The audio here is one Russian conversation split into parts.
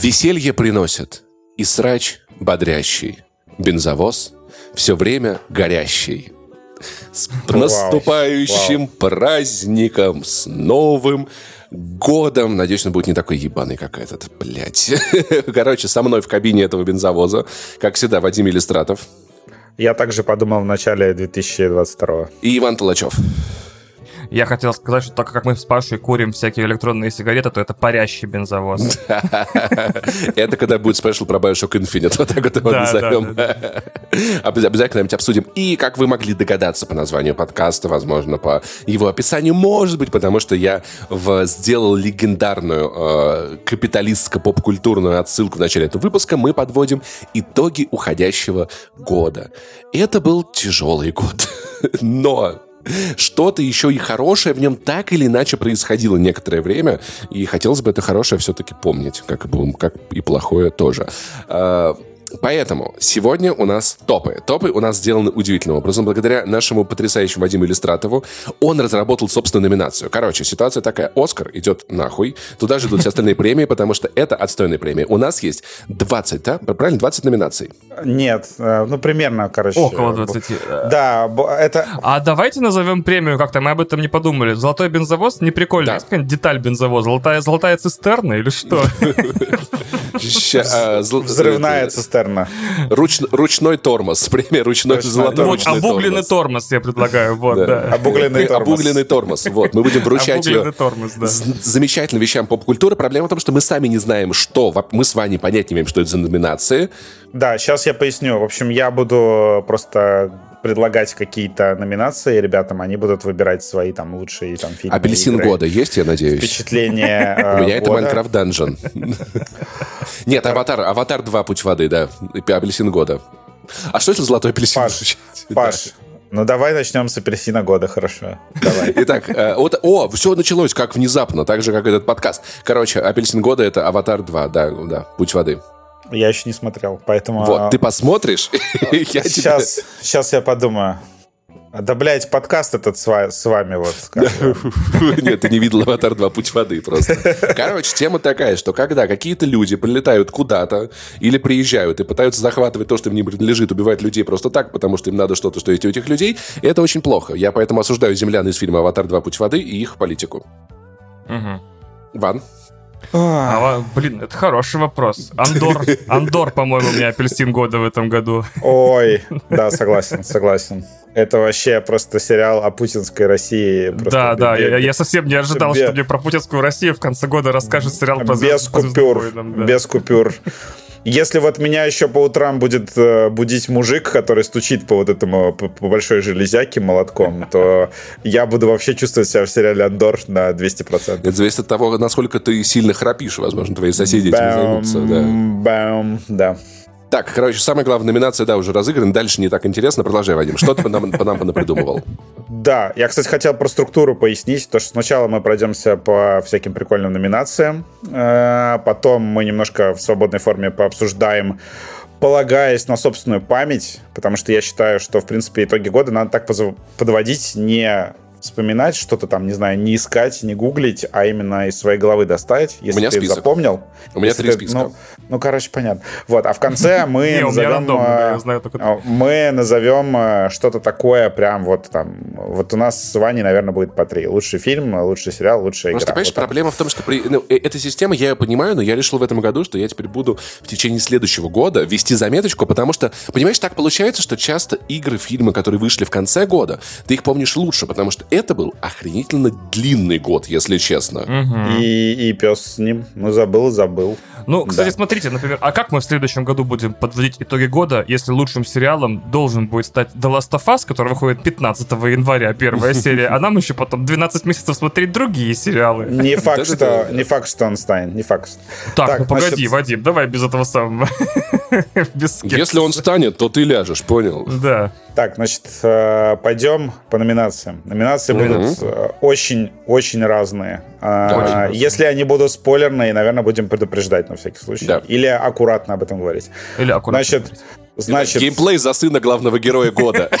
Веселье приносит и срач бодрящий, бензовоз все время горящий. С Вау, наступающим праздником, с Новым годом. Надеюсь, он будет не такой ебаный, как этот, блядь. Короче, со мной в кабине этого бензовоза, как всегда, Вадим Иллистратов Я также подумал в начале 2022 и Иван Толачев. Я хотел сказать, что так как мы с Пашей курим всякие электронные сигареты, то это парящий бензовоз. Это когда будет спешл про Bioshock Infinite, вот так вот его назовем. Обязательно нибудь обсудим. И, как вы могли догадаться по названию подкаста, возможно, по его описанию, может быть, потому что я сделал легендарную э, капиталистско-попкультурную отсылку в начале этого выпуска, мы подводим итоги уходящего года. Это был тяжелый год. Но что-то еще и хорошее в нем так или иначе происходило некоторое время, и хотелось бы это хорошее все-таки помнить, как как и плохое тоже. Поэтому сегодня у нас топы. Топы у нас сделаны удивительным образом. Благодаря нашему потрясающему Вадиму Иллистратову он разработал собственную номинацию. Короче, ситуация такая. Оскар идет нахуй. Туда же идут все остальные премии, потому что это отстойная премия. У нас есть 20, да? Правильно? 20 номинаций. Нет, э, ну примерно, короче. Около б- 20. Да, б- это... А давайте назовем премию как-то, мы об этом не подумали. Золотой бензовоз не прикольно. Да. Есть деталь бензовоза? Золотая, золотая цистерна или что? А, Взрывная цистерна. руч- Ручной тормоз. Премия ручной золотой обугленный тормоз я предлагаю, вот, Да. Обугленный тормоз. Обугленный тормоз. Вот, мы будем вручать ее замечательным вещам поп-культуры. Проблема в том, что мы сами не знаем, что. Мы с Ваней понять не имеем, что это за номинации. Да, сейчас я поясню. В общем, я буду просто предлагать какие-то номинации ребятам, они будут выбирать свои там лучшие там фильмы. Апельсин игры, года есть, я надеюсь? Впечатления У э, меня это. Minecraft Dungeons. Нет, Аватар, Аватар 2 Путь воды, да. Апельсин года. А что это золотой апельсин? Паш, Паш, ну давай начнем с апельсина года, хорошо. Давай. Итак, э, вот, о, все началось как внезапно, так же, как этот подкаст. Короче, апельсин года это Аватар 2, да, да, Путь воды. Я еще не смотрел, поэтому... Вот, ты посмотришь, я тебе- Сейчас, сейчас я подумаю. А Да, блядь, подкаст этот с, ва- с вами вот. Нет, ты не видел «Аватар 2. Путь воды» просто. Короче, тема такая, что когда какие-то люди прилетают куда-то или приезжают и пытаются захватывать то, что им не принадлежит, убивать людей просто так, потому что им надо что-то, что есть у этих людей, это очень плохо. Я поэтому осуждаю землян из фильма «Аватар 2. Путь воды» и их политику. Ван? А, ва- блин, это хороший вопрос. Андор, Андор, по-моему, у меня апельсин года в этом году. Ой, да, согласен, согласен. Это вообще просто сериал о путинской России. просто Да, да, я, я совсем не ожидал, бе- что мне про путинскую Россию в конце года расскажет сериал по без звезд- по купюр, войнам, да. без купюр. Если вот меня еще по утрам будет э, будить мужик, который стучит по вот этому по, по большой железяке молотком, то я буду вообще чувствовать себя в сериале Андор на 200%. Это зависит от того, насколько ты сильно храпишь. Возможно, твои соседи этим займутся. Да. Да. Так, короче, самая главная номинация, да, уже разыграна. Дальше не так интересно. Продолжай, Вадим. Что ты по нам, по нам? Да, я, кстати, хотел про структуру пояснить, то что сначала мы пройдемся по всяким прикольным номинациям, э, потом мы немножко в свободной форме пообсуждаем, полагаясь на собственную память, потому что я считаю, что, в принципе, итоги года надо так подводить, не вспоминать что-то там, не знаю, не искать, не гуглить, а именно из своей головы достать, если меня ты список. запомнил. У меня три ты- списка. Ну, ну, короче, понятно. Вот, а в конце мы у назовем... только а, Мы назовем э, что-то такое прям вот там. Вот у нас с Ваней, наверное, будет по три. Лучший фильм, лучший сериал, лучшая Просто, игра. понимаешь, Вот так. проблема в том, что при, ну, э, эта система, я ее понимаю, но я решил в этом году, что я теперь буду в течение следующего года вести заметочку, потому что, понимаешь, так получается, что часто игры, фильмы, которые вышли в конце года, ты их помнишь лучше, потому что это был охренительно длинный год, если честно. И, и пес с ним. Ну, забыл, забыл. Ну, кстати, Да. смотрите, например, а как мы в следующем году будем подводить итоги года, если лучшим сериалом должен будет стать The Last of Us, который выходит 15 января, первая серия, а нам еще потом 12 месяцев смотреть другие сериалы. Не факт, что, не факт, что он станет. Не факт. Так, ну погоди, Вадим, давай без этого самого. Если он станет, то ты ляжешь, понял? Да. Так, значит, э, пойдем по номинациям. Номинации Мгм. будут э, очень-очень разные. А, Очень разные. Если они будут спойлерные, наверное, будем предупреждать на всякий случай. Да. Или аккуратно об этом говорить. Или аккуратно. Значит, значит, Геймплей за сына главного героя года.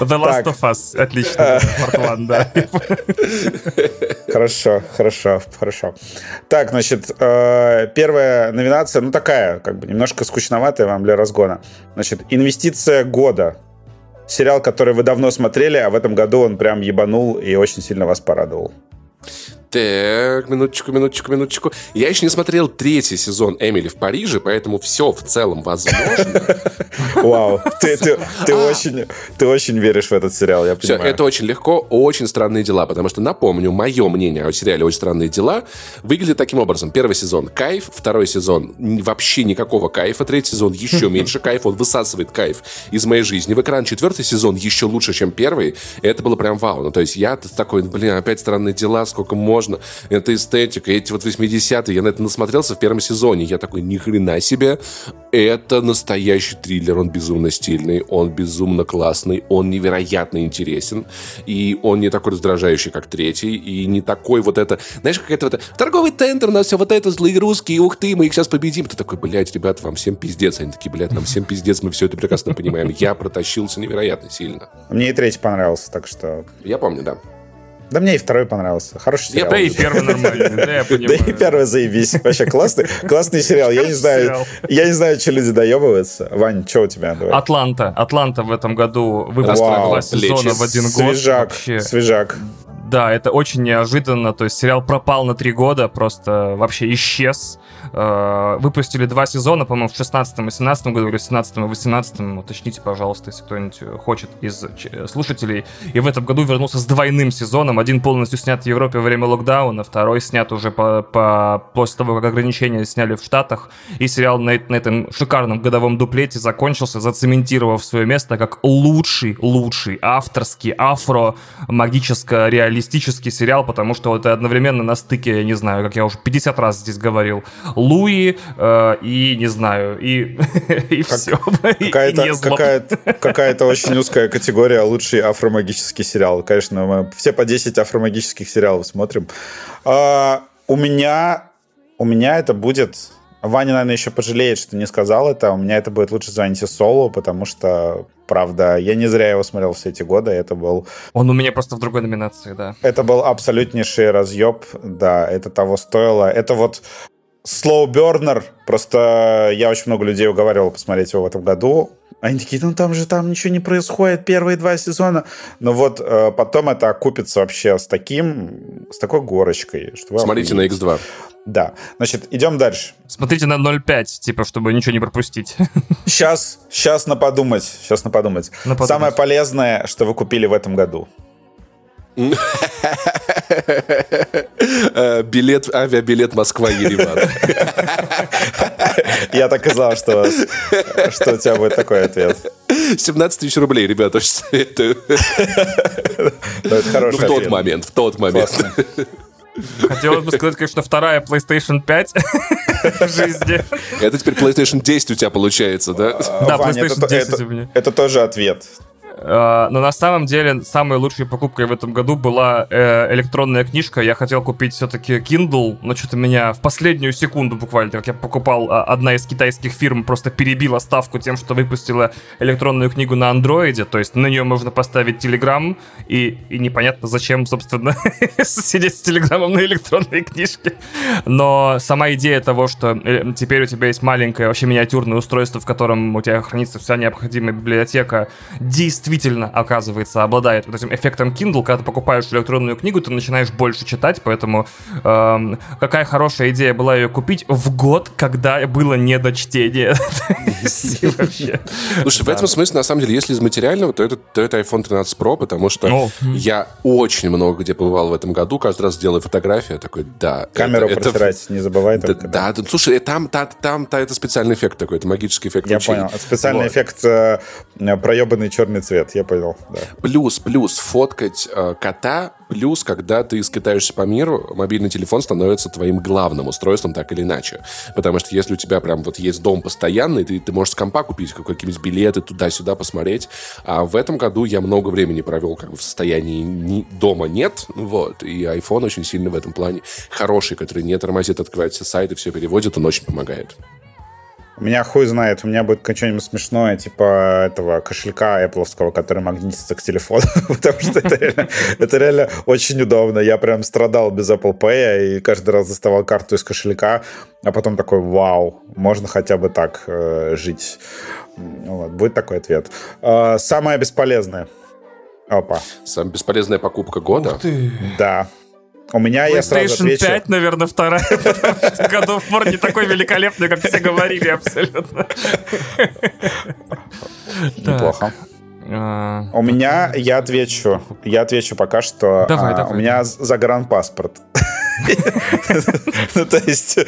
The Last of Us. Отлично. Портван, да. Хорошо, хорошо, хорошо. Так, значит, э, первая номинация, ну такая, как бы немножко скучноватая вам для разгона. Значит, инвестиция года. Сериал, который вы давно смотрели, а в этом году он прям ебанул и очень сильно вас порадовал. Так, минуточку, минуточку, минуточку. Я еще не смотрел третий сезон «Эмили в Париже», поэтому все в целом возможно. Вау, ты, ты, очень, ты очень веришь в этот сериал, я понимаю. Все, это очень легко, очень странные дела, потому что, напомню, мое мнение о сериале «Очень странные дела» выглядит таким образом. Первый сезон — кайф, второй сезон — вообще никакого кайфа, третий сезон — еще меньше кайфа, он высасывает кайф из моей жизни. В экран четвертый сезон еще лучше, чем первый, это было прям вау. Ну, то есть я такой, блин, опять странные дела, сколько можно можно. Это эстетика, эти вот 80-е. Я на это насмотрелся в первом сезоне. Я такой, ни хрена себе. Это настоящий триллер. Он безумно стильный, он безумно классный, он невероятно интересен. И он не такой раздражающий, как третий. И не такой вот это... Знаешь, какая-то вот торговый тендер, на все вот это злые русские, ух ты, мы их сейчас победим. Ты такой, блядь, ребят, вам всем пиздец. Они такие, блядь, нам всем пиздец, мы все это прекрасно понимаем. Я протащился невероятно сильно. Мне и третий понравился, так что... Я помню, да. Да мне и второй понравился. Хороший сериал. Да и первый нормальный, да, я понимаю. Да и первый заебись. Вообще классный, классный сериал. Я не знаю, я не знаю, что люди доебываются. Вань, что у тебя? Давай. Атланта. Атланта в этом году выпустила два сезона в один год. Свежак, свежак. Да, это очень неожиданно. То есть сериал пропал на три года, просто вообще исчез. Э, выпустили два сезона, по-моему, в 16 и 17 году, или в 17 и 18 уточните, пожалуйста, если кто-нибудь хочет из слушателей. И в этом году вернулся с двойным сезоном. Один полностью снят в Европе во время локдауна, второй снят уже по, по, после того, как ограничения сняли в Штатах. И сериал на, на этом шикарном годовом дуплете закончился, зацементировав свое место как лучший, лучший авторский афро-магическо-реалистический сериал, потому что это одновременно на стыке, я не знаю, как я уже 50 раз здесь говорил, Луи э, и, не знаю, и, и как, все. Какая-то какая какая очень узкая категория лучший афромагический сериал. Конечно, мы все по 10 афромагических сериалов смотрим. А, у меня у меня это будет... Ваня, наверное, еще пожалеет, что не сказал это. У меня это будет лучше звоните Соло, потому что, правда, я не зря его смотрел все эти годы. Это был... Он у меня просто в другой номинации, да. Это был абсолютнейший разъеб. Да, это того стоило. Это вот Slow Burner. Просто я очень много людей уговаривал посмотреть его в этом году. Они такие, ну там же там ничего не происходит первые два сезона. Но вот э, потом это окупится вообще с таким, с такой горочкой. Что Смотрите на X2. Да. Значит, идем дальше. Смотрите на 0.5, типа, чтобы ничего не пропустить. Сейчас, сейчас на подумать. Сейчас на подумать. На подумать. Самое полезное, что вы купили в этом году. Э, билет, авиабилет Москва-Ереван. Я так и знал, что, что у тебя будет такой ответ. 17 тысяч рублей, ребята, очень советую. Ну, это хороший В тот момент, в тот момент. Хотелось бы сказать, конечно, вторая PlayStation 5 в жизни. Это теперь PlayStation 10 у тебя получается, да? Да, PlayStation 10 у меня. Это тоже ответ. А, но на самом деле самой лучшей покупкой в этом году была э, электронная книжка. Я хотел купить все-таки Kindle, но что-то меня в последнюю секунду буквально, как я покупал, а, одна из китайских фирм просто перебила ставку тем, что выпустила электронную книгу на андроиде. То есть на нее можно поставить Telegram, и, и непонятно зачем, собственно, сидеть с Телеграмом на электронной книжке. Но сама идея того, что э, теперь у тебя есть маленькое, вообще миниатюрное устройство, в котором у тебя хранится вся необходимая библиотека, действительно действительно, оказывается, обладает вот этим эффектом Kindle. Когда ты покупаешь электронную книгу, ты начинаешь больше читать, поэтому эм, какая хорошая идея была ее купить в год, когда было не до чтения. Слушай, в этом смысле, на самом деле, если из материального, то это, то это iPhone 13 Pro, потому что я очень много где побывал в этом году, каждый раз делаю фотографии, такой, да. Камеру протирать не забывай. Да, слушай, там, там, там, это специальный эффект такой, это магический эффект. Я понял. Специальный эффект э, проебанный черный цвет цвет, я понял. Да. Плюс, плюс, фоткать э, кота, плюс, когда ты скитаешься по миру, мобильный телефон становится твоим главным устройством, так или иначе. Потому что если у тебя прям вот есть дом постоянный, ты, ты можешь с компа купить какие-нибудь билеты туда-сюда посмотреть. А в этом году я много времени провел как бы в состоянии ни, дома нет, вот, и iPhone очень сильно в этом плане хороший, который не тормозит, открывает все сайты, все переводит, он очень помогает. Меня хуй знает, у меня будет что-нибудь смешное, типа этого кошелька Apple, который магнитится к телефону, потому что это реально, это реально очень удобно. Я прям страдал без Apple Pay и каждый раз доставал карту из кошелька, а потом такой, вау, можно хотя бы так э, жить. Вот, будет такой ответ. Э, самое бесполезное. Опа. Самая бесполезная покупка года? Да. У меня я сразу отвечу... 5, наверное, вторая. God of War не такой великолепный, как все говорили абсолютно. Неплохо. А, у меня, я отвечу, я отвечу пока что. Давай, а, давай. У меня загранпаспорт. Ну, то есть,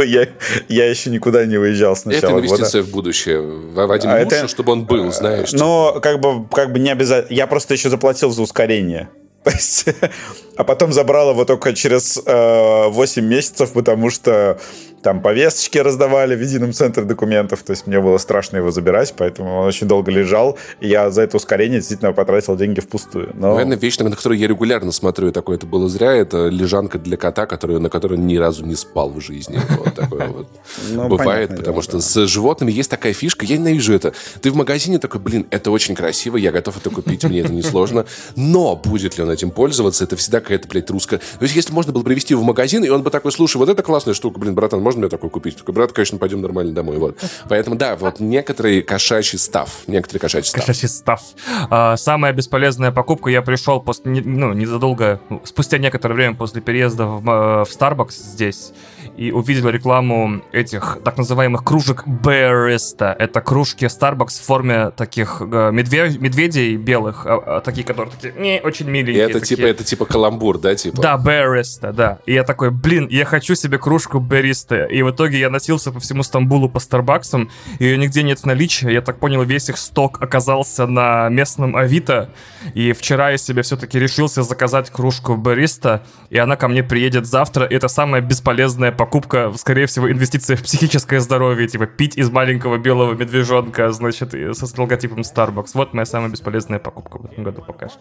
я, я еще никуда не выезжал с начала Это инвестиция в будущее. Вадим, а лучше, чтобы он был, знаешь. Но, как бы, как бы не обязательно. Я просто еще заплатил за ускорение. а потом забрал его только через э, 8 месяцев, потому что там повесточки раздавали в едином центре документов, то есть мне было страшно его забирать, поэтому он очень долго лежал, и я за это ускорение действительно потратил деньги впустую. Но... Наверное, вещь, на которую я регулярно смотрю, и такое это было зря, это лежанка для кота, который, на которой ни разу не спал в жизни. Вот такое вот ну, бывает, потому что с животными есть такая фишка, я ненавижу это. Ты в магазине такой, блин, это очень красиво, я готов это купить, мне это несложно, но будет ли он этим пользоваться, это всегда какая-то, блядь, русская... То есть если можно было привезти его в магазин, и он бы такой, слушай, вот это классная штука, блин, братан, можно мне такой купить? Такой, брат, конечно, пойдем нормально домой. Вот. Поэтому, да, вот некоторые кошачий став. Некоторые кошачий став. Кошачий став. А, самая бесполезная покупка. Я пришел после, ну, незадолго, спустя некоторое время после переезда в, э, в Starbucks здесь и увидел рекламу этих так называемых кружек Barista. Это кружки Starbucks в форме таких э, медведь, медведей белых, э, такие, которые такие не, очень миленькие. И это такие. типа, это типа каламбур, да, типа? Да, Barista, да. И я такой, блин, я хочу себе кружку Barista. И в итоге я носился по всему Стамбулу по Старбаксам, ее нигде нет в наличии. Я так понял, весь их сток оказался на местном Авито. И вчера я себе все-таки решился заказать кружку Бариста, и она ко мне приедет завтра. И это самая бесполезная покупка, скорее всего, инвестиция в психическое здоровье, типа пить из маленького белого медвежонка, значит, со логотипом Starbucks. Вот моя самая бесполезная покупка в этом году пока что.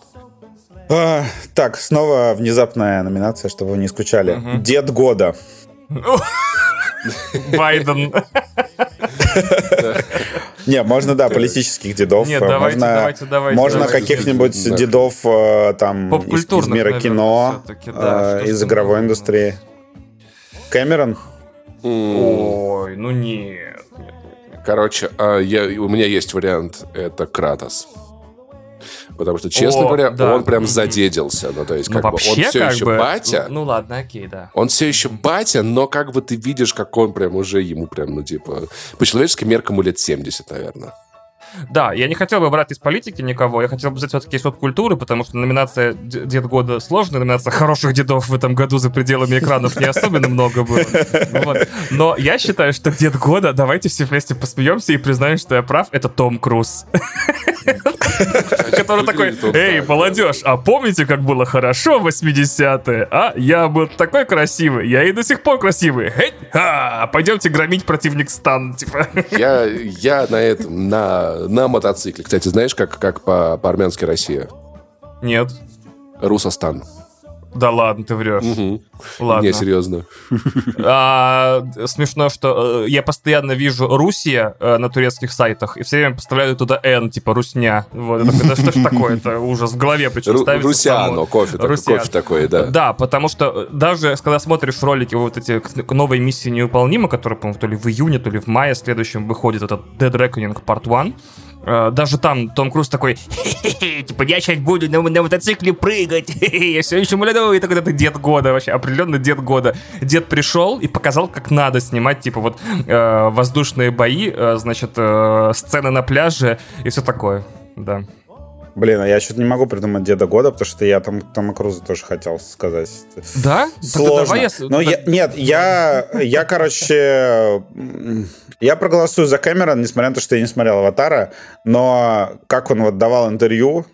А, так, снова внезапная номинация, чтобы вы не скучали. Угу. Дед года. Байден. Не, можно, да, политических дедов. Нет, давайте, можно, давайте, давайте. Можно каких-нибудь дедов э, там из, из мира кино, да, из игровой индустрии. Кэмерон? Ой, ну нет. Короче, а, я, у меня есть вариант. Это Кратос. Потому что, честно О, говоря, да. он прям задеделся. Ну, то есть, ну, как вообще, бы, он все как еще бы... батя. Ну, ну, ладно, окей, да. Он все еще батя, но как бы ты видишь, как он прям уже ему прям, ну, типа, по человеческим меркам ему лет 70, наверное. Да, я не хотел бы брать из политики никого, я хотел бы взять все-таки из культуры, потому что номинация Дед года сложная, номинация хороших дедов в этом году за пределами экранов не особенно много было. Вот. Но я считаю, что Дед года, давайте все вместе посмеемся и признаем, что я прав, это Том Круз. Который такой, эй, молодежь, а помните, как было хорошо в 80-е? А, я был такой красивый, я и до сих пор красивый. Пойдемте громить противник стан, типа. Я, я на этом, на, на мотоцикле. Кстати, знаешь, как, как по, по-армянски Россия? Нет. Русостан. Да ладно, ты врешь. Угу. Ладно. Не, серьезно. А, смешно, что э, я постоянно вижу Русия э, на турецких сайтах, и все время поставляют туда N, типа Русня. Вот, это, что ж такое? Это ужас в голове причем Ру- ставится. Русиано, кофе, Русиано. кофе такой, да. Да, потому что даже когда смотришь ролики вот эти новой миссии невыполнима, которая, по-моему, то ли в июне, то ли в мае следующем выходит, этот Dead Reckoning Part 1, Э, даже там Том Круз такой, типа, я сейчас буду на, на мотоцикле прыгать, я все еще молодой, и такой, это дед года, вообще, определенно дед года. Дед пришел и показал, как надо снимать, типа, вот, э, воздушные бои, э, значит, э, сцены на пляже и все такое, да. Блин, а я что-то не могу придумать Деда Года, потому что я там Тома Круза тоже хотел сказать. Да? Сложно. Давай я... Но да. я, нет, я, я, короче, я проголосую за Кэмерон, несмотря на то, что я не смотрел «Аватара», но как он вот давал интервью,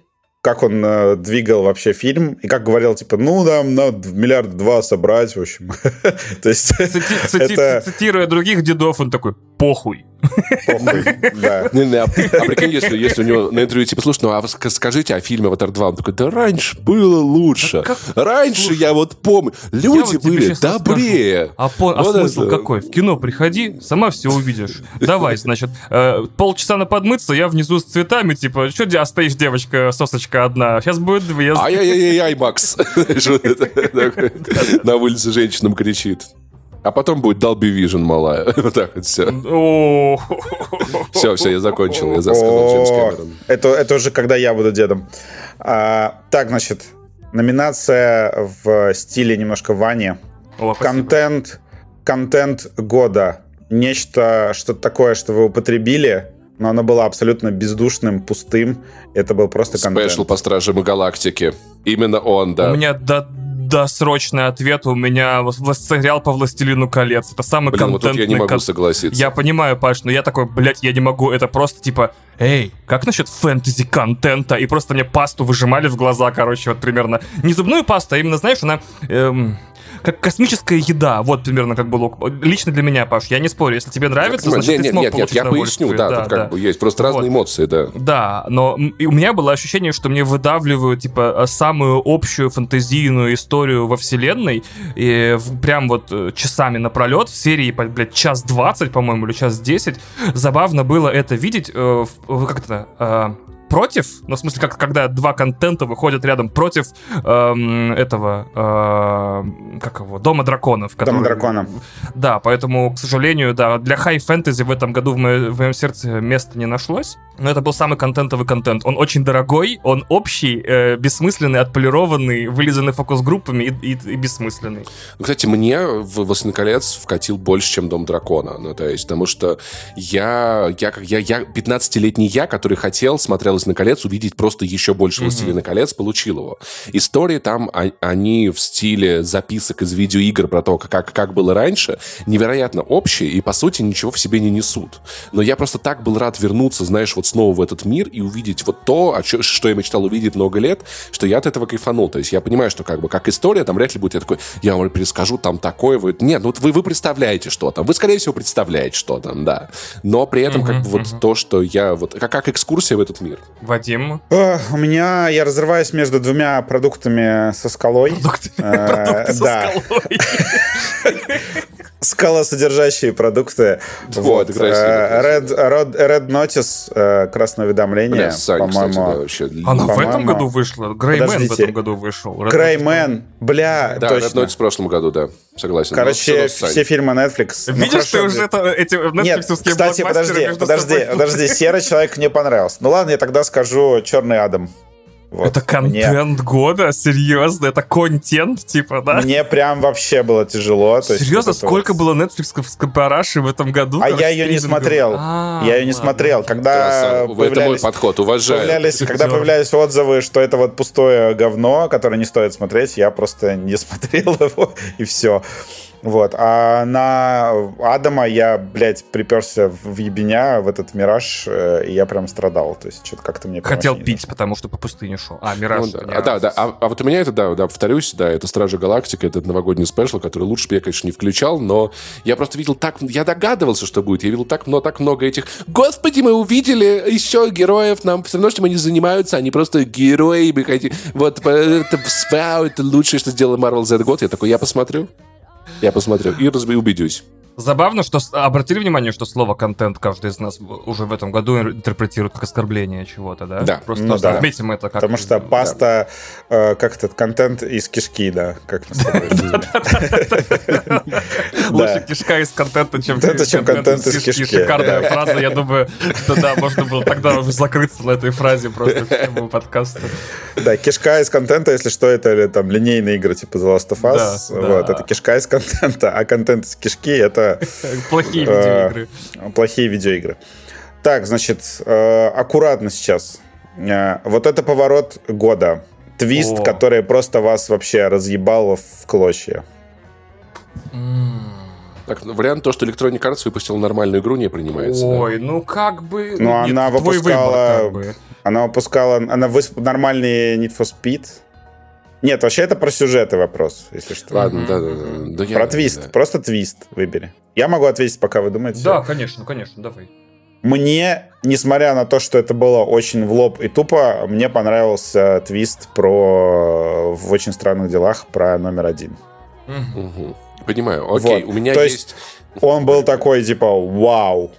как он э, двигал вообще фильм, и как говорил, типа, ну, нам надо миллиард два собрать, в общем. То есть... Цитируя других дедов, он такой, похуй. Похуй, да. Не, не, а, а прикинь, если, если у него на интервью типа, слушай, ну а скажите о фильме «Аватар 2», он такой, да раньше было лучше. Раньше я вот помню. Люди вот были добрее. А, по- а Вот смысл это- какой? В кино приходи, сама все увидишь. Давай, значит, э, полчаса на подмыться, я внизу с цветами, типа, что где стоишь, девочка, сосочка одна? Сейчас будет две. Ай-яй-яй-яй, Макс. На улице женщинам кричит. А потом будет Dolby Vision малая. Вот так вот все. Все, все, я закончил. Я сказал Джеймс Кэмерон. это, это уже когда я буду дедом. А, так, значит, номинация в стиле немножко Вани. Контент, контент года. Нечто, что-то такое, что вы употребили, но оно было абсолютно бездушным, пустым. Это был просто контент. Спешл по Стражам Галактики. Именно он, У да. меня до досрочный ответ, у меня сериал по «Властелину колец». Это самый Блин, вот тут я не контентный могу кон- согласиться. Я понимаю, Паш, но я такой, блядь, я не могу. Это просто типа, эй, как насчет фэнтези-контента? И просто мне пасту выжимали в глаза, короче, вот примерно. Не зубную пасту, а именно, знаешь, она... эм, как космическая еда, вот примерно как было. Лично для меня, Паш, я не спорю. Если тебе нравится, Нет, значит, нет, ты смог нет, нет, получить я поясню, удовольствие. да, тут как бы есть просто разные Вот. эмоции, да. Да, но у меня было ощущение, что мне выдавливают, типа, э, самую общую фантазийную историю во вселенной, и прям вот э, часами напролет, в серии, блядь, час двадцать, по-моему, или час десять. Забавно было это видеть, э, в- в- как это, э, против, ну, в смысле, как, когда два контента выходят рядом против эм, этого, э, как его, Дома драконов. Который- дракона. да, поэтому, к сожалению, да, для хай-фэнтези в этом году в, мо- в моем сердце места не нашлось. Но это был самый контентовый контент. Он очень дорогой, он общий, э, бессмысленный, отполированный, вылизанный фокус-группами и, и- и бессмысленный. Ну, Кстати, мне в «Властелин колец» вкатил больше, чем «Дом дракона». Ну, то есть, потому что я, я, как- я, я 15-летний я, который хотел, смотрел «Властелин колец», увидеть просто еще больше «Властелина колец», получил его. Истории там, а- они в стиле записок из видеоигр про то, как, как было раньше, невероятно общие и, по сути, ничего в себе не несут. Но я просто так был рад вернуться, знаешь, вот снова в этот мир и увидеть вот то, о чё- что я мечтал увидеть много лет, что я от этого кайфанул. То есть я понимаю, что как бы как история, там вряд ли будет я такой, я вам перескажу там такое. Вы... Нет, ну вот вы, вы представляете, что там. Вы, скорее всего, представляете, что там, да. Но при этом как бы вот то, что я... Вот как, как экскурсия в этот мир. Вадим. Ох, у меня, я разрываюсь между двумя продуктами со скалой. Продукты, Э, продукты со да. скалой. Скалосодержащие продукты. Вот, Вот. красиво, э, Red. Red, Red Notice, э, красное уведомление, да, по-моему. вообще. Она в этом году вышла. Греймен в этом году вышел. Креймен, бля, Да, точно. Red Notice в прошлом году, да. Согласен. Но Короче, Сань. все фильмы Netflix. Ну, Видишь, хорошо, ты уже это, эти Нет, нетфликсовские кстати, подожди, подожди, подожди, серый человек мне понравился. Ну ладно, я тогда скажу Черный Адам. Вот. Это Мне- контент года? Серьезно? Это контент, типа, да? Мне прям вообще было тяжело. то есть Серьезно, это сколько вот. было нетфликсовской параши в этом году? А я ее не смотрел. А, Я ее не смотрел. Когда. Это мой появлялись, подход, уважаю. появлялись, когда появлялись отзывы, что это вот пустое говно, которое не стоит смотреть, я просто не смотрел его, и все. Вот. А на Адама я, блядь, приперся в ебеня, в этот мираж, э, и я прям страдал. То есть что-то как-то мне... Хотел пить, потому что по пустыне шел. А, Мираж. Ну да. А, да, да. А, а вот у меня это, да, да, повторюсь, да, это Стражи Галактики, это новогодний спешл, который лучше бы я, конечно, не включал, но я просто видел так, я догадывался, что будет, я видел так, но так много этих, господи, мы увидели еще героев, нам все равно, что они занимаются, они просто герои, мы хотим, вот, э, это, вау, это лучшее, что сделал Marvel за этот год, я такой, я посмотрю, я посмотрю и убедюсь. Забавно, что обратили внимание, что слово контент каждый из нас уже в этом году интерпретирует как оскорбление чего-то, да? Да. Просто Ну да. отметим это как. Потому что паста, э, как этот контент из кишки, да, как. Лучше Да. кишка из контента, чем, контент из кишки. Шикарная фраза, я думаю, что да, можно было тогда уже закрыться на этой фразе просто всему подкасту. Да, кишка из контента, если что, это там линейные игры типа The Last of Us. Да, да. вот, это кишка из контента, а контент из кишки это Плохие Э, видеоигры. плохие видеоигры. Так, значит, э, аккуратно сейчас. Э, Вот это поворот года. Твист, О. который просто вас вообще разъебал в клочья. Так, ну, вариант то, что Electronic Arts выпустил нормальную игру, не принимается. да. Ой, ну как бы... Ну, нет, она выпускала- выбор, как бы. Она выпускала она выс- нормальный Need for Speed. Нет, вообще это про сюжеты вопрос, если что. Ладно, да, да, да. да я- Про твист. да. Просто твист выбери. Я могу ответить, пока вы думаете. Да, конечно, конечно, давай. Мне, несмотря на то, что это было очень в лоб и тупо, мне понравился твист про в очень странных делах про номер один. Мгм. Понимаю. Окей, Вот. у меня То есть... есть Он был такой, типа, вау.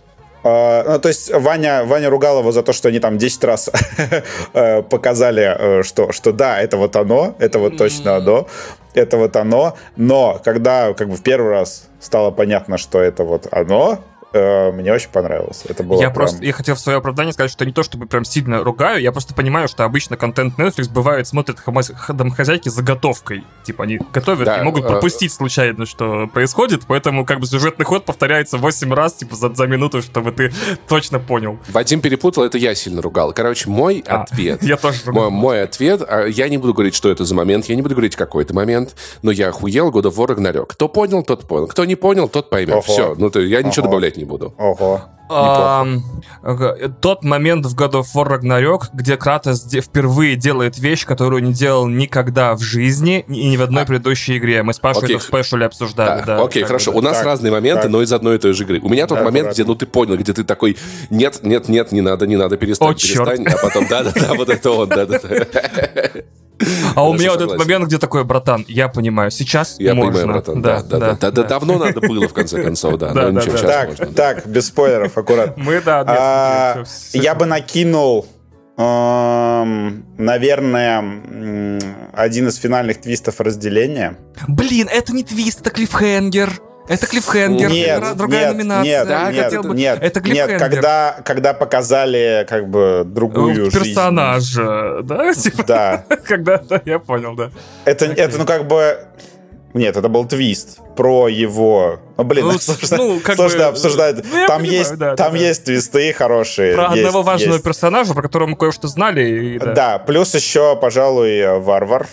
А, ну, то есть Ваня, Ваня ругал его за то, что они там 10 раз э, показали, э, что, что да, это вот оно, это вот точно оно, это вот оно. Но когда как бы в первый раз стало понятно, что это вот оно, э, мне очень понравилось. Это было Я прям- просто, я хотел в свое оправдание сказать, что не то чтобы прям сильно ругаю, я просто понимаю, что обычно контент Netflix бывает, смотрят домохозяйки заготовкой. Типа они готовят Да, и могут э, пропустить случайно, что происходит, поэтому как бы сюжетный ход повторяется 8 раз, типа за, за минуту, чтобы ты точно понял. Вадим перепутал, это я сильно ругал. Короче, мой А, ответ... Я тоже Мой, ругал. мой ответ, а, я не буду говорить, что это за момент, я не буду говорить, какой это момент, но я охуел God of War Ragnarok. Кто понял, тот понял. Кто не понял, тот поймет. Ого. Все, ну то я ничего Ого. добавлять не буду. Ого. Ага, Тот момент в God of War Ragnarok, где Кратос де- впервые делает вещь, которую не делал никогда в жизни и ни в одной предыдущей игре. Мы с Пашей Окей. это в спешле обсуждали. Да, да, окей, хорошо. бы, У нас Так, разные моменты, так. но из одной и той же игры. У меня тот Да, момент, аккуратно. где, ну, ты понял, где ты такой, нет, нет, нет, не надо, не надо, перестань, О, перестань. А потом, да-да-да, вот это он, да-да-да. А у меня вот этот момент, где такой, братан, я понимаю, сейчас Я можно. понимаю, братан, да, да, да. Да, да, давно надо было, в конце концов, да. Да, да, Так, так, без спойлеров, аккуратно. Мы, да, А, Я бы накинул, эм, наверное, один из финальных твистов разделения. Блин, это не твист, это клиффхенгер. Это клиффхенгер, Нет, другая нет, номинация. нет, Я нет, хотел бы- нет, это нет, клиффхенгер. когда, когда показали как бы другую жизнь. персонажа, да? Типа, Да, Когда, да, я понял, да. это, это ну как бы... Нет, это был твист про его... Ну, блин, Ну, сложно, ну, как сложно бы, обсуждать. ну, там понимаю, есть, да, там да, есть твисты хорошие. Про есть- одного важного есть. персонажа, про которого мы кое-что знали. и Да. да. плюс еще, пожалуй, варвар.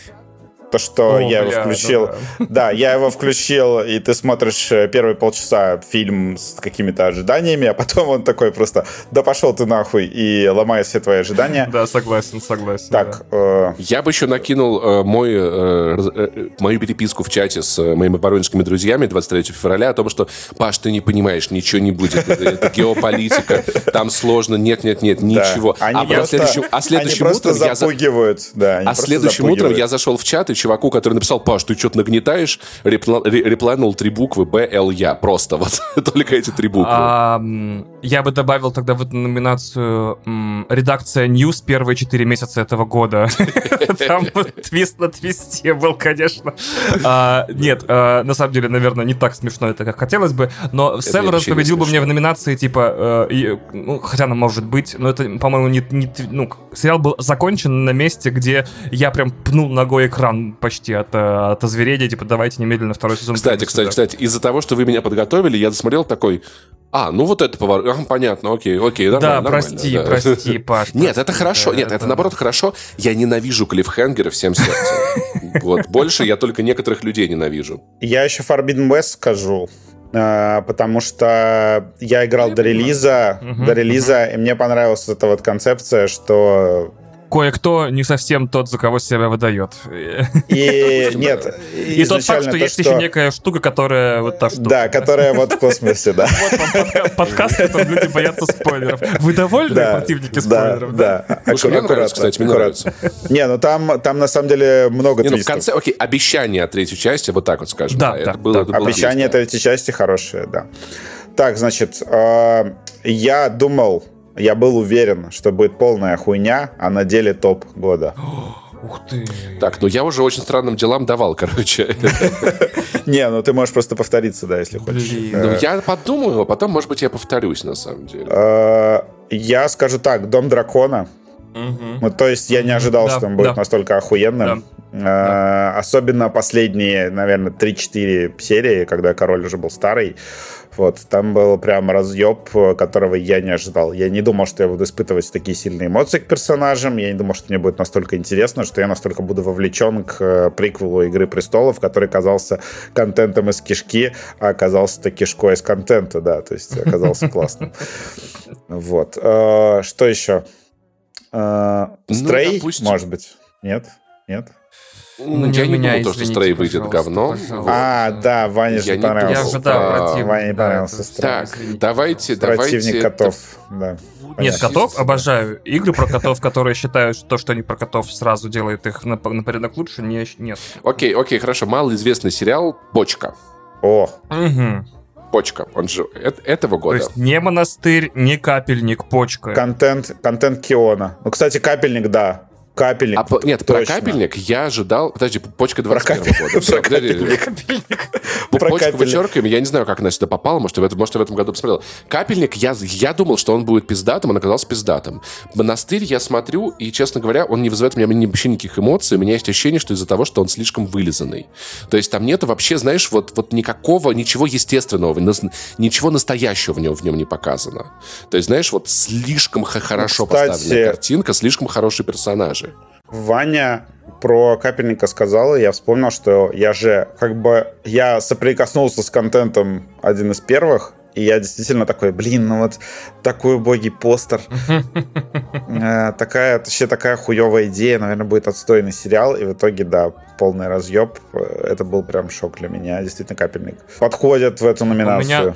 То, что О, я бля, его включил. ну Да, я его включил, и ты смотришь э, первые полчаса фильм с какими-то ожиданиями, а потом он такой просто, да пошел ты нахуй, и ломает все твои ожидания. Да, согласен, согласен. Так, э, Я бы еще накинул э, мой, э, э, мою переписку в чате с э, моими воронежскими друзьями 23 февраля о том, что, Паш, ты не понимаешь, ничего не будет. Это, геополитика, там сложно, нет-нет-нет, да. ничего. Они а, следующим, а они следующим утром я... за- запугивают. Да, А следующим утром я зашел в чат, и чуваку, который написал, Паш, ты что-то нагнетаешь, репла- ре- репланул три буквы Б, Л, Я. Просто вот только эти три буквы. А, я бы добавил тогда в эту номинацию редакция News первые четыре месяца этого года. Там твист на твисте был, конечно. А, Нет, а, на самом деле, наверное, не так смешно это, как хотелось бы, но Северус победил бы мне в номинации, типа, э, ну, хотя она может быть, но это, по-моему, не, ну, сериал был закончен на месте, где я прям пнул ногой экран почти от, э, от озверения, типа, давайте немедленно второй сезон. Кстати, кстати, сюда. кстати, из-за того, что вы меня подготовили, я досмотрел такой, а, ну вот это поворот, Ага, понятно, окей, окей, Да, нормально, прости, нормально, да. прости, Паш. Нет, это прости, хорошо. да, Нет, это наоборот хорошо. Я ненавижу клиффхенгеры всем сердцем. Вот. Больше я только некоторых людей ненавижу. Я еще Forbidden West скажу, э, потому что я играл Я до релиза, Мгм, до релиза, и мне понравилась эта вот концепция, что Кое-кто не совсем тот, за кого себя выдает. и нет, И тот факт, что то, есть еще некая штука, которая вот та штука. Да, которая вот в космосе, да. Вот вам подка- подкаст, в котором люди боятся спойлеров. Вы довольны, Да, противники да, спойлеров? да. Слушай, мне нравится, кстати, мне аккуратно. Не, ну там, там на самом деле много Не, ну, в конце, окей, обещание от третьей части, вот так вот скажем. Да, да, да. Обещания отлично. третьей части хорошие, да. Так, значит, э, я думал, я был уверен, что будет полная хуйня, а на деле топ года. Ух ты. Так, ну я уже очень странным делам давал, короче. Не, ну ты можешь просто повториться, да, если хочешь. Блин. Ну, Э, я подумаю, а потом, может быть, я повторюсь, на самом деле. э, Я скажу так, Дом дракона. Ну, то есть я не ожидал, Да, что он будет да. настолько охуенным. Э, Особенно последние, наверное, 3-4 серии, когда король уже был старый. Вот, там был прям разъеб, которого я не ожидал. Я не думал, что я буду испытывать такие сильные эмоции к персонажам. Я не думал, что мне будет настолько интересно, что я настолько буду вовлечен к э, приквелу «Игры престолов», который казался контентом из кишки, а оказался-то кишкой из контента, да, то есть оказался классным. Вот. Э, Что еще? Э, Ну, Стрей, может быть? Нет? Нет? Ну, я не думал, то, что Стрей выйдет говно. пожалуйста. А, да, Ване же Я не понравился. Я ожидал А, противника. Ване да, понравился это- Стрей. Так, извините. давайте, Противник давайте... котов, да. Нет, котов обожаю. Игры про котов, которые считают, что то, что они про котов сразу делает их на, на порядок лучше, не, нет. Окей, окей, хорошо. Малоизвестный сериал «Почка». О, Мгм. «Почка». Он же эт- этого То года. есть не монастырь, не капельник, почка. контент, контент Киона. Ну, кстати, капельник, да. Капельник. А, по- нет, про точно. капельник я ожидал... Подожди, «Почка» Про 21 капель- года. про капельник. По- Про Почку капельник. вычеркиваем, я не знаю, как она сюда попала, может, я в этом, может, в этом году посмотрел. Капельник, я, я думал, что он будет пиздатым, он оказался пиздатым. Монастырь я смотрю, и, честно говоря, он не вызывает у меня вообще никаких эмоций, у меня есть ощущение, что из-за того, что он слишком вылизанный. То есть там нету вообще, знаешь, вот, вот никакого, ничего естественного, ничего настоящего в нем, в нем не показано. То есть, знаешь, вот слишком хорошо кстати- поставленная картинка, слишком хорошие персонажи. Ваня про капельника сказал, и я вспомнил, что я же как бы я соприкоснулся с контентом один из первых, и я действительно такой, блин, ну вот такой убогий постер. Э, Такая, вообще такая хуевая идея, наверное, будет отстойный сериал, и в итоге, да, полный разъеб. Э, Это был прям шок для меня, действительно, капельник. Подходит в эту У меня, номинацию.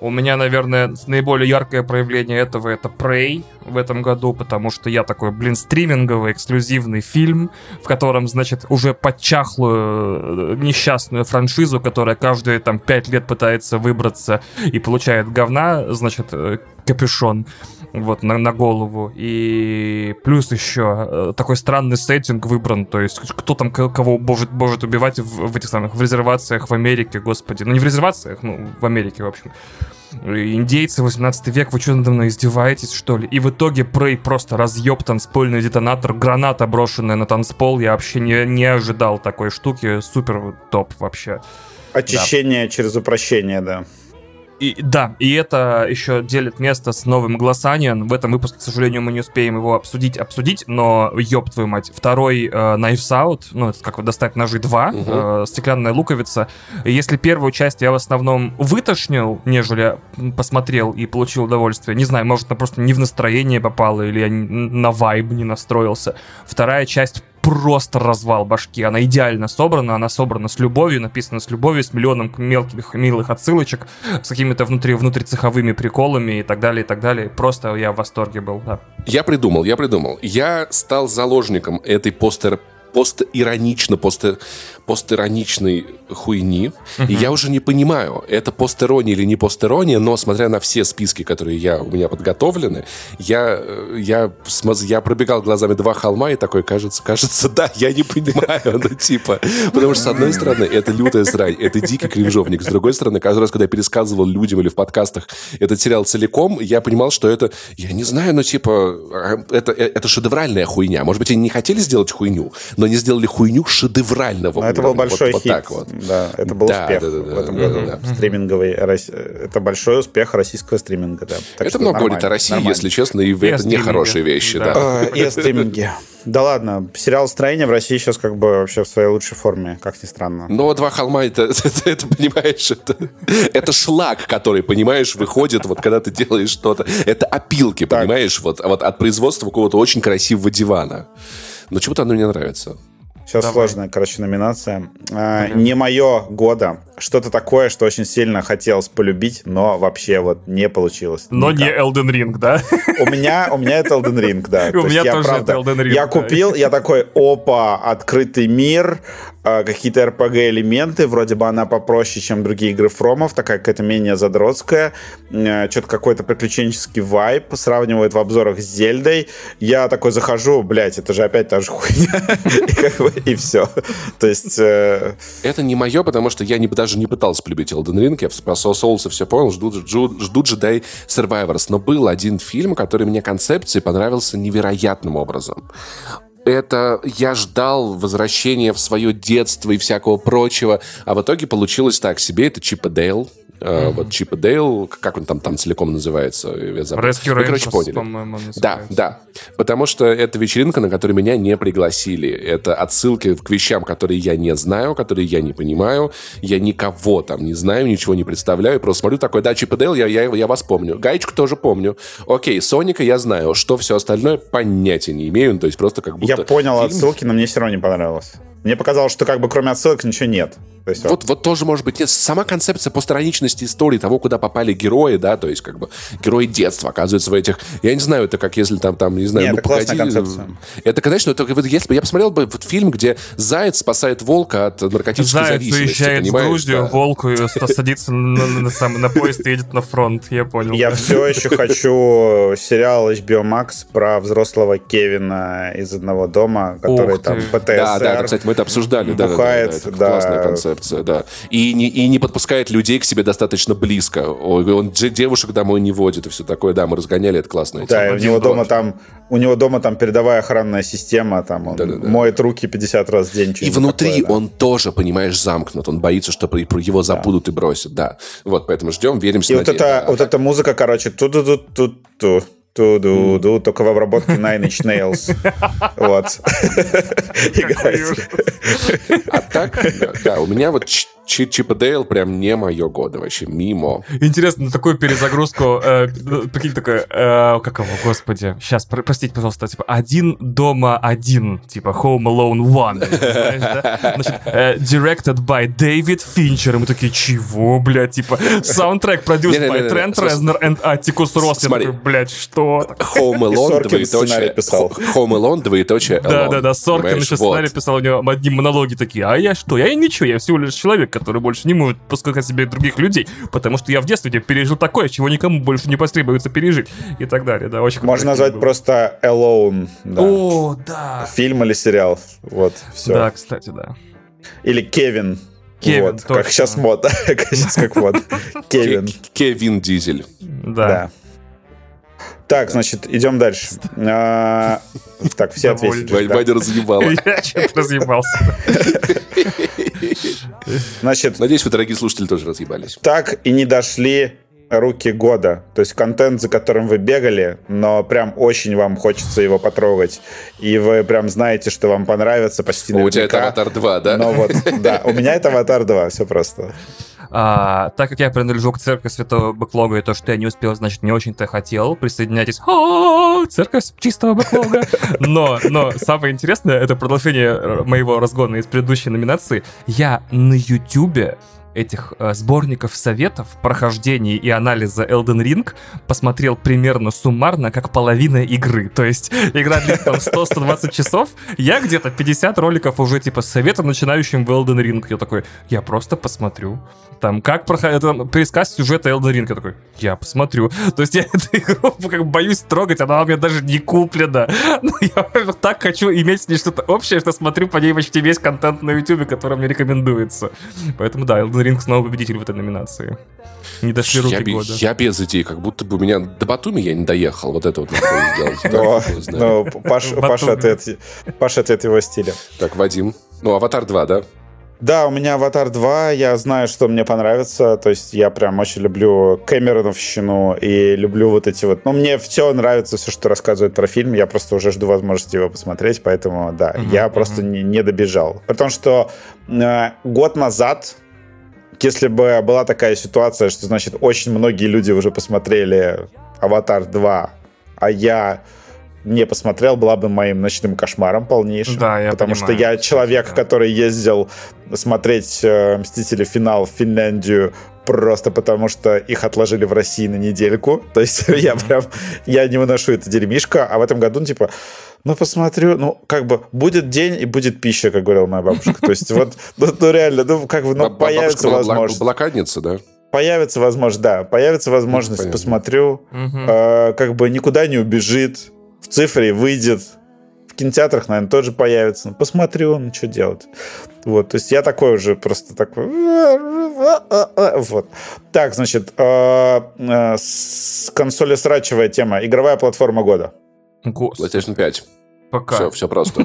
У меня, наверное, наиболее яркое проявление этого это Prey в этом году, потому что я такой, блин, стриминговый эксклюзивный фильм, в котором, значит, уже подчахлую э, несчастную франшизу, которая каждые там пять лет пытается выбраться и получает говна, значит, э, капюшон вот, на, на голову. И плюс еще э, такой странный сеттинг выбран, то есть кто там кого может, может убивать в, в этих самых, в резервациях в Америке, господи. Ну, не в резервациях, ну, в Америке, в общем. Индейцы, 18 век, вы что надо мной издеваетесь, что ли? И в итоге Прей просто разъеб танцпольный детонатор, граната брошенная на танцпол. Я вообще не, не ожидал такой штуки. Супер топ вообще. Очищение через упрощение, да. И, да, и это еще делит место с новым Глассаниан. В этом выпуске, к сожалению, мы не успеем его обсудить, обсудить, но ёб твою мать. Второй э, Knives Out, ну, это как вот достать ножи 2, Мгм. э, стеклянная луковица. Если первую часть я в основном вытошнил, нежели посмотрел и получил удовольствие, не знаю, может, она просто не в настроение попала, или я на вайб не настроился. Вторая часть просто развал башки. Она идеально собрана, она собрана с любовью, написана с любовью, с миллионом мелких милых отсылочек, с какими-то внутри, внутрицеховыми приколами и так далее, и так далее. Просто я в восторге был, да. Я придумал, я придумал. Я стал заложником этой постер постиронично, посте, постироничной хуйни. И я уже не понимаю, это постерония или не постерония, но смотря на все списки, которые я, у меня подготовлены, я, э, я, я пробегал глазами два холма и такой, кажется, кажется, да, я не понимаю, ну типа, потому что с одной стороны это лютая срань, это дикий кринжовник, с другой стороны, каждый раз, когда я пересказывал людям или в подкастах этот сериал целиком, я понимал, что это, я не знаю, ну типа, а, это, э, это шедевральная хуйня. Может быть, они не хотели сделать хуйню, но они сделали хуйню шедеврального Но это был большой вот, хит. вот так вот. Да, это был Да, успех да, да, да, в этом да, году. да, Стриминговый. рос- Это большой успех российского стриминга, да. Так это что много говорит о России, нормально. если честно, и, И это не стриминге. хорошие вещи, Да. да. А, И о стриминге. Да ладно, сериал «Строение» в России сейчас как бы вообще в своей лучшей форме, как ни странно. Но два холма это, это, это, понимаешь, это, это шлак, который, понимаешь, выходит, вот когда ты делаешь что-то. Это опилки, Так. понимаешь, вот, вот от производства какого-то очень красивого дивана. Но чего-то оно мне нравится. Сейчас Давай. сложная, короче, номинация. А, Не мое года. Что-то такое, что очень сильно хотелось полюбить, но вообще вот не получилось. Но никак. не Elden Ring, да? У меня, у меня это Elden Ring, да. У меня тоже это Elden Ring, Я купил, я такой, опа, открытый мир, какие-то RPG-элементы, вроде бы она попроще, чем другие игры Фромов, такая какая-то менее задротская, что-то какой-то приключенческий вайп, сравнивают в обзорах с Зельдой. Я такой захожу, блядь, это же опять та же хуйня. И все. То есть... э, Это не мое, потому что я даже не пытался полюбить Elden Ring. Я про Souls все понял, жду Jedi Survivors. Но был один фильм, который мне концепции понравился невероятным образом. Это я ждал возвращения в свое детство и всякого прочего, а в итоге получилось так себе. Это Чип и Дейл. Э, Вот Чип и Дейл, как он там, там целиком называется? Я забыл. Rescue Вы, короче, Rangers, поняли. по-моему, Да, да. Потому что это вечеринка, на которую меня не пригласили. Это отсылки к вещам, которые я не знаю, которые я не понимаю. Я никого там не знаю, ничего не представляю. Просто смотрю такой, да, Чип и Дейл, я, я, я вас помню. Гаечку тоже помню. Окей, Соника я знаю. Что все остальное, понятия не имею. Ну, То есть просто как будто... Я понял фильм- отсылки, но мне все равно не понравилось. Мне показалось, что как бы кроме отсылок ничего нет. То есть, вот, вот тоже может быть. Нет, сама концепция постраничности истории того, куда попали герои, да, то есть как бы герои детства оказываются в этих... Я не знаю, это как если там, там не знаю, Нет, ну это погоди. концепция. Это, конечно, это, вот, если бы я посмотрел бы вот фильм, где заяц спасает волка от наркотической Заяц зависимости, уезжает в? Грузию, Да. волку и садится на, на- на сам- на поезд и едет на фронт. Я понял. Я все еще хочу сериал HBO Max про взрослого Кевина из одного дома, который там. ПТСР. Да, да, кстати, мы это обсуждали. да, да, да, бухает, да, это да. классная концепция, да. И не, и не подпускает людей к себе достаточно близко. Он де- девушек домой не водит и все такое. Да, мы разгоняли, это классная Да, у него дома там у него дома там передовая охранная система, там он Да-да-да. моет руки 50 раз в день. И внутри такое, да. он тоже, понимаешь, замкнут. Он боится, что его забудут и бросят. Да. Вот, поэтому ждем, веримся. И вот эта, вот эта музыка, короче, ту ду ду ту ту ту ду только в обработке Nine Inch Nails. Вот. А так, да, у меня вот Ч- Ч- Чип и Дейл прям не мое года вообще, мимо. Интересно, на такую перезагрузку, э, ну, прикинь, такое, э, как его, господи, сейчас, простите, пожалуйста, типа, один дома один, типа, Home Alone One, знаешь, да? Значит, э, directed by David Fincher, и мы такие, чего, блядь, типа, саундтрек produced by Trent Reznor and Atticus Ross, я такой, блядь, что? Home Alone, двоеточие. писал. Home Alone, двоеточие Да, Alone. да, да, Соркин еще сценарий писал, у него одни монологи такие, а я что? Я ничего, я всего лишь человек, который больше не может пускать себе других людей, потому что я в детстве пережил такое, чего никому больше не потребуется пережить, и так далее, да, очень Можно назвать фильм был. просто Alone. да. О, да. Фильм или сериал. Вот, все. Да, кстати, да. Или Кевин. Кевин, вот, как точно. сейчас мода. Как сейчас как мода. Кевин. Кевин Дизель. Да. Да. Так, значит, идем дальше. А, Так, все ответили. Ваня разъебала. Я что-то разъебался. Значит, Надеюсь, вы, дорогие слушатели, тоже разъебались. так и не дошли руки года. То есть контент, за которым вы бегали, но прям очень вам хочется его потрогать. И вы прям знаете, что вам понравится почти О, у тебя это наверняка. Аватар 2, да? Но вот, да, у меня это Аватар 2, все просто. А, так как я принадлежу к церкви Святого Бэклога, и то, что я не успел, значит, не очень-то хотел, присоединяйтесь. О, церковь чистого Бэклога. Но, но самое интересное, это продолжение э, моего разгона из предыдущей номинации. Я на Ютубе этих э, сборников советов, прохождений и анализа Elden Ring посмотрел примерно суммарно как половина игры. То есть игра длится там 100-120 часов, я где-то 50 роликов уже типа с советом начинающим в Elden Ring. Я такой, я просто посмотрю. Там, как проходит там, пересказ сюжета Elden Ring. Я такой, я посмотрю. То есть я эту игру как боюсь трогать, она у меня даже не куплена. Но я так хочу иметь с ней что-то общее, что смотрю по ней почти весь контент на YouTube, который мне рекомендуется. Поэтому да, Elden Ring снова победитель в этой номинации. Не дошли руки я, года. я без идей, как будто бы у меня до Батуми я не доехал. Вот это вот надо было сделать. Но. Паша, ответ, Паша ответ его стиля. Так, Вадим. Ну, Аватар 2, да? Да, у меня Аватар 2, я знаю, что мне понравится, то есть я прям очень люблю Кэмероновщину и люблю вот эти вот... Ну, мне все нравится, все, что рассказывают про фильм, я просто уже жду возможности его посмотреть, поэтому, да, Мгм, я просто не, не добежал. Потому что э, год назад, если бы была такая ситуация, что, значит, очень многие люди уже посмотрели Аватар 2, а я не посмотрел, была бы моим ночным кошмаром полнейшим. Да, я Потому понимаю. что я человек, Да. который ездил смотреть э, «Мстители. Финал» в Финляндию просто потому, что их отложили в России на недельку. То есть я прям, я не выношу это дерьмишко, а в этом году, ну, типа, ну, посмотрю, ну, как бы, будет день и будет пища, как говорила моя бабушка. То есть вот, ну, ну, реально, ну, как бы, ну, появится возможность. блокадница, да? Появится возможность, да, появится возможность, посмотрю. Э, как бы никуда не убежит, в цифре выйдет, в кинотеатрах, наверное, тоже появится. Ну, посмотрю, ну, что делать. Вот, то есть я такой уже просто такой... Вот. Так, значит, э, э, с консоли срачевая тема. Игровая платформа года. Господи, PlayStation 5. пока. Все, все просто.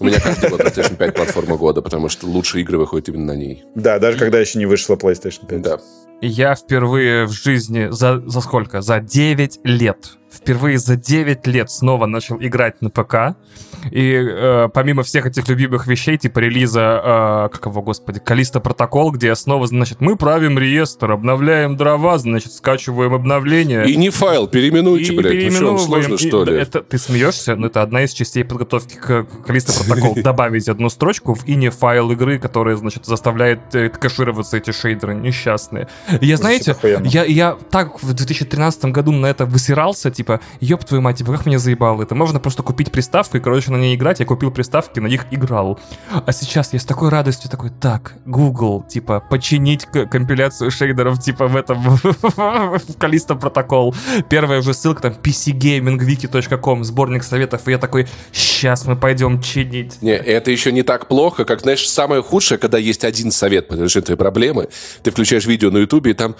У меня каждый год PlayStation 5 платформа года, потому что лучшие игры выходят именно на ней. Да, даже когда еще не вышла PlayStation 5. Да. Я впервые в жизни за, за сколько? За 9 лет впервые за 9 лет снова начал играть на ПК. И э, помимо всех этих любимых вещей, типа релиза, э, как его, господи, Калиста протокол, где снова, значит, мы правим реестр, обновляем дрова, значит, скачиваем обновления. И не файл, переименуйте, И блядь. Ну что, сложно, И что ли? Это, ты смеешься, но это одна из частей подготовки к Калиста протокол. Добавить одну строчку в ине файл игры, которая, значит, заставляет э, кэшироваться эти шейдеры несчастные. Я, знаете, я, я так в 2013 году на это высирался, типа, ёб твою мать, типа, как меня заебало это. Можно просто купить приставку и, короче, на ней играть. Я купил приставки, на них играл. А сейчас я с такой радостью такой, так, Google, типа, починить компиляцию шейдеров, типа, в этом, в Калиста протокол. Первая уже ссылка, там, pcgamingwiki.com, сборник советов, и я такой, сейчас мы пойдем чинить. Не, это еще не так плохо, как, знаешь, самое худшее, когда есть один совет по решению твоей проблемы. Ты включаешь видео на Ютубе, и там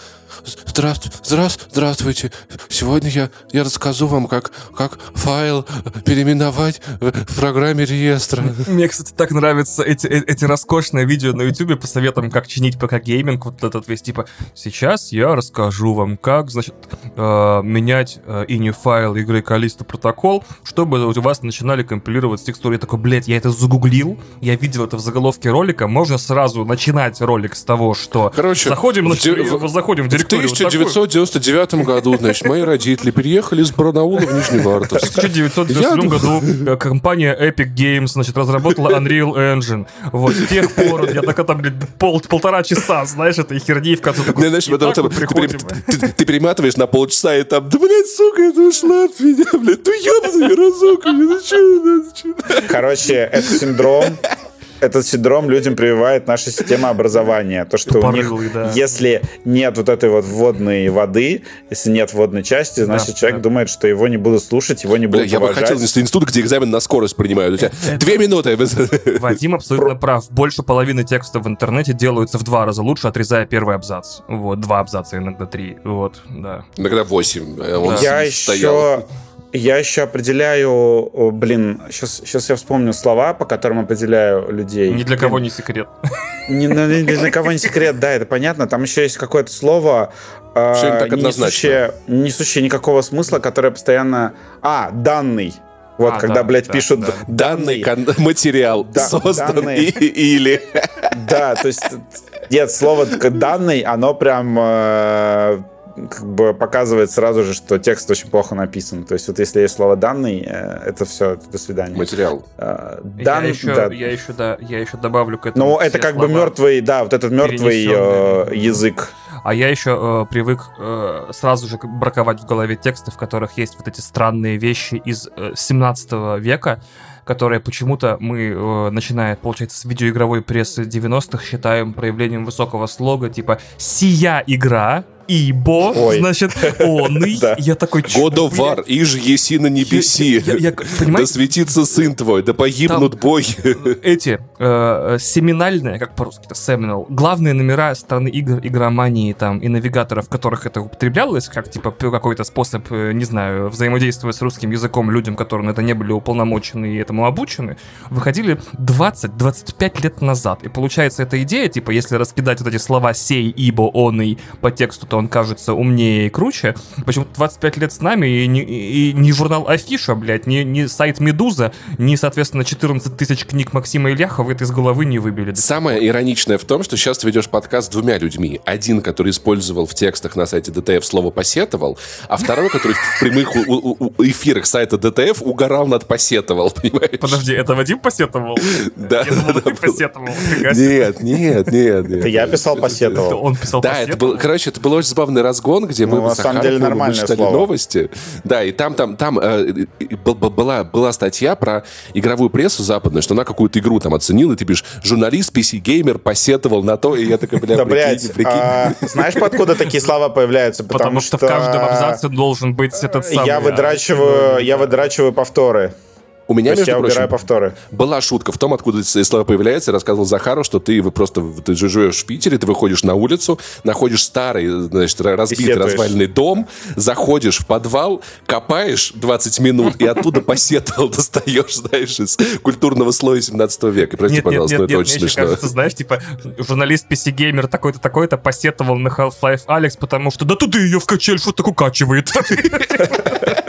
Здравствуйте, здравствуйте, здравствуйте. Сегодня я, я расскажу вам, как, как файл переименовать в, в программе реестра. Мне, кстати, так нравятся эти, э- эти роскошные видео на Ютубе по советам, как чинить ПК гейминг, вот этот весь, типа, сейчас я расскажу вам, как, значит, э, менять э, ini файл игры Callisto Protocol, чтобы у вас начинали компилировать текстуры. Я такой, блядь, я это загуглил, я видел это в заголовке ролика, можно сразу начинать ролик с того, что Короче, заходим, в в- заходим в В вот такую. 1999 году, значит, мои родители переехали из Барнаула в Нижневартовск. В 1997 Я- году э, компания Epic Games, значит, разработала Unreal Engine. Вот, с тех пор я так там, блядь, пол, полтора часа, знаешь, этой херни в конце такой, знаешь, «И потом так там мы ты, ты- ты- ты перематываешь на полчаса, и там, да, блядь, сука, это ушла от меня, блядь, ну ёбаный разок, ну чё, ну чё. Короче, это синдром, этот синдром людям прививает наша система образования. То, что у них, Тупорылый, да. если нет вот этой вот вводной воды, если нет вводной части, значит, человек да. думает, что его не будут слушать, его не Бля, будут я бы хотел в институт, где экзамен на скорость принимают. У тебя две минуты. Вадим абсолютно прав. Больше половины текста в интернете делаются в два раза лучше, отрезая первый абзац. Вот, два абзаца, иногда три. Вот, да. Иногда восемь. э, Он Я стоял. еще, я еще определяю, блин, сейчас, сейчас я вспомню слова, по которым определяю людей. Ни для Блин, кого не секрет. Ни, ни- ни для кого не секрет, да, это понятно. Там еще есть какое-то слово, э, Всё не несущее, не несущее никакого смысла, которое постоянно... А, данный. Вот, А, когда, да, блядь, да, пишут да. Данный кон- материал Да, создан данные. и- или... Да, то есть нет, слово данный, оно прям э, как бы показывает сразу же, что текст очень плохо написан. То есть вот если есть слово данный, э, это все, до свидания. Материал. Я дан- еще, да. я еще, да, я еще добавлю к этому. Ну, это как бы мертвый, да, вот этот мертвый э, язык. А я еще э, привык э, сразу же браковать в голове тексты, в которых есть вот эти странные вещи из э, 17 века, которые почему-то мы, э, начиная, получается, с видеоигровой прессы 90-х, считаем проявлением высокого слога, типа «сия игра», Ибо, Ой. значит, он и Да. я такой War, иж еси на небеси. Я- я- я- Да светится сын твой, да погибнут боги. эти э, семинальные, как по-русски, это seminal, главные номера страны игр, игромании там и навигаторов, в которых это употреблялось, как типа какой-то способ, э, не знаю, взаимодействовать с русским языком людям, которые на это не были уполномочены и этому обучены, выходили 20-25 лет назад. И получается эта идея, типа, если раскидать вот эти слова сей, ибо, он и по тексту, то он кажется умнее и круче. Почему-то 25 лет с нами и не, и не журнал Афиша, блядь, не, не сайт Медуза, не, соответственно, 14 тысяч книг Максима Ильяхова это из головы не выбили. Самое ироничное в том, что сейчас ты ведешь подкаст с двумя людьми. Один, который использовал в текстах на сайте ДТФ слово «посетовал», а второй, который в прямых у- у- у- эфирах сайта ДТФ угорал над «посетовал», понимаешь? Подожди, это Вадим посетовал? Да, Я думал, да, ты да. посетовал. Нет, нет, нет. Это я писал, посетовал. Он писал Да, это посетовал? был, короче, это был очень забавный разгон, где Ну, мы на самом деле, нормальное читали слово. новости. Да, и там, там, там э, была, была статья про игровую прессу западную, что она какую-то игру там оценила, и ты пишешь, журналист, PC-геймер посетовал на то, и я такой, бля, Да, прикинь, блядь, прикинь. а, знаешь, откуда такие слова появляются? Потому что в каждом абзаце должен быть этот самый... Я выдрачиваю, я выдрачиваю повторы. У меня, То между я прочим, повторы. была шутка в том, откуда эти слова появляются. Я рассказывал Захару, что ты вы просто ты живешь в Питере, ты выходишь на улицу, находишь старый, значит, разбитый, разваленный дом, заходишь в подвал, копаешь 20 минут и оттуда посетовал достаешь, знаешь, из культурного слоя 17 века. Прости, Нет, нет, пожалуйста, нет, но это нет, очень смешно. кажется, знаешь, типа, журналист PC Gamer такой-то, такой-то посетовал на Half-Life Алекс, потому что да туда ее в качель что-то укачивает.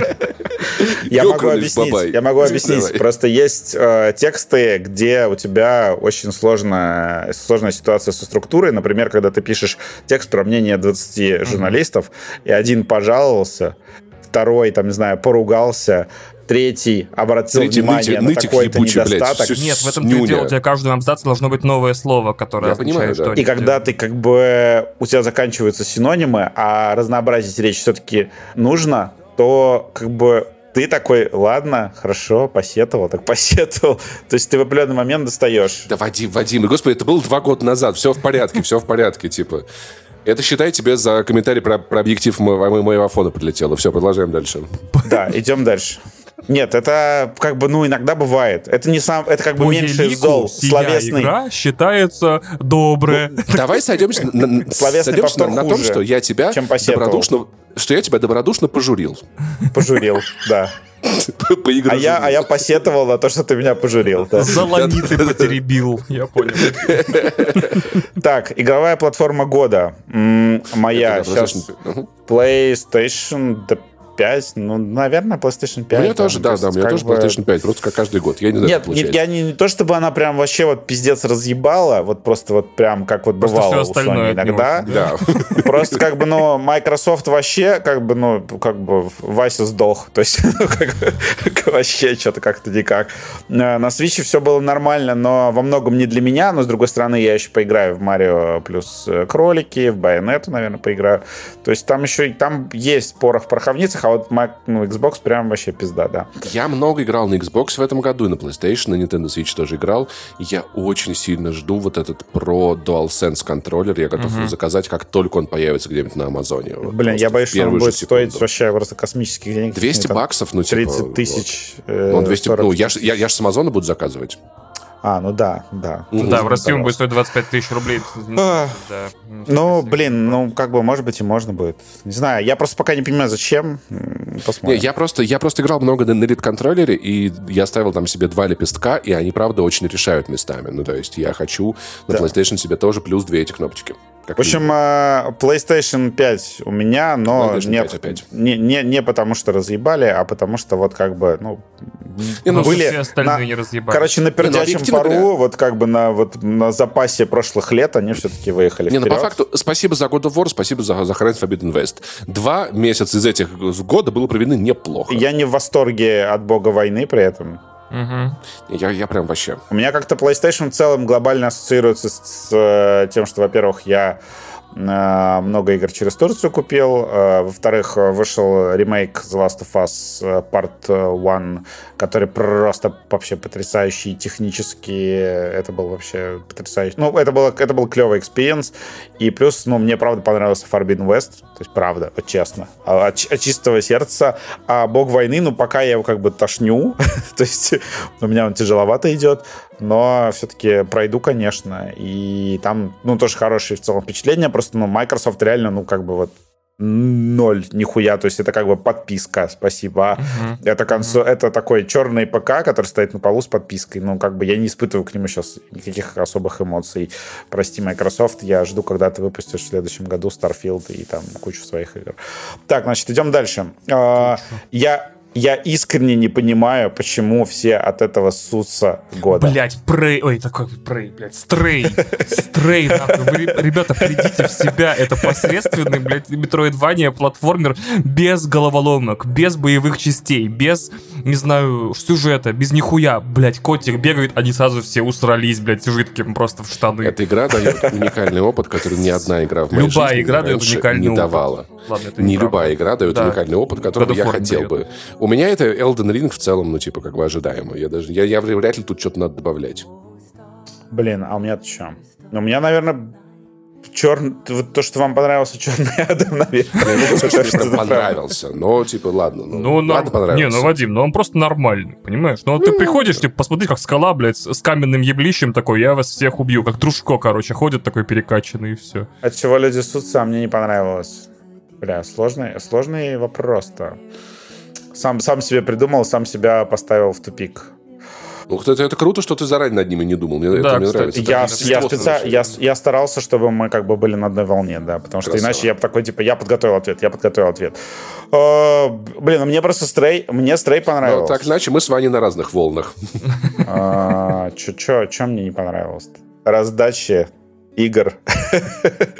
Я могу объяснить. Я могу объяснить. Просто есть э, тексты, где у тебя очень сложная, сложная ситуация со структурой. Например, когда ты пишешь текст про мнение 20 журналистов, и один пожаловался, второй, там, не знаю, поругался, третий обратил Третий внимание нытик, на такой-то недостаток. Блядь, Нет, в этом снюня. дело. У тебя каждому абзацу должно быть новое слово, которое Я понимаю, да. И когда ты как бы у тебя заканчиваются синонимы, а разнообразить речь все-таки нужно, то как бы ты такой, ладно, хорошо, посетовал, так посетовал. То есть ты в определенный момент достаешь. Да, Вадим, Вадим, господи, это было два года назад, все в порядке, все в порядке, типа. Это, считай, тебе за комментарий про, про объектив моего, моего фона прилетело. Все, продолжаем дальше. Да, идем дальше. Нет, это как бы, ну, иногда бывает. Это не сам, это как бы По меньше зол. Словесный. игра считается добрая. Ну, давай сойдемся, на, сойдемся на, на том, что я тебя добродушно, что я тебя добродушно пожурил. Пожурил, да. А я, а я посетовал на то, что ты меня пожурил. Да. Залони ты потеребил, я понял. Так, игровая платформа года. Моя сейчас PlayStation 5, ну, наверное, PlayStation 5. У меня тоже, да, да, у меня тоже бы... PlayStation 5, просто как каждый год. Я не знаю, Нет, не, я не, не то, чтобы она прям вообще вот пиздец разъебала, вот просто вот прям как вот просто бывало у Sony иногда. Да. Просто как бы, ну, Microsoft вообще, как бы, ну, как бы Вася сдох. То есть, ну, как, вообще что-то как-то никак. Э, на Switch все было нормально, но во многом не для меня, но с другой стороны, я еще поиграю в Марио плюс э, кролики, в Байонету, наверное, поиграю. То есть там еще, там есть порох в пороховницах, а вот Mac, ну, Xbox прям вообще пизда, да. Я много играл на Xbox в этом году, и на PlayStation, на Nintendo Switch тоже играл. я очень сильно жду вот этот Pro DualSense контроллер. Я готов угу. заказать, как только он появится где-нибудь на Амазоне. Блин, я боюсь, что он будет секунду. стоить вообще просто космических денег. 200 баксов, ну, 30 типа, тысяч. Вот. Э, ну, 200, ну, я, я, я же с Амазона буду заказывать. А, ну да, да. Да, в России он будет стоить 25 тысяч рублей. А, да. Ну, блин, ну, как бы, может быть, и можно будет. Не знаю, я просто пока не понимаю, зачем. Посмотрим. Не, я просто, я просто играл много на Elite-контроллере, и я ставил там себе два лепестка, и они, правда, очень решают местами. Ну, то есть я хочу на да. PlayStation себе тоже плюс две эти кнопочки. Как в общем, э, PlayStation 5 у меня, но не, не, не, не потому что разъебали, а потому что вот как бы, ну, не, ну были все остальные на, не разъебали. Короче, на пердячем не, ну, пару, говоря... вот как бы на, вот, на запасе прошлых лет они все-таки выехали Не, вперед. ну по факту, спасибо за God of War, спасибо за, за Horizon Forbidden West. Два месяца из этих года было проведены неплохо. Я не в восторге от бога войны при этом. Угу. Я, я прям вообще. У меня как-то PlayStation в целом глобально ассоциируется с, с э, тем, что, во-первых, я много игр через Турцию купил. Э, во-вторых, вышел ремейк The Last of Us э, Part 1, который просто вообще потрясающий технически. Это был вообще потрясающий. Ну, это, было, это был клевый experience. И плюс, ну, мне правда понравился Forbidden West. То есть, правда, вот честно. А, от, от чистого сердца. А Бог войны, ну, пока я его как бы тошню. То есть, у меня он тяжеловато идет но все-таки пройду, конечно. И там, ну, тоже хорошие в целом впечатления. Просто, ну, Microsoft реально, ну, как бы вот ноль, нихуя, то есть это как бы подписка, спасибо. Uh-huh. Это, консо... uh-huh. это такой черный ПК, который стоит на полу с подпиской, ну, как бы я не испытываю к нему сейчас никаких особых эмоций. Прости, Microsoft, я жду, когда ты выпустишь в следующем году Starfield и там кучу своих игр. Так, значит, идем дальше. Uh, я я искренне не понимаю, почему все от этого ссутся года. Блять, прей, ой, такой прей, блять, стрей, стрей, нахуй. ребята, придите в себя, это посредственный, блядь, метроидвания, платформер без головоломок, без боевых частей, без, не знаю, сюжета, без нихуя, блять, котик бегает, они сразу все усрались, блядь, жидким просто в штаны. Эта игра дает уникальный опыт, который ни одна игра в моей Любая жизни игра дает уникальный не давала. Ладно, это не, не любая игра дает да. уникальный опыт, который я хотел дает. бы. У меня это Elden Ring в целом, ну, типа, как бы ожидаемо. Я даже, я, я вряд ли тут что-то надо добавлять. Блин, а у меня-то что? У меня, наверное, черный, вот то, что вам понравился черный Адам, наверное. Ну, понравился, но типа ладно, ну, ну ладно понравился. Не, ну Вадим, ну он просто нормальный, понимаешь? Ну ты приходишь, типа, посмотри, как скала, блядь, с каменным еблищем такой, я вас всех убью, как дружко, короче, ходит такой перекачанный и все. От чего люди сутся, а мне не понравилось. Бля, сложный, сложный вопрос-то. Сам, сам себе придумал, сам себя поставил в тупик. Ну, кстати, это круто, что ты заранее над ними не думал. Мне, Да, это мне кстати, нравится. Я, Это я, очень- я, я старался, чтобы мы как бы были на одной волне, да, потому что Красава. иначе я бы такой, типа, я подготовил ответ, я подготовил ответ. Э, блин, а мне просто стрей, мне стрей Ну, понравился. так иначе мы с Ваней на разных волнах. А, чё, чё, чё мне не понравилось? Раздачи игр,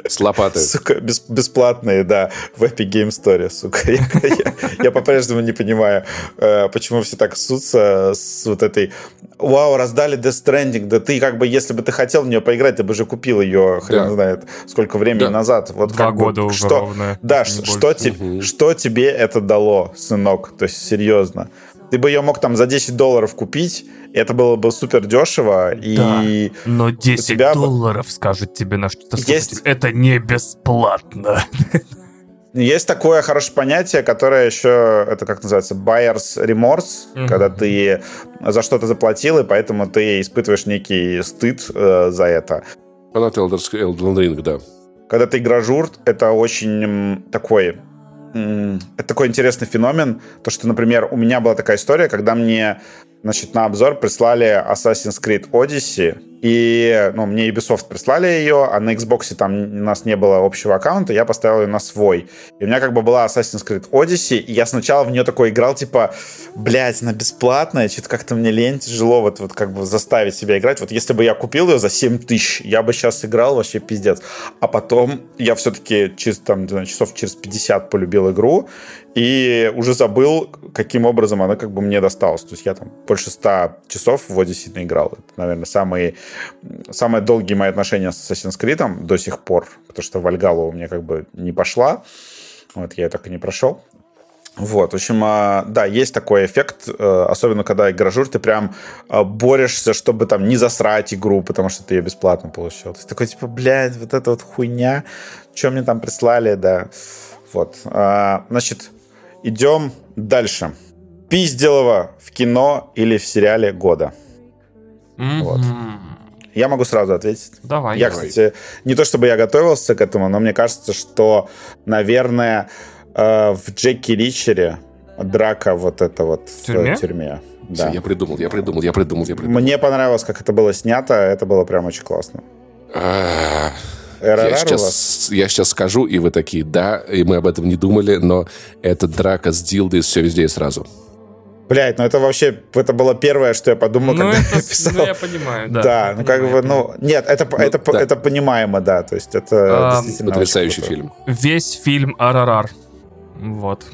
С лопатой. сука, бес- бесплатные, да, в Epic Game Store, сука. Я, я- я по-прежнему не понимаю, э, почему все так ссутся с вот этой... Вау, раздали Death Stranding, да ты как бы, если бы ты хотел в нее поиграть, ты бы уже купил ее, хрен Да. знает, сколько времени Да. назад. Вот Два как бы, года уже что, ровно, Да, что, больше. те- что тебе это дало, сынок? То есть, серьезно. Ты бы ее мог там за 10 долларов купить, и это было бы супер дешево, и... Но 10 тебя долларов скажет тебе на что-то Есть-. Это не бесплатно. Есть такое хорошее понятие, которое еще, это как называется, buyer's remorse, Мгм. когда ты за что-то заплатил, и поэтому ты испытываешь некий стыд э, за это. Фанат Elden Ring, да. Когда ты игражур, это очень такой... Это такой интересный феномен. То, что, например, у меня была такая история, когда мне значит, на обзор прислали Assassin's Creed Odyssey, и, ну, мне Ubisoft прислали ее, а на Xbox там у нас не было общего аккаунта, я поставил ее на свой. И у меня как бы была Assassin's Creed Odyssey, и я сначала в нее такой играл, типа, блядь, она бесплатная, что-то как-то мне лень, тяжело вот, вот как бы заставить себя играть. Вот если бы я купил ее за 7 тысяч, я бы сейчас играл вообще пиздец. А потом я все-таки через, там, знаю, часов через 50 полюбил игру, и уже забыл, каким образом она как бы мне досталась. То есть я там больше 100 часов в Odyssey наиграл. Это, наверное, самые, самые долгие мои отношения с Assassin's Creed до сих пор, потому что Вальгалу у меня как бы не пошла. Вот, я так и не прошел. Вот, в общем, а, да, есть такой эффект, э, особенно когда игражур, ты прям а, борешься, чтобы там не засрать игру, потому что ты ее бесплатно получил. Есть такой, типа, блядь, вот эта вот хуйня, что мне там прислали, да. Вот, А, значит, идем дальше. Пизделова в кино или в сериале года? Вот. Мгм. Я могу сразу ответить. Давай. Я, давай. кстати, не то чтобы я готовился к этому, но мне кажется, что, наверное, э, в Джеки Ричере драка вот это вот в тюрьме? тюрьме. Всё, Да. Я придумал, я придумал, я придумал, я придумал. Мне понравилось, как это было снято, это было прям очень классно. А, РРР Я у вас? сейчас, я сейчас скажу, и вы такие, да, и мы об этом не думали, но это драка с дилдой все везде и сразу. Блядь, ну это вообще, это было первое, что я подумал, Ну, когда это, я писал. ну, я понимаю, да. Да, ну как бы, ну, нет, это, это, да. это понимаемо, да, то есть это Ам, действительно Потрясающий фильм. Весь фильм Арарар. Вот.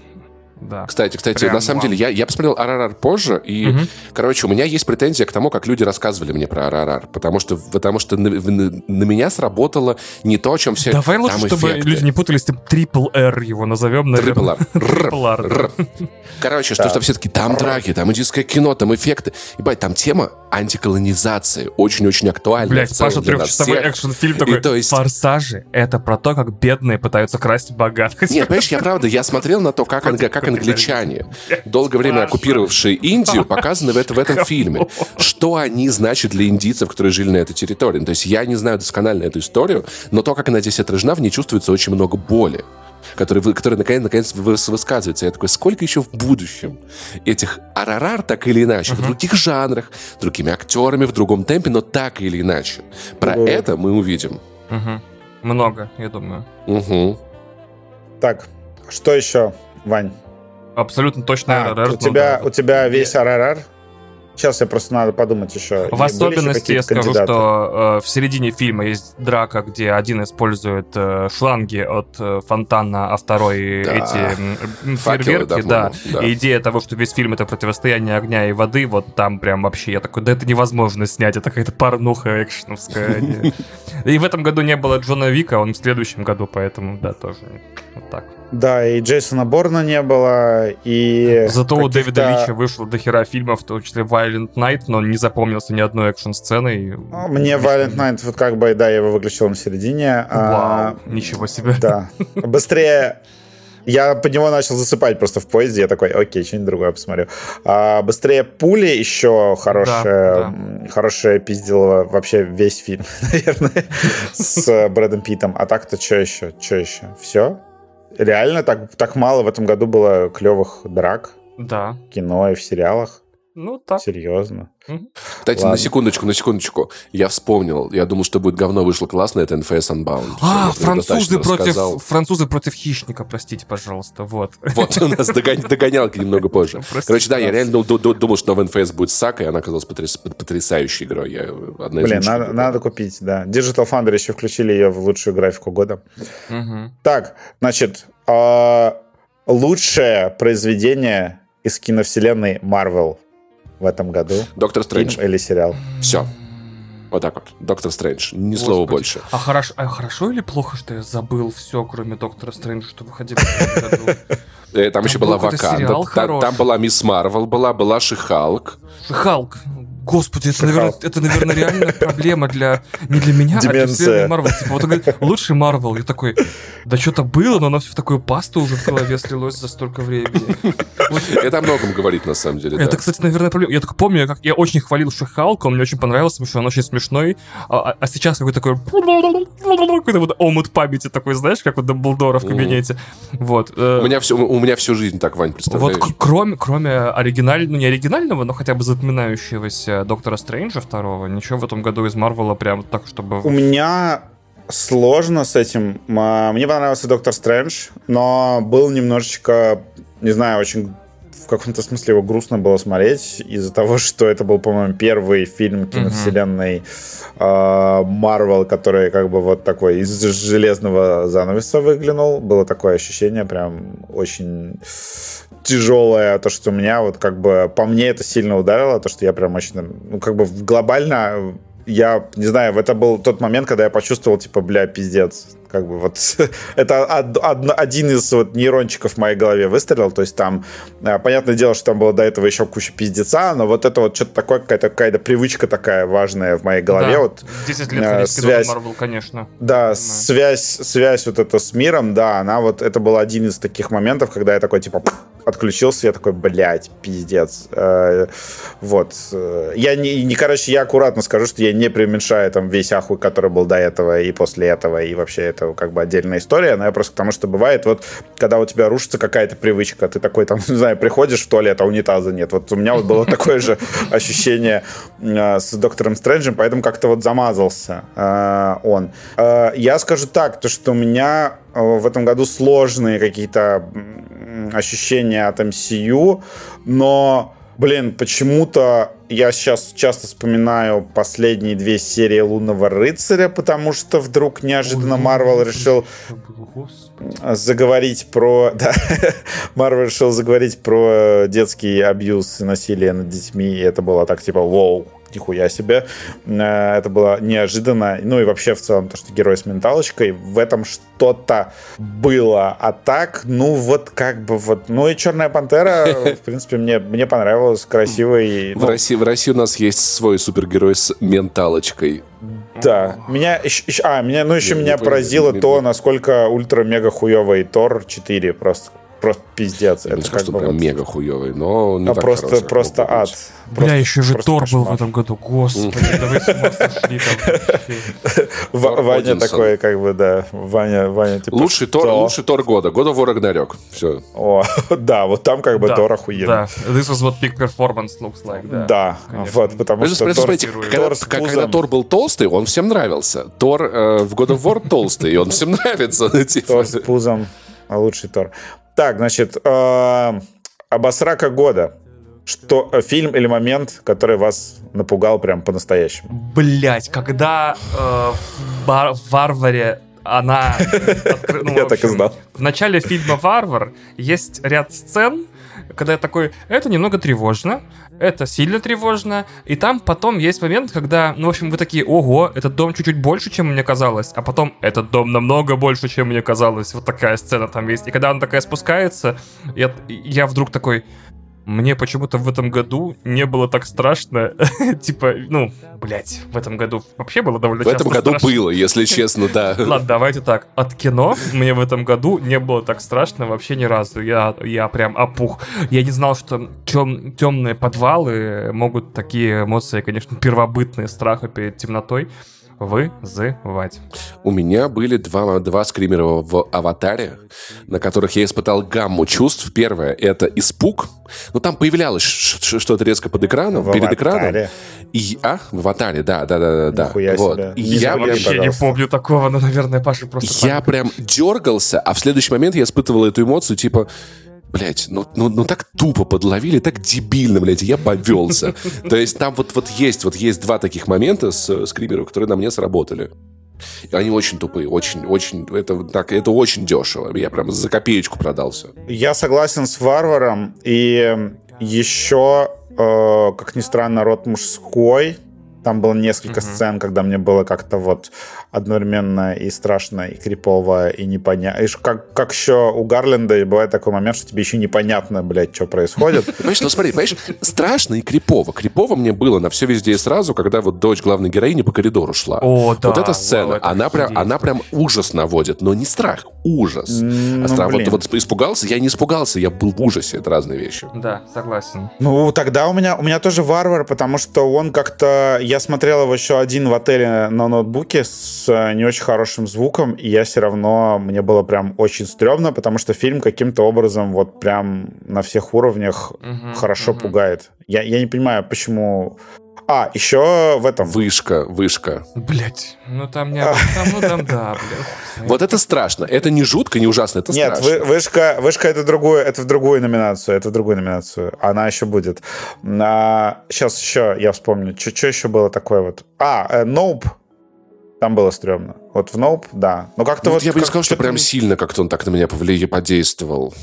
Да. Кстати, кстати, Прям на самом вау. деле, я, я посмотрел «Арарар» позже, и, Мгм. короче, у меня есть претензия к тому, как люди рассказывали мне про «Арарар», потому что, потому что на, на- на меня сработало не то, о чем все... Давай лучше, там чтобы эффекты. люди не путались, там Трипл Р его назовем, Трипл наверное. Трипл Р. Короче, что, что все таки там драки, там индийское кино, там эффекты. Ебать, там тема антиколонизации очень-очень актуальна. Блять, Паша трехчасовой экшн-фильм такой. то есть- Форсажи — это про то, как бедные пытаются красть богатых. Нет, понимаешь, я правда, я смотрел на то, как, как англичане, долгое время оккупировавшие Индию, показаны в, это- в этом фильме. Что они значат для индийцев, которые жили на этой территории. То есть я не знаю досконально эту историю, но то, как она здесь отражена, в ней чувствуется очень много боли который, который наконец, наконец выс- высказывается. Я такой, сколько еще в будущем этих арарар, так или иначе, в других жанрах, другими актерами, в другом темпе, но так или иначе. Про Мгм. это мы увидим. Мгм. Много, я думаю. Мгм. Так, что еще, Вань? Абсолютно точно А, РРР. у ну тебя, да. у тебя весь РРР? Сейчас я просто надо подумать еще. В особенности я скажу, что э, в середине фильма есть драка, где один использует э, шланги от э, фонтана, а второй Да. эти м, м, Факелы, фейерверки. да, Да. И идея того, что весь фильм это противостояние огня и воды, вот там прям вообще я такой, да это невозможно снять, это какая-то порнуха экшеновская. И в этом году не было Джона Вика, он в следующем году, поэтому да, тоже вот так. Да, и Джейсона Борна не было, и... Зато у Дэвида Лича вышло до хера фильмов, в том числе Violent Night, но он не запомнился ни одной экшн-сцены. Ну, Мне Violent Night, вот как бы, да, я его выключил на середине. а, Вау, ничего себе. Да. Быстрее... Я под него начал засыпать просто в поезде. Я такой, окей, что-нибудь другое посмотрю. А, быстрее пули еще хорошая, Да, м, хорошая пиздила вообще весь фильм, наверное, с Брэдом Питтом. А так-то что еще? Что еще? Все? Реально так, так мало в этом году было клевых драк Да. в кино и в сериалах? Ну, так. Серьезно? Кстати, Ладно. на секундочку, на секундочку. Я вспомнил. Я думал, что будет говно вышло классно. Это NFS Unbound. А, французы против, рассказал. французы против хищника, простите, пожалуйста, вот. Вот, у нас догон- догонялки немного позже. Простите, Короче, да, я реально ду- ду- думал, что новый NFS будет Сака, и она оказалась потряс- потрясающей игрой. Я одна из Блин, надо, купить, да. Digital Foundry еще включили ее в лучшую графику года. Так, значит, а, лучшее произведение из киновселенной Marvel в этом году. Доктор Фильм Стрэндж. или сериал. Все. Вот так вот. Доктор Стрэндж. Ни слова Господи. больше. А хорошо, а хорошо или плохо, что я забыл все, кроме Доктора Стрэнджа, что выходило в этом году? Там, Там еще был была Ваканда. сериал Та- хороший. Там была Мисс Марвел, была, была Шихалк. Халк. Господи, это, наверное, это, наверное, реальная проблема для... Не для меня, а для Деменция. вселенной Марвел. Типа, вот он говорит, лучший Марвел. Я такой, да что-то было, но оно все в такую пасту уже в голове слилось за столько времени. Вот Это о многом говорит, на самом деле. Это, да. кстати, наверное, проблема. Я только помню, как я очень хвалил Шихалка, он мне очень понравился, потому что он очень смешной. А, а- а сейчас какой-то такой... Какой-то вот омут памяти такой, знаешь, как у Дамблдора в кабинете. Вот. э, У меня, все, у меня всю жизнь так, Вань, Вот представляешь? к- кроме, кроме оригинального, ну не оригинального, но хотя бы запоминающегося Доктора Стрэнджа второго, ничего в этом году из Марвела прям так, чтобы... У меня сложно с этим. А, Мне понравился Доктор Стрэндж, но был немножечко, не знаю, очень в каком-то смысле его грустно было смотреть из-за того, что это был, по-моему, первый фильм киновселенной Марвел, который как бы вот такой из железного занавеса выглянул. Было такое ощущение прям очень тяжелое, то, что у меня вот как бы по мне это сильно ударило, то, что я прям очень, ну, как бы глобально я не знаю, это был тот момент, когда я почувствовал, типа, бля, пиздец. Как бы вот это од- од- один из вот нейрончиков в моей голове выстрелил. То есть там, а, понятное дело, что там было до этого еще куча пиздеца, но вот это вот что-то такое, какая-то какая привычка такая важная в моей голове. Да, Вот 10 лет э, связь. Марвел, конечно. да, Понимаю. связь, связь вот эта с миром, да, она вот, это был один из таких моментов, когда я такой, типа, отключился, я такой, блядь, пиздец. Э, Вот. Я не, не, короче, я аккуратно скажу, что я не преуменьшаю там весь ахуй, который был до этого и после этого, и вообще это как бы отдельная история, но я просто к тому, что бывает, вот, когда у тебя рушится какая-то привычка, ты такой там, не знаю, приходишь в туалет, а унитаза нет. Вот у меня вот было такое же ощущение э, с Доктором Стрэнджем, поэтому как-то вот замазался э, он. Я скажу так, то, что у меня в этом году сложные какие-то ощущения от MCU, но Блин, почему-то я сейчас часто вспоминаю последние две серии Лунного рыцаря, потому что вдруг неожиданно Марвел решил заговорить про... Да, Марвел решил заговорить про детский абьюз и насилие над детьми, и это было так, типа, вау, нихуя себе. Э, Это было неожиданно. Ну и вообще в целом то, что герой с менталочкой, в этом что-то было. А так, ну вот как бы вот... Ну и Черная Пантера, в принципе, мне, мне понравилась, красивый. В, ну, России, в России у нас есть свой супергерой с менталочкой. Да. Меня еще, а, меня, ну еще Не- меня поразило понял. то, насколько ультра-мега хуёвый Тор 4. Просто, просто пиздец. Я не Это скажу, как что бы прям вот- мега хуёвый, но не а так просто, хороший, просто ад. быть. Бля, Просто- еще же Тор был в этом году. Господи, да вы с ума сошли там Ваня такой, как бы, да. Ваня, Ваня, типа, Лучший Тор, лучший Тор года. God of War Ragnarok. Все. О, да, вот там как бы Тор охуенный. Да, this is what peak performance looks like, да. Да, вот, потому что смотрите, когда. Тор был толстый, он всем нравился. Тор э, в God of War толстый, и он всем нравится. ну, типа. Тор с пузом, а лучший Тор. Так, значит, э, обосрака года. Что э, фильм или момент, который вас напугал прям по-настоящему? Блять, когда э, в, бар- в Варваре она... откры- ну, Я в так и общем, знал. В начале фильма «Варвар» есть ряд сцен, когда я такой, это немного тревожно, это сильно тревожно, и там потом есть момент, когда, ну, в общем, вы такие, ого, этот дом чуть-чуть больше, чем мне казалось, а потом этот дом намного больше, чем мне казалось, вот такая сцена там есть, и когда она такая спускается, я, я вдруг такой, мне почему-то в этом году не было так страшно. типа, ну, блядь, в этом году вообще было довольно В этом году страшно. было, если честно, да. Ладно, давайте так. От кино мне в этом году не было так страшно вообще ни разу. Я, я прям опух. Я не знал, что тем, темные подвалы могут такие эмоции, конечно, первобытные страха перед темнотой вызывать. У меня были два, два скримера в «Аватаре», на которых я испытал гамму чувств. Первое — это испуг. Ну, там появлялось что-то резко под экраном, В перед «Аватаре»? экраном. И, а? В «Аватаре», да, да, да, да. да. Нихуя вот. себе. И я забыли, вообще Я не пожалуйста. помню такого, но, наверное, Паша просто... Я прям дергался, а в следующий момент я испытывал эту эмоцию, типа, блять, ну, ну, ну так тупо подловили, так дебильно, блядь, я повелся. То есть там вот, вот есть, вот есть два таких момента с скримеров, которые на мне сработали. И они очень тупые, очень, очень, это, так, это очень дешево. Я прям за копеечку продался. Я согласен с Варваром. И еще, э, как ни странно, род мужской. Там было несколько сцен, когда мне было как-то вот одновременно и страшно, и крипово, и непонятно. И как, как еще у Гарленда бывает такой момент, что тебе еще непонятно, блядь, что происходит. Понимаешь, ну смотри, понимаешь, страшно и крипово. Крипово мне было на все везде и сразу, когда вот дочь главной героини по коридору шла. О, да, Вот эта сцена, она, прям, она прям ужас наводит, но не страх, ужас. А ну, страх, вот, вот испугался, я не испугался, я был в ужасе, это разные вещи. Да, согласен. Ну, тогда у меня, у меня тоже варвар, потому что он как-то... Я смотрел его еще один в отеле на ноутбуке с э, не очень хорошим звуком, и я все равно... Мне было прям очень стрёмно, потому что фильм каким-то образом вот прям на всех уровнях Мгм, хорошо мгм. пугает. Я, я не понимаю, почему... А, еще в этом... Вышка, вышка. Блять, ну там не об- там, ну там да, блядь. Вот это страшно. Это не жутко, не ужасно, это Нет, страшно. вы- вышка, вышка это другую, это в другую номинацию, это в другую номинацию. Она еще будет. сейчас еще я вспомню, что еще было такое вот. А, э, Nope. Там было стрёмно. Вот в Nope, да. Ну как-то Ну, вот. я бы не сказал, что прям сильно как-то он так на меня повлиял, подействовал.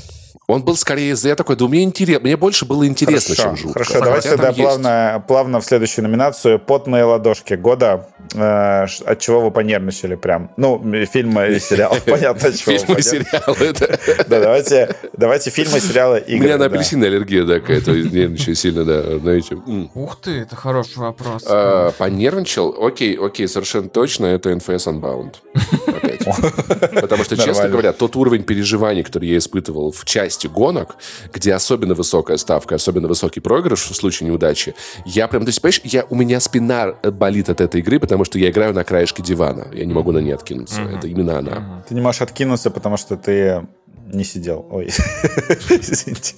Он был скорее, я такой, да мне интересно, мне больше было интересно, Хорошо, чем жутко. хорошо Хотя давайте тогда есть. плавно, плавно в следующую номинацию. «Потные ладошки года». Э, от чего вы понервничали прям? Ну, фильмы и сериалы, понятно, от чего Фильмы, понервничали. сериалы, да. Да, давайте, давайте фильмы, сериалы, У игры. меня на да. апельсинная аллергия, да, какая-то, нервничаю сильно, да, знаете. Ух ты, это хороший вопрос. А, Понервничал? Окей, окей, совершенно точно, это NFS Unbound. Потому что, честно говоря, тот уровень переживаний, который я испытывал в части гонок, где особенно высокая ставка, особенно высокий проигрыш в случае неудачи, я прям, то есть, понимаешь, я, у меня спина болит от этой игры, потому что я играю на краешке дивана. Я не могу на ней откинуться. Это именно она. Ты не можешь откинуться, потому что ты не сидел. Ой, извините.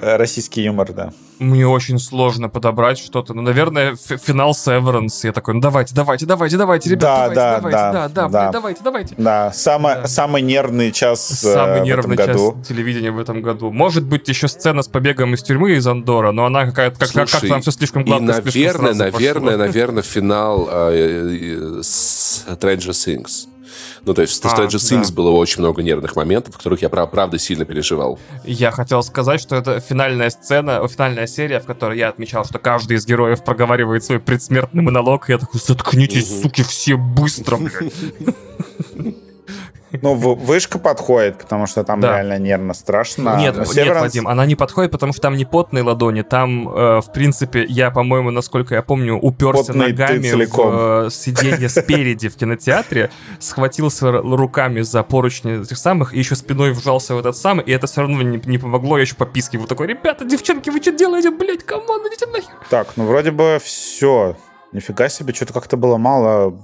Э, Российский юмор, да. Мне очень сложно подобрать что-то. Ну, наверное, финал Severance. Я такой, ну давайте, давайте, давайте, давайте, ребят, Да, давайте, да, давайте, да, да, да, да. блин, давайте, давайте. Да, самый, Да. самый нервный час э, Самый в нервный этом час году. телевидения в этом году. Может быть, еще сцена с побегом из тюрьмы из Андора, но она какая-то как, как, там все слишком И, гладко, слишком наверное, сразу наверное, пошло. наверное, финал э, э, с Stranger Things. Ну, то есть в А, Stranger Things да. было очень много нервных моментов, в которых я, прав- правда, сильно переживал. Я хотел сказать, что это финальная сцена, финальная серия, в которой я отмечал, что каждый из героев проговаривает свой предсмертный монолог, и я такой, заткнитесь, суки, все быстро, блядь. Ну, вышка подходит, потому что там Да. реально нервно, страшно. Нет, А нет, Severance- Вадим, она не подходит, потому что там не потные ладони, там, э, в принципе, я, по-моему, насколько я помню, уперся Потный ногами в э, сиденье спереди в кинотеатре, схватился руками за поручни этих самых, и еще спиной вжался в этот самый, и это все равно не, не помогло, я еще попискивал такой, ребята, девчонки, вы что делаете, блядь, come on, идите нахер. Так, ну вроде бы все. Нифига себе, что-то как-то было мало.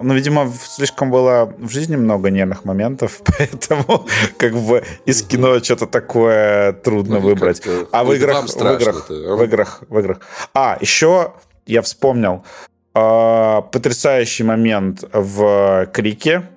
Ну, видимо, в- слишком было в жизни много нервных моментов, поэтому как бы из кино что-то такое трудно Ну, выбрать. А в ну, это играх, вам в играх, в играх, в играх. А, еще я вспомнил э, потрясающий момент в Крике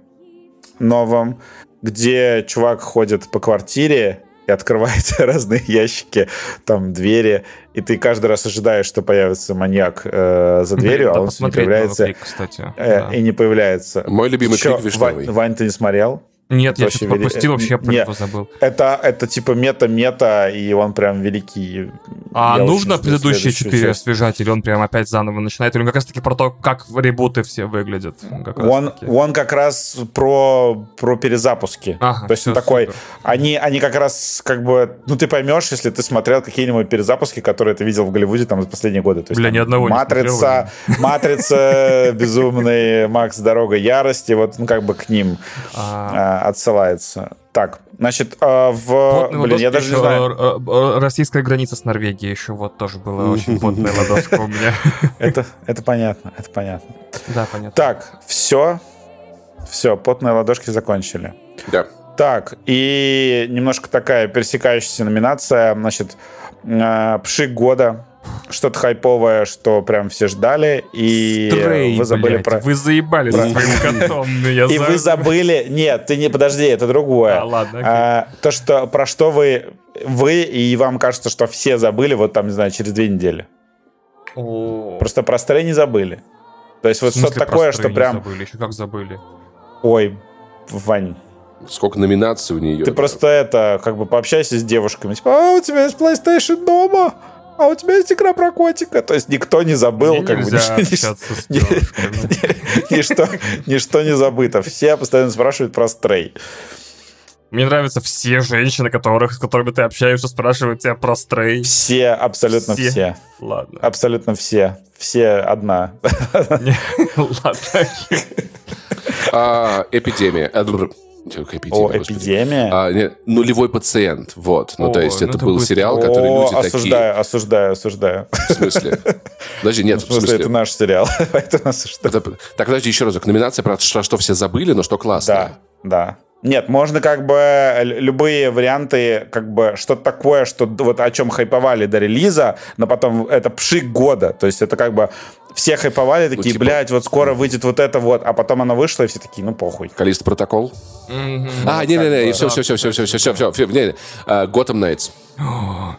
новом, где чувак ходит по квартире и открывает разные ящики, там двери, и ты каждый раз ожидаешь, что появится маньяк э, за дверью, Да, а он не появляется. новый клик, кстати. э, да. И не появляется. Мой любимый Чё, клик вишневый. Вань, Вань, ты не смотрел? Нет, я что-то пропустил, вообще я про не- него забыл. Это, это типа мета-мета, и он прям великий. А Я нужно предыдущие четыре часть. освежать, или он прям опять заново начинает? Или он как раз таки про то, как ребуты все выглядят? Как Он, он как раз про, про перезапуски. Ага, То есть он такой, супер. они, они как раз как бы, ну ты поймешь, если ты смотрел какие-нибудь перезапуски, которые ты видел в Голливуде там за последние годы. То есть, Бля, там ни одного не Матрица, Матрица, Безумный, Макс, Дорога Ярости, вот ну как бы к ним. А, отсылается. Так, значит, э, в... Потная Блин, я даже не знаю. э, э, Российская граница с Норвегией еще вот тоже была очень потная ладошка у меня. Это, это понятно, это понятно. Да, понятно. Так, все. Все, потные ладошки закончили. Да. Так, и немножко такая пересекающаяся номинация. Значит, э, Пшик года. Что-то хайповое, что прям все ждали. И Стрей, вы забыли блядь, про... Вы заебали про- своим котом. ну, я И вы за- забыли... Нет, ты не... Подожди, это другое. А, ладно. А, то, что... Про что вы... Вы и вам кажется, что все забыли, вот там, не знаю, через две недели. Просто про Стрей не забыли. То есть вот что-то такое, что прям... забыли? Еще как забыли? Ой, Вань, Сколько номинаций у нее. Ты просто это, как бы пообщайся с девушками. Типа, а у тебя есть PlayStation дома? А у тебя есть игра про котика? То есть никто не забыл, Мне как бы ничто, ничто не забыто. Все постоянно спрашивают про стрей. Мне нравятся все женщины, которых, с которыми ты общаешься, спрашивают тебя про стрей. Все, абсолютно Все. все. Ладно. Абсолютно все. Все одна. Ладно. А, эпидемия. Эпидемия, О, господи. эпидемия. А, нет, нулевой пациент. Вот. Ну, О, то есть ну это был быстро. сериал, который О, люди такие... осуждаю, осуждаю, осуждаю. В смысле? Подожди, нет, В смысле, это наш сериал. Поэтому осуждаю. Это- Так, подожди, еще разок. Номинация про что, что все забыли, но что классно. Да, да. Нет, можно как бы любые варианты, как бы что-то такое, что вот о чем хайповали до релиза, но потом это пшик года. То есть это как бы все хайповали, такие, ну, типа... блядь, вот скоро выйдет вот это вот, а потом она вышла, и все такие, ну похуй. Калист протокол? Mm-hmm. А, не-не-не, все-все-все-все-все-все-все, не-не, Gotham Knights.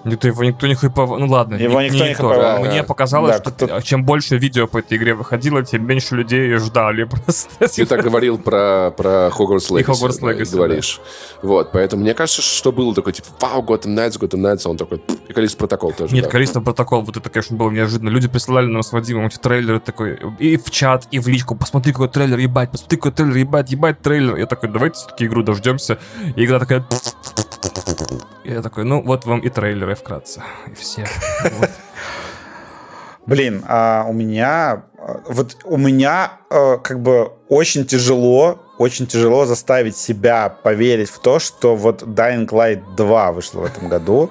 Это его никто не хайповал. Ну ладно. Его не- никто не то. хайповал, Мне да. показалось, Да, что кто- чем больше видео по этой игре выходило, тем меньше людей ждали просто. Ты так говорил про, про И Legacy. Hogwarts да, Legacy, говоришь. Вот, поэтому мне кажется, что было такое, типа, вау, Gotham Knights, Gotham Knights, а он такой, и Калист протокол тоже. Нет, да. количество протокол, вот это, конечно, было неожиданно. Люди присылали нам с Вадимом эти трейлеры такой, и в чат, и в личку, посмотри, какой трейлер, ебать, посмотри, какой трейлер, ебать, ебать, трейлер. Я такой, давайте все-таки игру дождемся. И игра такая... И я такой, ну, вот вам и трейлеры вкратце. И все. Блин, а у меня а, вот у меня э, как бы очень тяжело, очень тяжело заставить себя поверить в то, что вот Dying Light 2 вышло в этом году.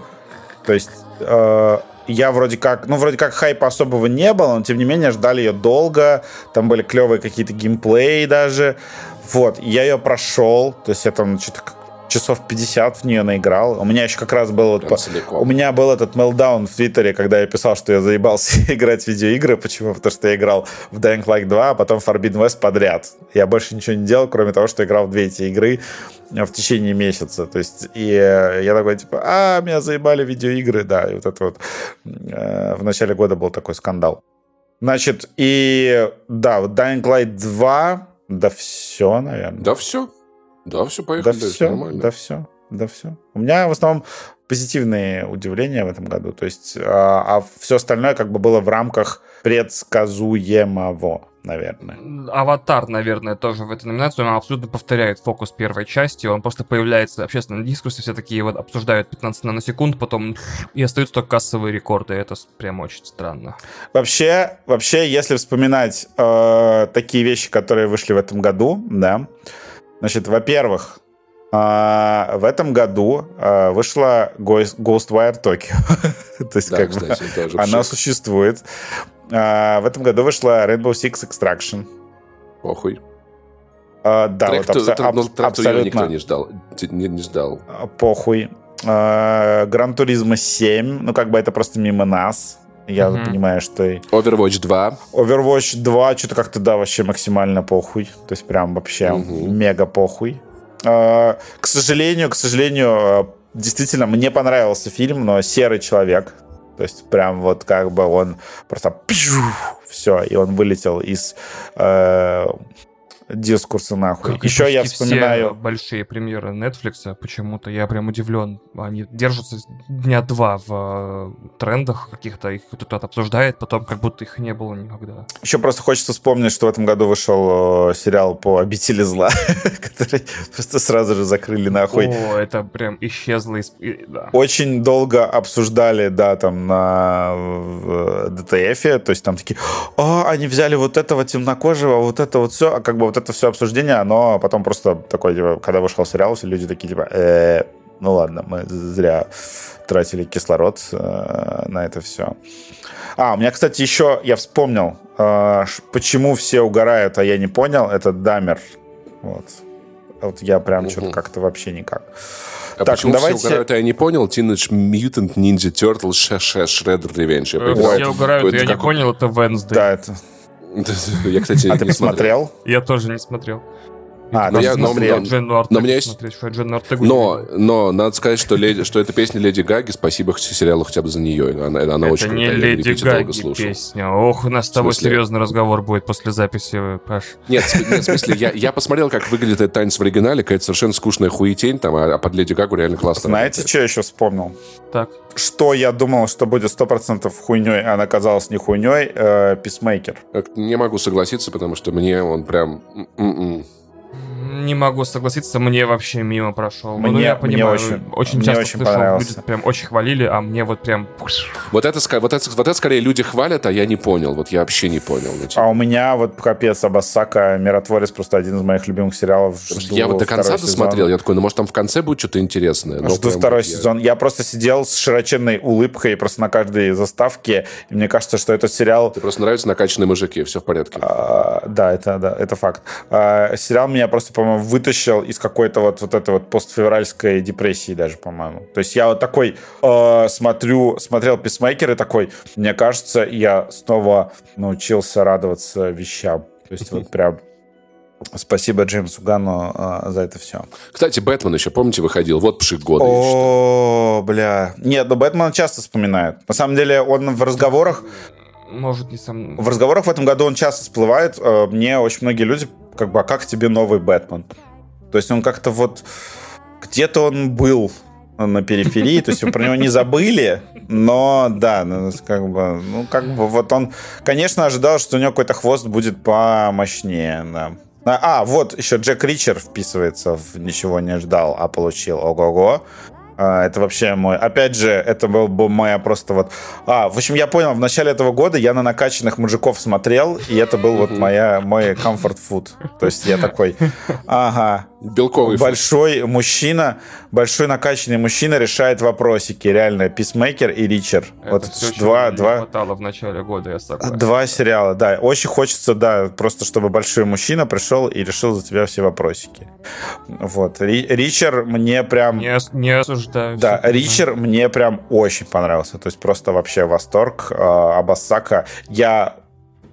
То есть э, я вроде как, ну вроде как хайпа особого не было, но тем не менее ждали ее долго, там были клевые какие-то геймплеи даже. Вот, я ее прошел, то есть я там что-то часов 50 в нее наиграл. У меня еще как раз был... вот Прям по- целиком. у меня был этот мелдаун в Твиттере, когда я писал, что я заебался играть в видеоигры. Почему? Потому что я играл в Dying Light 2, а потом в Forbidden West подряд. Я больше ничего не делал, кроме того, что играл в две эти игры э, в течение месяца. То есть, и э, я такой, типа, а, меня заебали видеоигры, да. И вот это вот э, в начале года был такой скандал. Значит, и да, вот Dying Light 2, да все, наверное. Да все. Да, все, Да поехали. дальше, все, нормально. да все, да все. У меня в основном позитивные удивления в этом году. То есть, а, все остальное как бы было в рамках предсказуемого, наверное. Аватар, наверное, тоже в этой номинации. Он абсолютно повторяет фокус первой части. Он просто появляется в общественном дискурсе, все такие вот обсуждают 15 наносекунд, потом и остаются только кассовые рекорды. Это прям очень странно. Вообще, вообще, если вспоминать э, такие вещи, которые вышли в этом году, да, значит, во-первых, э, в этом году э, вышла Ghost- Ghostwire Tokyo. То есть, Да, как бы, кстати, тоже она пшик. существует. А, в этом году вышла Rainbow Six Extraction. Похуй. А, да, Трек, вот абсо- аб- ну, трек никто абсолютно не ждал. Не, не ждал. а, похуй. Гран Туризма 7, ну как бы это просто мимо нас. Я Мгм. понимаю, что Overwatch 2. Overwatch 2 что-то как-то, да, вообще максимально похуй. То есть прям вообще Мгм. мега похуй. А, К сожалению, к сожалению, а, действительно, мне понравился фильм, но «Серый человек». То есть прям вот как бы он просто все, и он вылетел из э, дискурса нахуй. Как Еще я вспоминаю... все большие премьеры Netflix, почему-то я прям удивлен. Они держатся дня два в э, трендах каких-то, их кто-то обсуждает, потом как будто их не было никогда. Еще просто хочется вспомнить, что в этом году вышел э, сериал по «Обители зла», который просто сразу же закрыли нахуй. О, это прям исчезло из... да. Очень долго обсуждали, да, там на в ДТФе, то есть там такие, а, они взяли вот этого темнокожего, вот это вот все, а как бы вот это все обсуждение, оно потом просто такое, типа, когда вышел сериал, все люди такие, типа, э, ну ладно, мы зря тратили кислород э, на это все. А, у меня, кстати, еще, я вспомнил, э, почему все угорают, а я не понял, это Дамер. Вот. Вот я прям угу. что-то как-то вообще никак. А так, почему давайте... все угорают, а я не понял? Teenage Mutant Ninja Turtles Shredder Revenge. Я все угорают, я не понял, это Wednesday. Да, это... Я, кстати, а ты смотрел? Я тоже не смотрел. А, но, я, но, но, но, у меня есть... но, но надо сказать, что, леди, что это песня Леди Гаги. Спасибо сериалу хотя бы за нее. Она, она это очень не крутая. Леди Гаги песня. Ох, у нас с тобой серьезный разговор будет после записи, Паш. Нет, нет в смысле, я, я посмотрел, как выглядит этот танец в оригинале. Какая-то совершенно скучная хуетень там, а, а под Леди Гагу реально классно. Знаете, что я еще вспомнил? Так. Что я думал, что будет 100% хуйней, а она оказалась не хуйней? Э, Писмейкер. Не могу согласиться, потому что мне он прям... М-м-м. Не могу согласиться, мне вообще мимо прошел. Мне, ну, я понимаю, мне очень, очень мне часто очень слышал, люди прям очень хвалили, а мне вот прям... Вот это, вот, это, вот это скорее люди хвалят, а я не понял. Вот я вообще не понял. Ну, типа. А у меня вот капец, Абасака, Миротворец просто один из моих любимых сериалов. Жду я вот до конца досмотрел, я такой, ну может там в конце будет что-то интересное. Но Жду второй я... сезон. Я просто сидел с широченной улыбкой просто на каждой заставке, и мне кажется, что этот сериал... Тебе просто нравятся накачанные мужики, все в порядке. А, да, это, да, это факт. А, сериал меня просто, по-моему, вытащил из какой-то вот, вот этой вот постфевральской депрессии даже, по-моему. То есть я вот такой э, смотрю, смотрел Писмейкер и такой, мне кажется, я снова научился радоваться вещам. То есть вот прям Спасибо Джеймсу Ганну э, за это все. Кстати, Бэтмен еще, помните, выходил? Вот пшик года. О, бля. Нет, но Бэтмена часто вспоминают. На самом деле, он в разговорах... Может, не сам... В разговорах в этом году он часто всплывает. Э, мне очень многие люди как бы, а как тебе новый Бэтмен? То есть он как-то вот... Где-то он был на периферии, то есть про него не забыли, но да, ну, как бы, ну, как бы вот он, конечно, ожидал, что у него какой-то хвост будет помощнее, да. А, а, вот еще Джек Ричер вписывается в «Ничего не ждал, а получил ого-го». А, это вообще мой... Опять же, это был бы моя просто вот... А, в общем, я понял, в начале этого года я на накачанных мужиков смотрел, и это был вот моя, мой food. То есть я такой, ага, Белковый. Большой мужчина, большой накачанный мужчина решает вопросики. Реально, Писмейкер и Ричер. Это вот все, два, два. хватало в начале года, я согласен. Два сериала, да. Очень хочется, да, просто чтобы большой мужчина пришел и решил за тебя все вопросики. Вот. Ричер мне прям... Не, не осуждаю. Да, Ричер мне прям очень понравился. То есть просто вообще восторг. А, Абасака. Я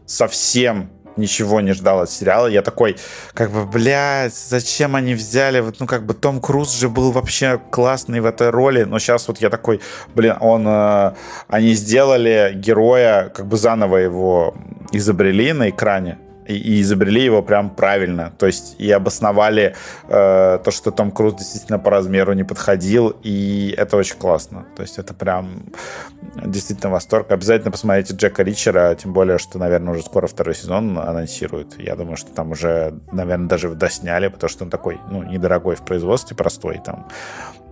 совсем ничего не ждал от сериала. Я такой, как бы, блядь, зачем они взяли? Вот, ну, как бы Том Круз же был вообще классный в этой роли, но сейчас вот я такой, блин, он, э, они сделали героя, как бы заново его изобрели на экране и, изобрели его прям правильно. То есть и обосновали э, то, что Том Круз действительно по размеру не подходил, и это очень классно. То есть это прям действительно восторг. Обязательно посмотрите Джека Ричера, тем более, что, наверное, уже скоро второй сезон анонсируют. Я думаю, что там уже, наверное, даже досняли, потому что он такой, ну, недорогой в производстве, простой там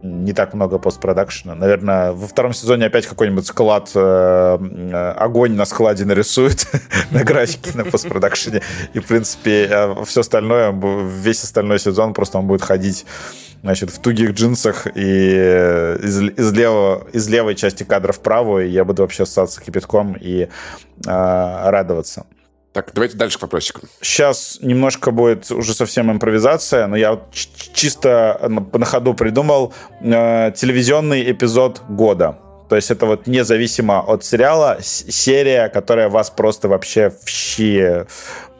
не так много постпродакшена. Наверное, во втором сезоне опять какой-нибудь склад, э, э, огонь на складе нарисует на графике, на постпродакшене. И, в принципе, э, все остальное, весь остальной сезон просто он будет ходить значит, в тугих джинсах и из, из, левого, из левой части кадра в правую, я буду вообще ссаться кипятком и э, радоваться. Так, давайте дальше к вопросикам. Сейчас немножко будет уже совсем импровизация, но я чисто на, ходу придумал э, телевизионный эпизод года. То есть это вот независимо от сериала, серия, которая вас просто вообще в щи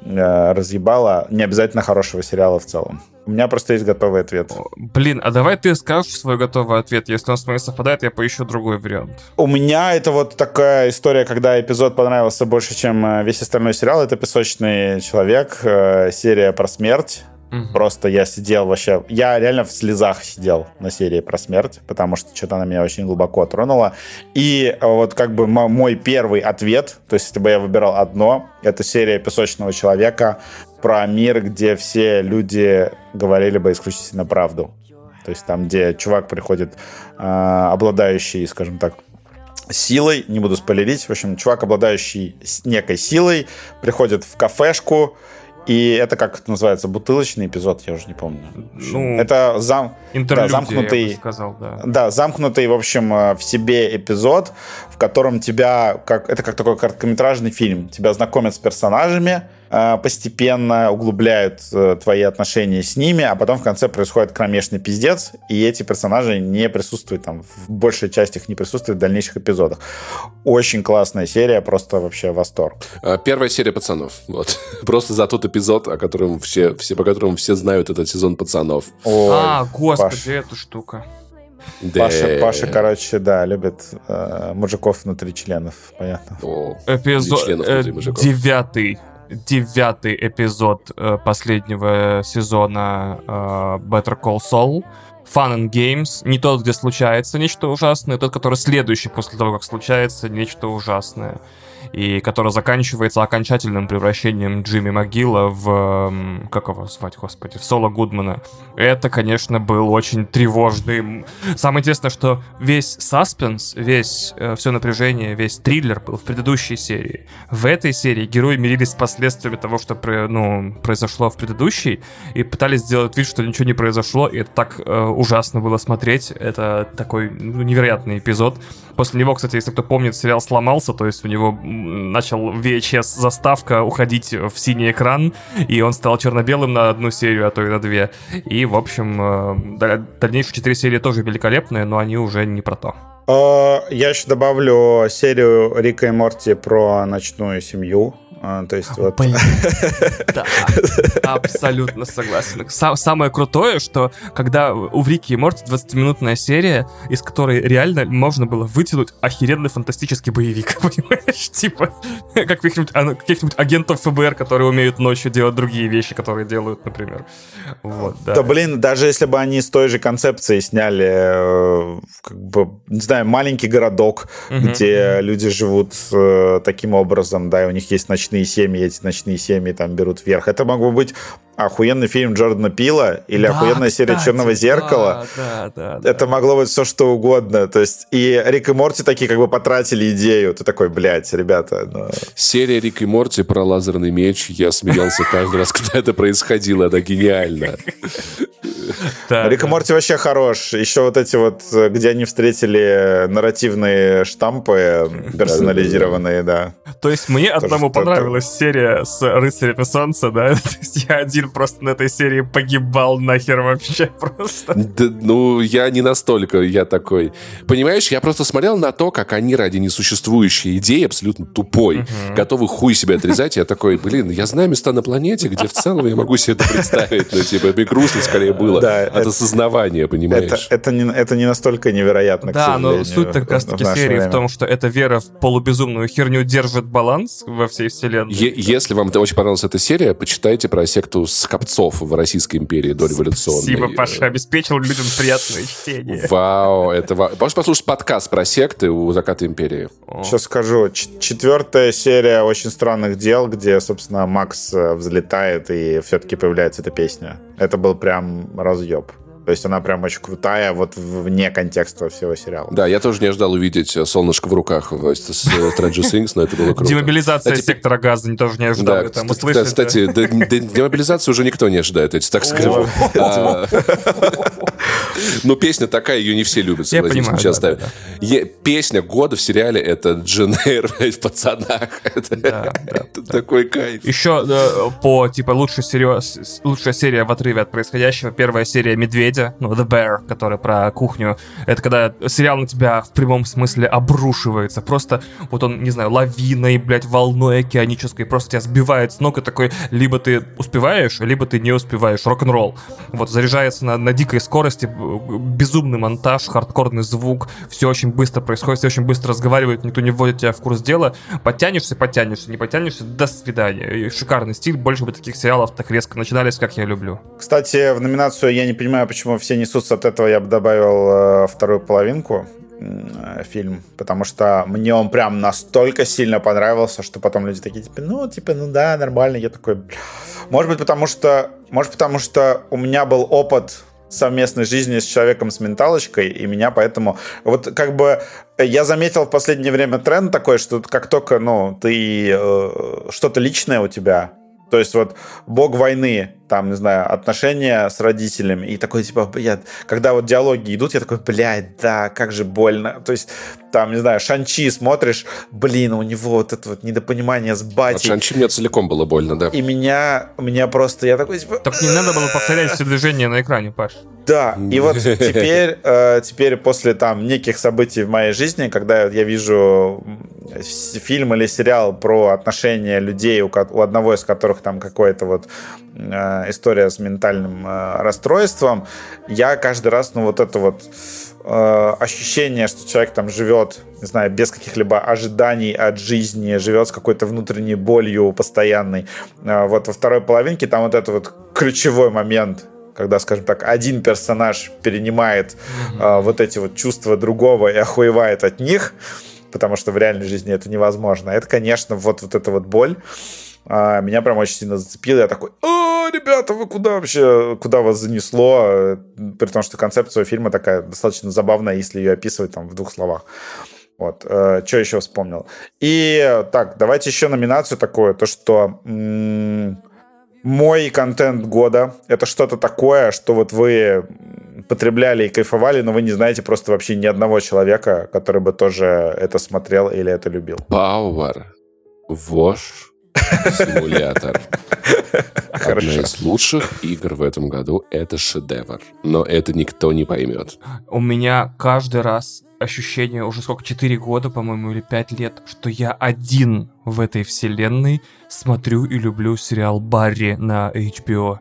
разъебала. Не обязательно хорошего сериала в целом. У меня просто есть готовый ответ. Блин, а давай ты скажешь свой готовый ответ. Если он с моим совпадает, я поищу другой вариант. У меня это вот такая история, когда эпизод понравился больше, чем э, весь остальной сериал. Это «Песочный человек», э, серия про смерть. Угу. Просто я сидел вообще... Я реально в слезах сидел на серии про смерть, потому что что-то она меня очень глубоко тронула. И вот как бы мой первый ответ, то есть если бы я выбирал одно, это серия «Песочного человека», про мир, где все люди говорили бы исключительно правду. То есть там, где чувак приходит, э, обладающий, скажем так, силой, не буду спойлерить, в общем, чувак, обладающий некой силой, приходит в кафешку И это как это называется, бутылочный эпизод, я уже не помню. Ну, это зам... да, замкнутый, я бы сказал, да. Да, замкнутый, в общем, э, в себе эпизод, в котором тебя, как, это как такой короткометражный фильм, тебя знакомят с персонажами, постепенно углубляют э, твои отношения с ними, а потом в конце происходит кромешный пиздец, и эти персонажи не присутствуют там, в большей части их не присутствуют в дальнейших эпизодах. Очень классная серия, просто вообще восторг. А, первая серия «Пацанов», вот. Просто за тот эпизод, о котором все, все, по которому все знают этот сезон «Пацанов». Ой, а, господи, Паш. эта штука. Да. Паша, Паша, короче, да, любит э, мужиков внутри членов, понятно. О, Эпизод э, девятый девятый эпизод э, последнего сезона э, Better Call Saul. Fun and Games. Не тот, где случается нечто ужасное, тот, который следующий после того, как случается нечто ужасное и который заканчивается окончательным превращением Джимми Могила в... Как его звать, господи? В Соло Гудмана. Это, конечно, был очень тревожный... Самое интересное, что весь саспенс, весь э, все напряжение, весь триллер был в предыдущей серии. В этой серии герои мирились с последствиями того, что ну, произошло в предыдущей, и пытались сделать вид, что ничего не произошло, и это так э, ужасно было смотреть. Это такой ну, невероятный эпизод. После него, кстати, если кто помнит, сериал сломался, то есть у него начал VHS-заставка уходить в синий экран, и он стал черно-белым на одну серию, а то и на две. И, в общем, э, дальнейшие четыре серии тоже великолепные, но они уже не про то. Э, я еще добавлю серию Рика и Морти про ночную семью. А, то есть вот... Блин, да, абсолютно согласен. Самое крутое, что когда у Рики и Морти 20-минутная серия, из которой реально можно было вытянуть охеренный фантастический боевик, понимаешь? Типа, как каких-нибудь, каких-нибудь агентов ФБР, которые умеют ночью делать другие вещи, которые делают, например. Вот, да. да, блин, даже если бы они с той же концепцией сняли, э, как бы, не знаю, маленький городок, угу. где люди живут э, таким образом, да, и у них есть ночные ночные семьи, эти ночные семьи там берут вверх. Это могло быть охуенный фильм Джордана Пила или да, охуенная кстати, серия Черного зеркала. Да, да, да, это да. могло быть все что угодно. То есть и Рик и Морти такие как бы потратили идею. Ты такой, блядь, ребята. Но... Серия Рик и Морти про лазерный меч. Я смеялся каждый раз, когда это происходило. Это гениально. Рик и Морти вообще хорош. Еще вот эти вот, где они встретили нарративные штампы персонализированные, да. То есть мне одному понравилась серия с Рыцарями Солнца, да? То есть я один просто на этой серии погибал нахер вообще просто. Да, ну, я не настолько, я такой. Понимаешь, я просто смотрел на то, как они ради несуществующей идеи абсолютно тупой, угу. готовы хуй себе отрезать. Я такой, блин, я знаю места на планете, где в целом я могу себе это представить. Ну, типа, мне грустно скорее было да, от это, осознавания, понимаешь? Это, это, не, это не настолько невероятно, Да, но суть как раз-таки серии время. в том, что эта вера в полубезумную херню держит баланс во всей вселенной. Е- если вам очень понравилась эта серия, почитайте про секту скопцов в Российской империи дореволюционной. Спасибо, Паша, обеспечил людям приятное чтение. Вау, это... Можешь послушать подкаст про секты у заката империи? Сейчас скажу. Четвертая серия «Очень странных дел», где, собственно, Макс э, взлетает и все-таки появляется эта песня. Это был прям разъеб. То есть она прям очень крутая, вот вне контекста всего сериала. Да, я тоже не ожидал увидеть э, солнышко в руках в Stranger Things, но это было круто. Демобилизация а сектора газа не тоже не ожидал. Да, там услышать, кстати, да? демобилизацию уже никто не ожидает, я так скажу. А, но песня такая, ее не все любят. Я понимаю, да, Песня года в сериале это Джен Эйр в «Пацанах». Это такой кайф. Еще э, по, типа, лучшая серия в отрыве от происходящего, первая серия «Медведь», медведя, ну, The Bear, который про кухню. Это когда сериал на тебя в прямом смысле обрушивается. Просто вот он, не знаю, лавиной, блядь, волной океанической, просто тебя сбивает с ног и такой, либо ты успеваешь, либо ты не успеваешь. Рок-н-ролл. Вот заряжается на, на дикой скорости, безумный монтаж, хардкорный звук, все очень быстро происходит, все очень быстро разговаривают, никто не вводит тебя в курс дела. Подтянешься, подтянешься, не подтянешься, до свидания. Шикарный стиль, больше бы таких сериалов так резко начинались, как я люблю. Кстати, в номинацию я не понимаю, почему почему все несутся от этого, я бы добавил э, вторую половинку э, фильм, потому что мне он прям настолько сильно понравился, что потом люди такие, типа, ну, типа, ну да, нормально. Я такой, может быть, потому что, может, потому что у меня был опыт совместной жизни с человеком с менталочкой, и меня поэтому... Вот как бы я заметил в последнее время тренд такой, что как только, ну, ты... Э, что-то личное у тебя То есть вот бог войны, там, не знаю, отношения с родителями. И такой, типа, блядь, когда вот диалоги идут, я такой, блядь, да, как же больно. То есть, там, не знаю, Шанчи смотришь, блин, у него вот это вот недопонимание с батей. От Шанчи мне целиком было больно, да. И меня, меня просто, я такой, типа... Так не надо было повторять все движения на экране, Паш. Да, и вот теперь, э, теперь после там неких событий в моей жизни, когда я вижу фильм или сериал про отношения людей, у, у одного из которых там какое-то вот э, история с ментальным э, расстройством, я каждый раз, ну, вот это вот ощущение, что человек там живет, не знаю, без каких-либо ожиданий от жизни, живет с какой-то внутренней болью постоянной. Вот во второй половинке там вот это вот ключевой момент, когда, скажем так, один персонаж перенимает mm-hmm. э, вот эти вот чувства другого и охуевает от них, потому что в реальной жизни это невозможно. Это, конечно, вот, вот эта вот боль а, меня прям очень сильно зацепило. Я такой, о, ребята, вы куда вообще, куда вас занесло? При том, что концепция фильма такая достаточно забавная, если ее описывать там в двух словах. Вот, э, что еще вспомнил. И так, давайте еще номинацию такую, то что м- мой контент года это что-то такое, что вот вы потребляли и кайфовали, но вы не знаете просто вообще ни одного человека, который бы тоже это смотрел или это любил. Power Wash Симулятор. Одна из лучших игр в этом году — это шедевр. Но это никто не поймет. У меня каждый раз ощущение уже сколько, 4 года, по-моему, или 5 лет, что я один в этой вселенной смотрю и люблю сериал Барри на HBO.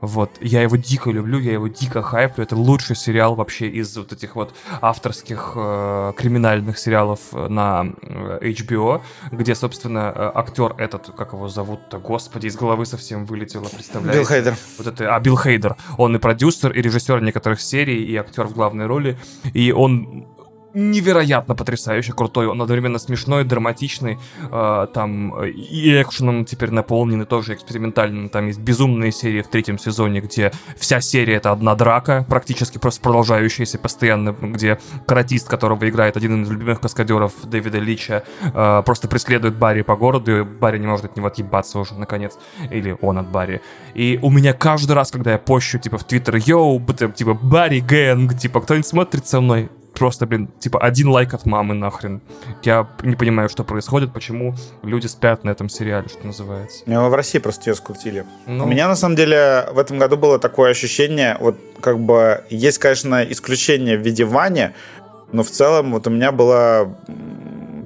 Вот, я его дико люблю, я его дико хайплю. Это лучший сериал вообще из вот этих вот авторских э, криминальных сериалов на э, HBO, где, собственно, э, актер этот, как его зовут-то, господи, из головы совсем вылетело, представляете? Билл Хейдер. Вот это, а, Билл Хейдер. Он и продюсер, и режиссер некоторых серий, и актер в главной роли. И он невероятно потрясающе крутой. Он одновременно смешной, драматичный, э, там и экшеном теперь наполнен, и тоже экспериментальным. Там есть безумные серии в третьем сезоне, где вся серия это одна драка, практически просто продолжающаяся постоянно, где каратист, которого играет один из любимых каскадеров Дэвида Лича, э, просто преследует Барри по городу, и Барри не может от него отъебаться уже, наконец. Или он от Барри. И у меня каждый раз, когда я пощу, типа, в Твиттер, йоу, типа, Барри Гэнг, типа, кто-нибудь смотрит со мной? Просто, блин, типа один лайк от мамы нахрен. Я не понимаю, что происходит, почему люди спят на этом сериале, что называется. Ну, в России просто ее скрутили. Ну... У меня, на самом деле, в этом году было такое ощущение, вот как бы есть, конечно, исключение в виде Вани, но в целом вот у меня было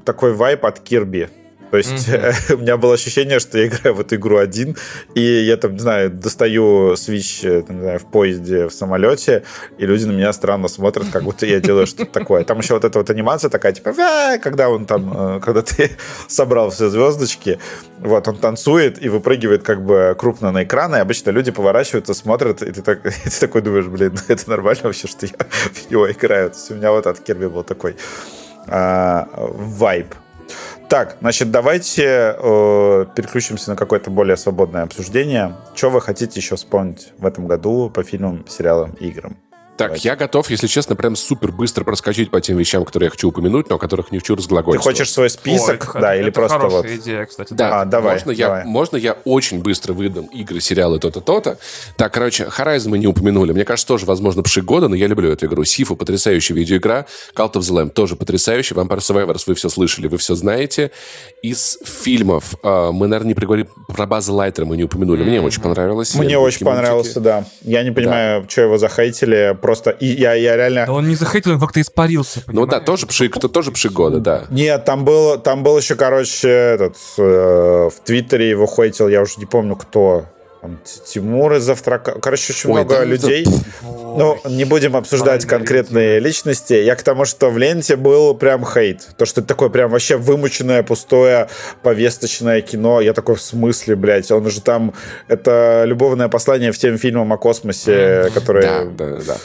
такой вайп от Кирби. То есть mm-hmm. у меня было ощущение, что я играю в эту игру один, и я там, не знаю, достаю Switch э, там, не знаю, в поезде, в самолете, и люди на меня странно смотрят, как будто я делаю что-то такое. Там еще вот эта вот анимация такая, типа, когда он там, э, когда ты собрал все звездочки, вот, он танцует и выпрыгивает как бы крупно на экран, и обычно люди поворачиваются, смотрят, и ты, так, и ты такой думаешь, блин, это нормально вообще, что я в него играю. То есть у меня вот от Кирби был такой а, вайб. Так, значит, давайте э, переключимся на какое-то более свободное обсуждение. Что вы хотите еще вспомнить в этом году по фильмам, сериалам играм? Так, Давайте. я готов, если честно, прям супер быстро проскочить по тем вещам, которые я хочу упомянуть, но о которых не хочу разглагольствовать. Ты хочешь свой список? Ой, да, это, или это просто вот... идея, кстати. Да, а, давай, можно, давай. Я, можно я очень быстро выдам игры, сериалы, то-то, то-то. Так, короче, Horizon мы не упомянули. Мне кажется, тоже, возможно, пшик года, но я люблю эту игру. Сифу потрясающая видеоигра. Cult of the Lamb тоже потрясающий. Vampire Survivors вы все слышали, вы все знаете. Из фильмов э, мы, наверное, не приговорили про База Лайтера, мы не упомянули. Мне очень понравилось. Мне очень понравился, да. Я не понимаю, да. что его захейтили. Просто и я я реально... Да он не захейтил, он как-то испарился, понимаешь? Ну да, тоже пшик, то тоже пшик года, да. Нет, там был, там был еще, короче, этот, э, в Твиттере его хейтил, я уже не помню, кто. Тимур из Завтрака. Короче, очень Ой, много да, людей. Да. Ну, не будем обсуждать конкретные личности. Я к тому, что в ленте был прям хейт. То, что это такое прям вообще вымученное, пустое, повесточное кино. Я такой, в смысле, блядь? Он же там... Это любовное послание в тем фильмам о космосе, которые... Да, да, да.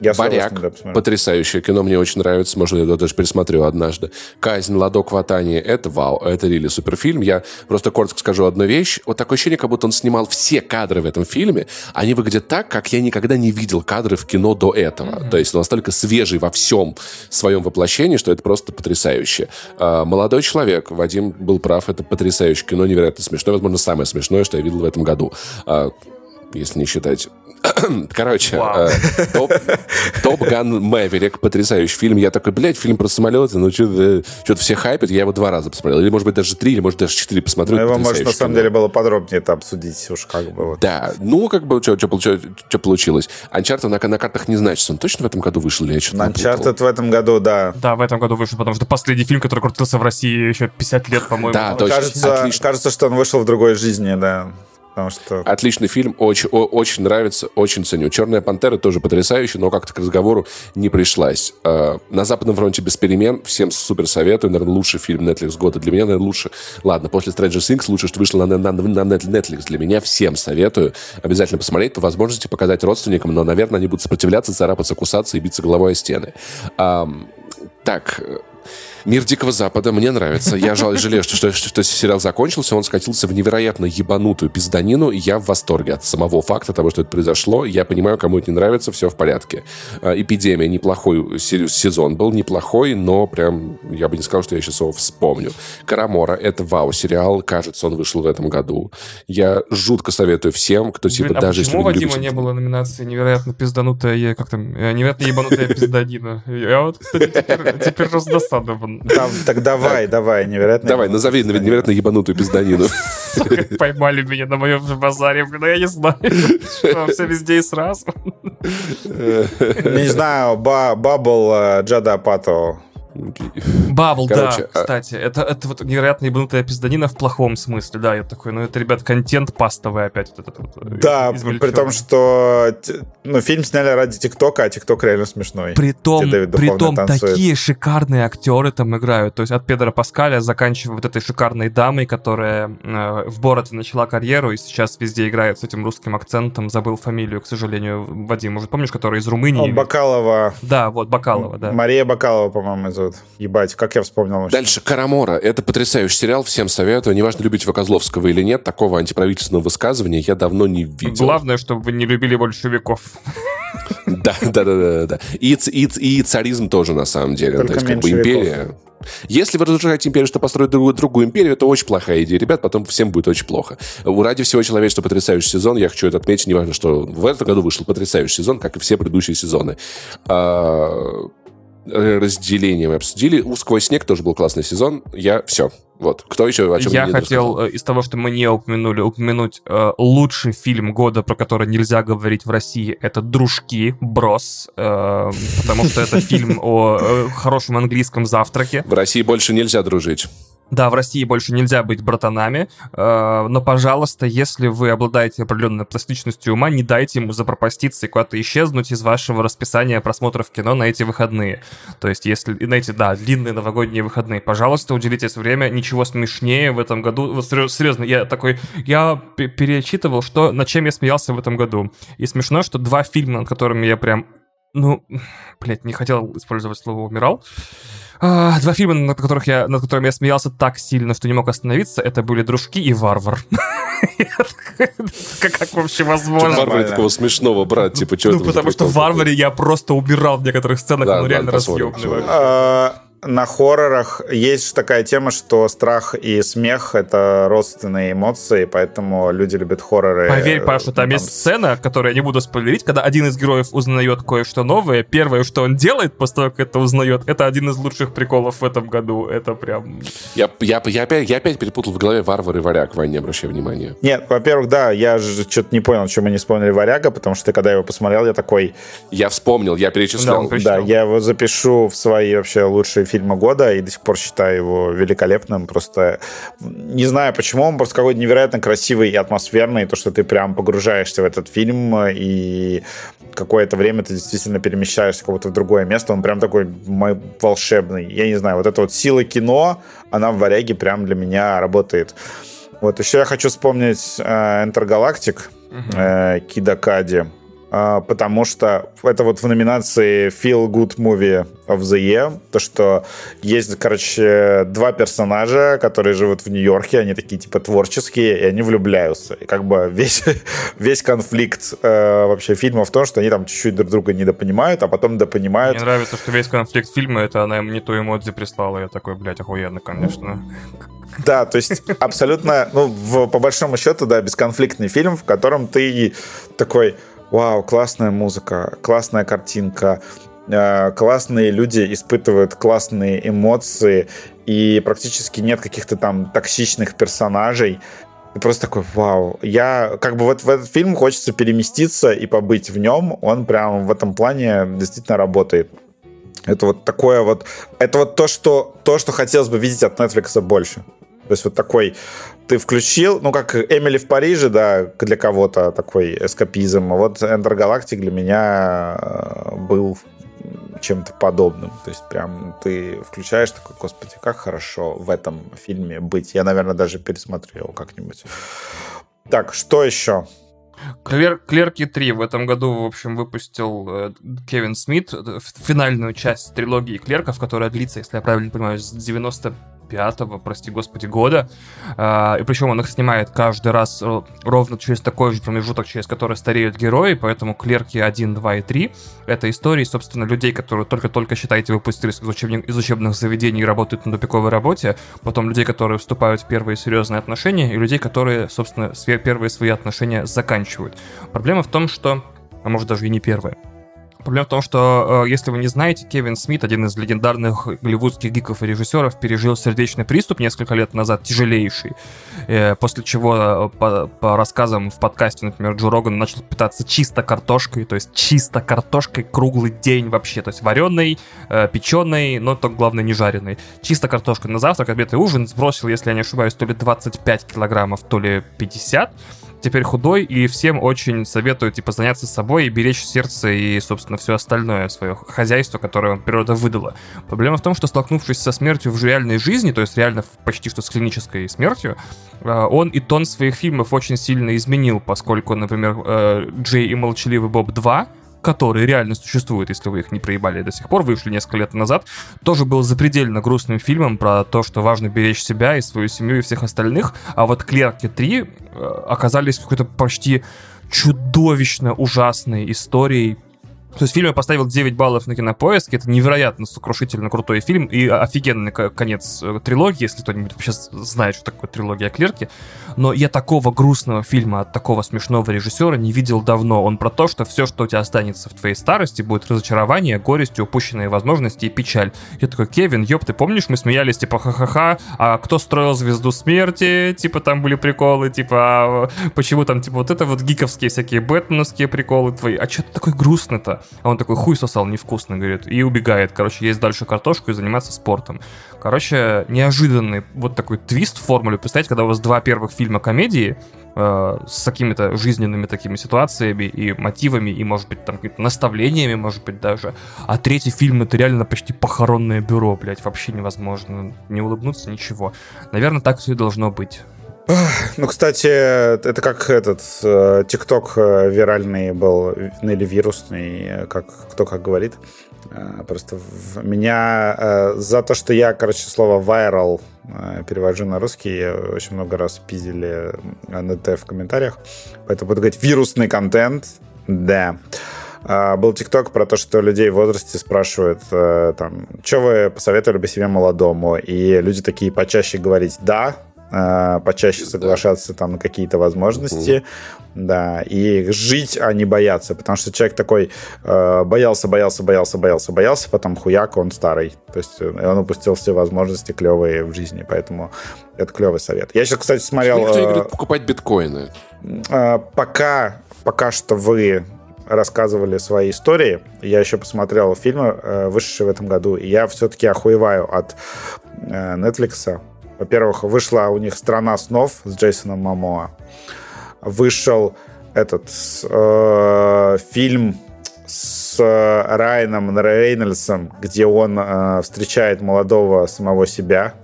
Я Баряк, да, потрясающее кино, мне очень нравится, может, я его даже пересмотрю однажды. Казнь Ладок Ватани, это вау, это рили суперфильм. Я просто коротко скажу одну вещь. Вот такое ощущение, как будто он снимал все кадры в этом фильме, они выглядят так, как я никогда не видел кадры в кино до этого. Mm-hmm. То есть он настолько свежий во всем своем воплощении, что это просто потрясающе. А, молодой человек, Вадим был прав, это потрясающее кино, невероятно смешное, возможно, самое смешное, что я видел в этом году а, если не считать Короче, э, Топ Ган Мэверик, потрясающий фильм. Я такой, блядь, фильм про самолеты, ну что-то все хайпят, я его два раза посмотрел. Или, может быть, даже три, или, может, даже четыре посмотрю. Ну, его, может, на самом деле было подробнее это обсудить уж как бы. Вот. Да, ну, как бы, что получилось. Uncharted на, на картах не значится. Он точно в этом году вышел или я что-то Uncharted в этом году, да. Да, в этом году вышел, потому что последний фильм, который крутился в России еще 50 лет, по-моему. Да, точно. Кажется, кажется, что он вышел в другой жизни, да. Потому что... Отличный фильм, очень, очень нравится, очень ценю. «Черная пантера» тоже потрясающий, но как-то к разговору не пришлась. А, «На западном фронте без перемен» всем супер советую. Наверное, лучший фильм Netflix года. Для меня, наверное, лучше... Ладно, после Stranger Things лучше, что вышло на, на, на Netflix. Для меня всем советую. Обязательно посмотреть, по возможности показать родственникам, но, наверное, они будут сопротивляться, царапаться, кусаться и биться головой о стены. А, так, Мир Дикого Запада мне нравится. Я жалею, что, что, что сериал закончился. Он скатился в невероятно ебанутую пизданину. И я в восторге от самого факта того, что это произошло. Я понимаю, кому это не нравится, все в порядке. А, Эпидемия неплохой сезон был, неплохой, но прям я бы не сказал, что я сейчас его вспомню. Карамора — это вау-сериал. Кажется, он вышел в этом году. Я жутко советую всем, кто типа Блин, а даже... почему Вадима любите... не было номинации «Невероятно пизданутая», как там, э, «Невероятно ебанутая пизданина»? Я вот, кстати, теперь, теперь Так давай, давай, невероятно. Давай, назови невероятно ебанутую пизданину. Поймали меня на моем же базаре, но я не знаю, что все везде и сразу. Не знаю, Бабл э, Джада Апато Бабл, да, а... кстати. Это, это вот невероятно ебанутая пизданина в плохом смысле, да. Я такой, ну это, ребят, контент пастовый опять. Вот этот, вот, э, да, при том, что ну, фильм сняли ради ТикТока, а ТикТок реально смешной. Притом, притом такие шикарные актеры там играют. То есть от Педро Паскаля заканчивая вот этой шикарной дамой, которая э, в Бороте начала карьеру и сейчас везде играет с этим русским акцентом. Забыл фамилию, к сожалению, Вадим. Может, помнишь, который из Румынии? Он Бакалова. Да, вот, Бакалова, да. Мария Бакалова, по-моему, из зовут. Ебать, как я вспомнил. Вообще. Дальше Карамора. Это потрясающий сериал, всем советую. Неважно, любите вы Козловского или нет, такого антиправительственного высказывания я давно не видел. Главное, чтобы вы не любили большевиков. Да, да, да, да, да. И, и, и царизм тоже, на самом деле. Только То есть, как бы империя. Если вы разрушаете империю, чтобы построить другую, другую империю, это очень плохая идея, ребят, потом всем будет очень плохо. Ради всего человечества потрясающий сезон, я хочу это отметить, неважно, что в этом году вышел потрясающий сезон, как и все предыдущие сезоны. А, разделение мы обсудили. «Сквозь снег» тоже был классный сезон. Я все. Вот. Кто еще о чем Я хотел рассказал? Э, из того, что мы не упомянули, упомянуть э, лучший фильм года, про который нельзя говорить в России. Это «Дружки», «Брос», э, потому что это фильм о э, хорошем английском завтраке. В России больше нельзя дружить. Да, в России больше нельзя быть братанами, э, но, пожалуйста, если вы обладаете определенной пластичностью ума, не дайте ему запропаститься и куда-то исчезнуть из вашего расписания просмотров кино на эти выходные. То есть, если на эти, да, длинные новогодние выходные, пожалуйста, уделите время. Ничего смешнее в этом году. Вот, серьезно, я такой, я перечитывал, что, над чем я смеялся в этом году. И смешно, что два фильма, над которыми я прям, ну, блядь, не хотел использовать слово «умирал», а, два фильма, над, которых я, над которыми я смеялся так сильно, что не мог остановиться, это были «Дружки» и «Варвар». Как вообще возможно? Варваре такого смешного брать, типа, что Ну, потому что в «Варваре» я просто убирал в некоторых сценах, он реально разъемный на хоррорах есть такая тема, что страх и смех — это родственные эмоции, поэтому люди любят хорроры. Поверь, Паша, там, там есть сцена, которую я не буду спойлерить, когда один из героев узнает кое-что новое, первое, что он делает после того, как это узнает, это один из лучших приколов в этом году. Это прям... Я, я, я, опять, я опять перепутал в голове варвар и варяг, Вань, не обращай внимания. Нет, во-первых, да, я же что-то не понял, чем мы не вспомнили варяга, потому что когда я его посмотрел, я такой... Я вспомнил, я перечислял. Да, да я его запишу в свои вообще лучшие фильма года и до сих пор считаю его великолепным. Просто не знаю почему, он просто какой-то невероятно красивый и атмосферный, то, что ты прям погружаешься в этот фильм и какое-то время ты действительно перемещаешься кого-то в другое место, он прям такой волшебный. Я не знаю, вот эта вот сила кино, она в «Варяге» прям для меня работает. Вот еще я хочу вспомнить э, Intergalactic, uh-huh. э, Кида Кади. А, потому что это вот в номинации Feel Good Movie of the Year, то, что есть, короче, два персонажа, которые живут в Нью-Йорке, они такие, типа, творческие, и они влюбляются. И как бы весь, весь конфликт э, вообще фильма в том, что они там чуть-чуть друг друга недопонимают, а потом допонимают. Мне нравится, что весь конфликт фильма, это она ему не ту эмодзи прислала, я такой, блядь, охуенно, конечно. Да, то есть абсолютно, ну, в, по большому счету, да, бесконфликтный фильм, в котором ты такой, вау, классная музыка, классная картинка, э, классные люди испытывают классные эмоции, и практически нет каких-то там токсичных персонажей. И просто такой, вау. Я, как бы вот в этот фильм хочется переместиться и побыть в нем. Он прям в этом плане действительно работает. Это вот такое вот... Это вот то, что, то, что хотелось бы видеть от Netflix больше. То есть вот такой ты включил, ну, как Эмили в Париже, да, для кого-то такой эскапизм. А вот Эндер Галактик для меня э, был чем-то подобным. То есть прям ты включаешь такой, господи, как хорошо в этом фильме быть. Я, наверное, даже пересмотрю его как-нибудь. Так, что еще? Клер, Клерки 3 в этом году, в общем, выпустил э, Кевин Смит э, финальную часть трилогии Клерков, которая длится, если я правильно понимаю, с 90 пятого, прости господи, года. А, и причем он их снимает каждый раз ровно через такой же промежуток, через который стареют герои, поэтому клерки 1, 2 и 3 — это истории, собственно, людей, которые только-только, считаете, выпустились из, учебных, из учебных заведений и работают на тупиковой работе, потом людей, которые вступают в первые серьезные отношения, и людей, которые, собственно, первые свои отношения заканчивают. Проблема в том, что а может даже и не первые. Проблема в том, что, э, если вы не знаете, Кевин Смит, один из легендарных голливудских гиков и режиссеров, пережил сердечный приступ несколько лет назад, тяжелейший, э, после чего, э, по, по рассказам в подкасте, например, Джо Роган начал питаться чисто картошкой, то есть чисто картошкой круглый день вообще, то есть вареной, печеной, но только главное не жареной. Чисто картошкой на завтрак, обед и ужин, сбросил, если я не ошибаюсь, то ли 25 килограммов, то ли 50 теперь худой, и всем очень советую, типа, заняться собой и беречь сердце и, собственно, все остальное свое хозяйство, которое природа выдала. Проблема в том, что столкнувшись со смертью в реальной жизни, то есть реально почти что с клинической смертью, э, он и тон своих фильмов очень сильно изменил, поскольку, например, э, Джей и Молчаливый Боб 2 которые реально существуют, если вы их не проебали до сих пор, вышли несколько лет назад, тоже был запредельно грустным фильмом про то, что важно беречь себя и свою семью и всех остальных, а вот «Клерки 3» э, оказались какой-то почти чудовищно ужасной историей то есть фильм я поставил 9 баллов на кинопоиске. Это невероятно сокрушительно крутой фильм и офигенный конец э, трилогии, если кто-нибудь вообще знает, что такое трилогия Клерки. Но я такого грустного фильма от такого смешного режиссера не видел давно. Он про то, что все, что у тебя останется в твоей старости, будет разочарование, горесть, упущенные возможности и печаль. Я такой, Кевин, ёб, ты помнишь, мы смеялись, типа, ха-ха-ха, а кто строил звезду смерти? Типа, там были приколы, типа, а почему там, типа, вот это вот гиковские всякие бэтменовские приколы твои. А что ты такой грустный-то? А он такой, хуй сосал, невкусно, говорит, и убегает. Короче, есть дальше картошку и заниматься спортом. Короче, неожиданный вот такой твист в формуле. Представьте, когда у вас два первых фильма комедии, э, с какими-то жизненными такими ситуациями и мотивами, и, может быть, там какими-то наставлениями, может быть, даже. А третий фильм — это реально почти похоронное бюро, блядь, вообще невозможно. Не улыбнуться, ничего. Наверное, так все и должно быть. Ну, кстати, это как этот э, ТикТок э, виральный был, или вирусный, э, как кто как говорит. Просто в меня за то, что я, короче, слово viral перевожу на русский, очень много раз пиздили на т в комментариях. Поэтому буду говорить вирусный контент. Да. Был ТикТок про то, что людей в возрасте спрашивают, там, что вы посоветовали бы себе молодому? И люди такие почаще говорить «да», почаще соглашаться там на какие-то возможности, да, и жить, а не бояться, потому что человек такой э, боялся, боялся, боялся, боялся, боялся, потом хуяк, он старый, то есть э, он упустил все возможности клевые в жизни, поэтому это клевый совет. Я сейчас, кстати, смотрел... Никто не говорит покупать биткоины. Пока, пока что вы рассказывали свои истории. Я еще посмотрел фильмы, вышедшие в этом году, и я все-таки охуеваю от Netflix, во-первых, вышла у них «Страна снов» с Джейсоном Мамоа. Вышел этот э, фильм с Райаном Рейнольдсом, где он э, встречает молодого самого себя,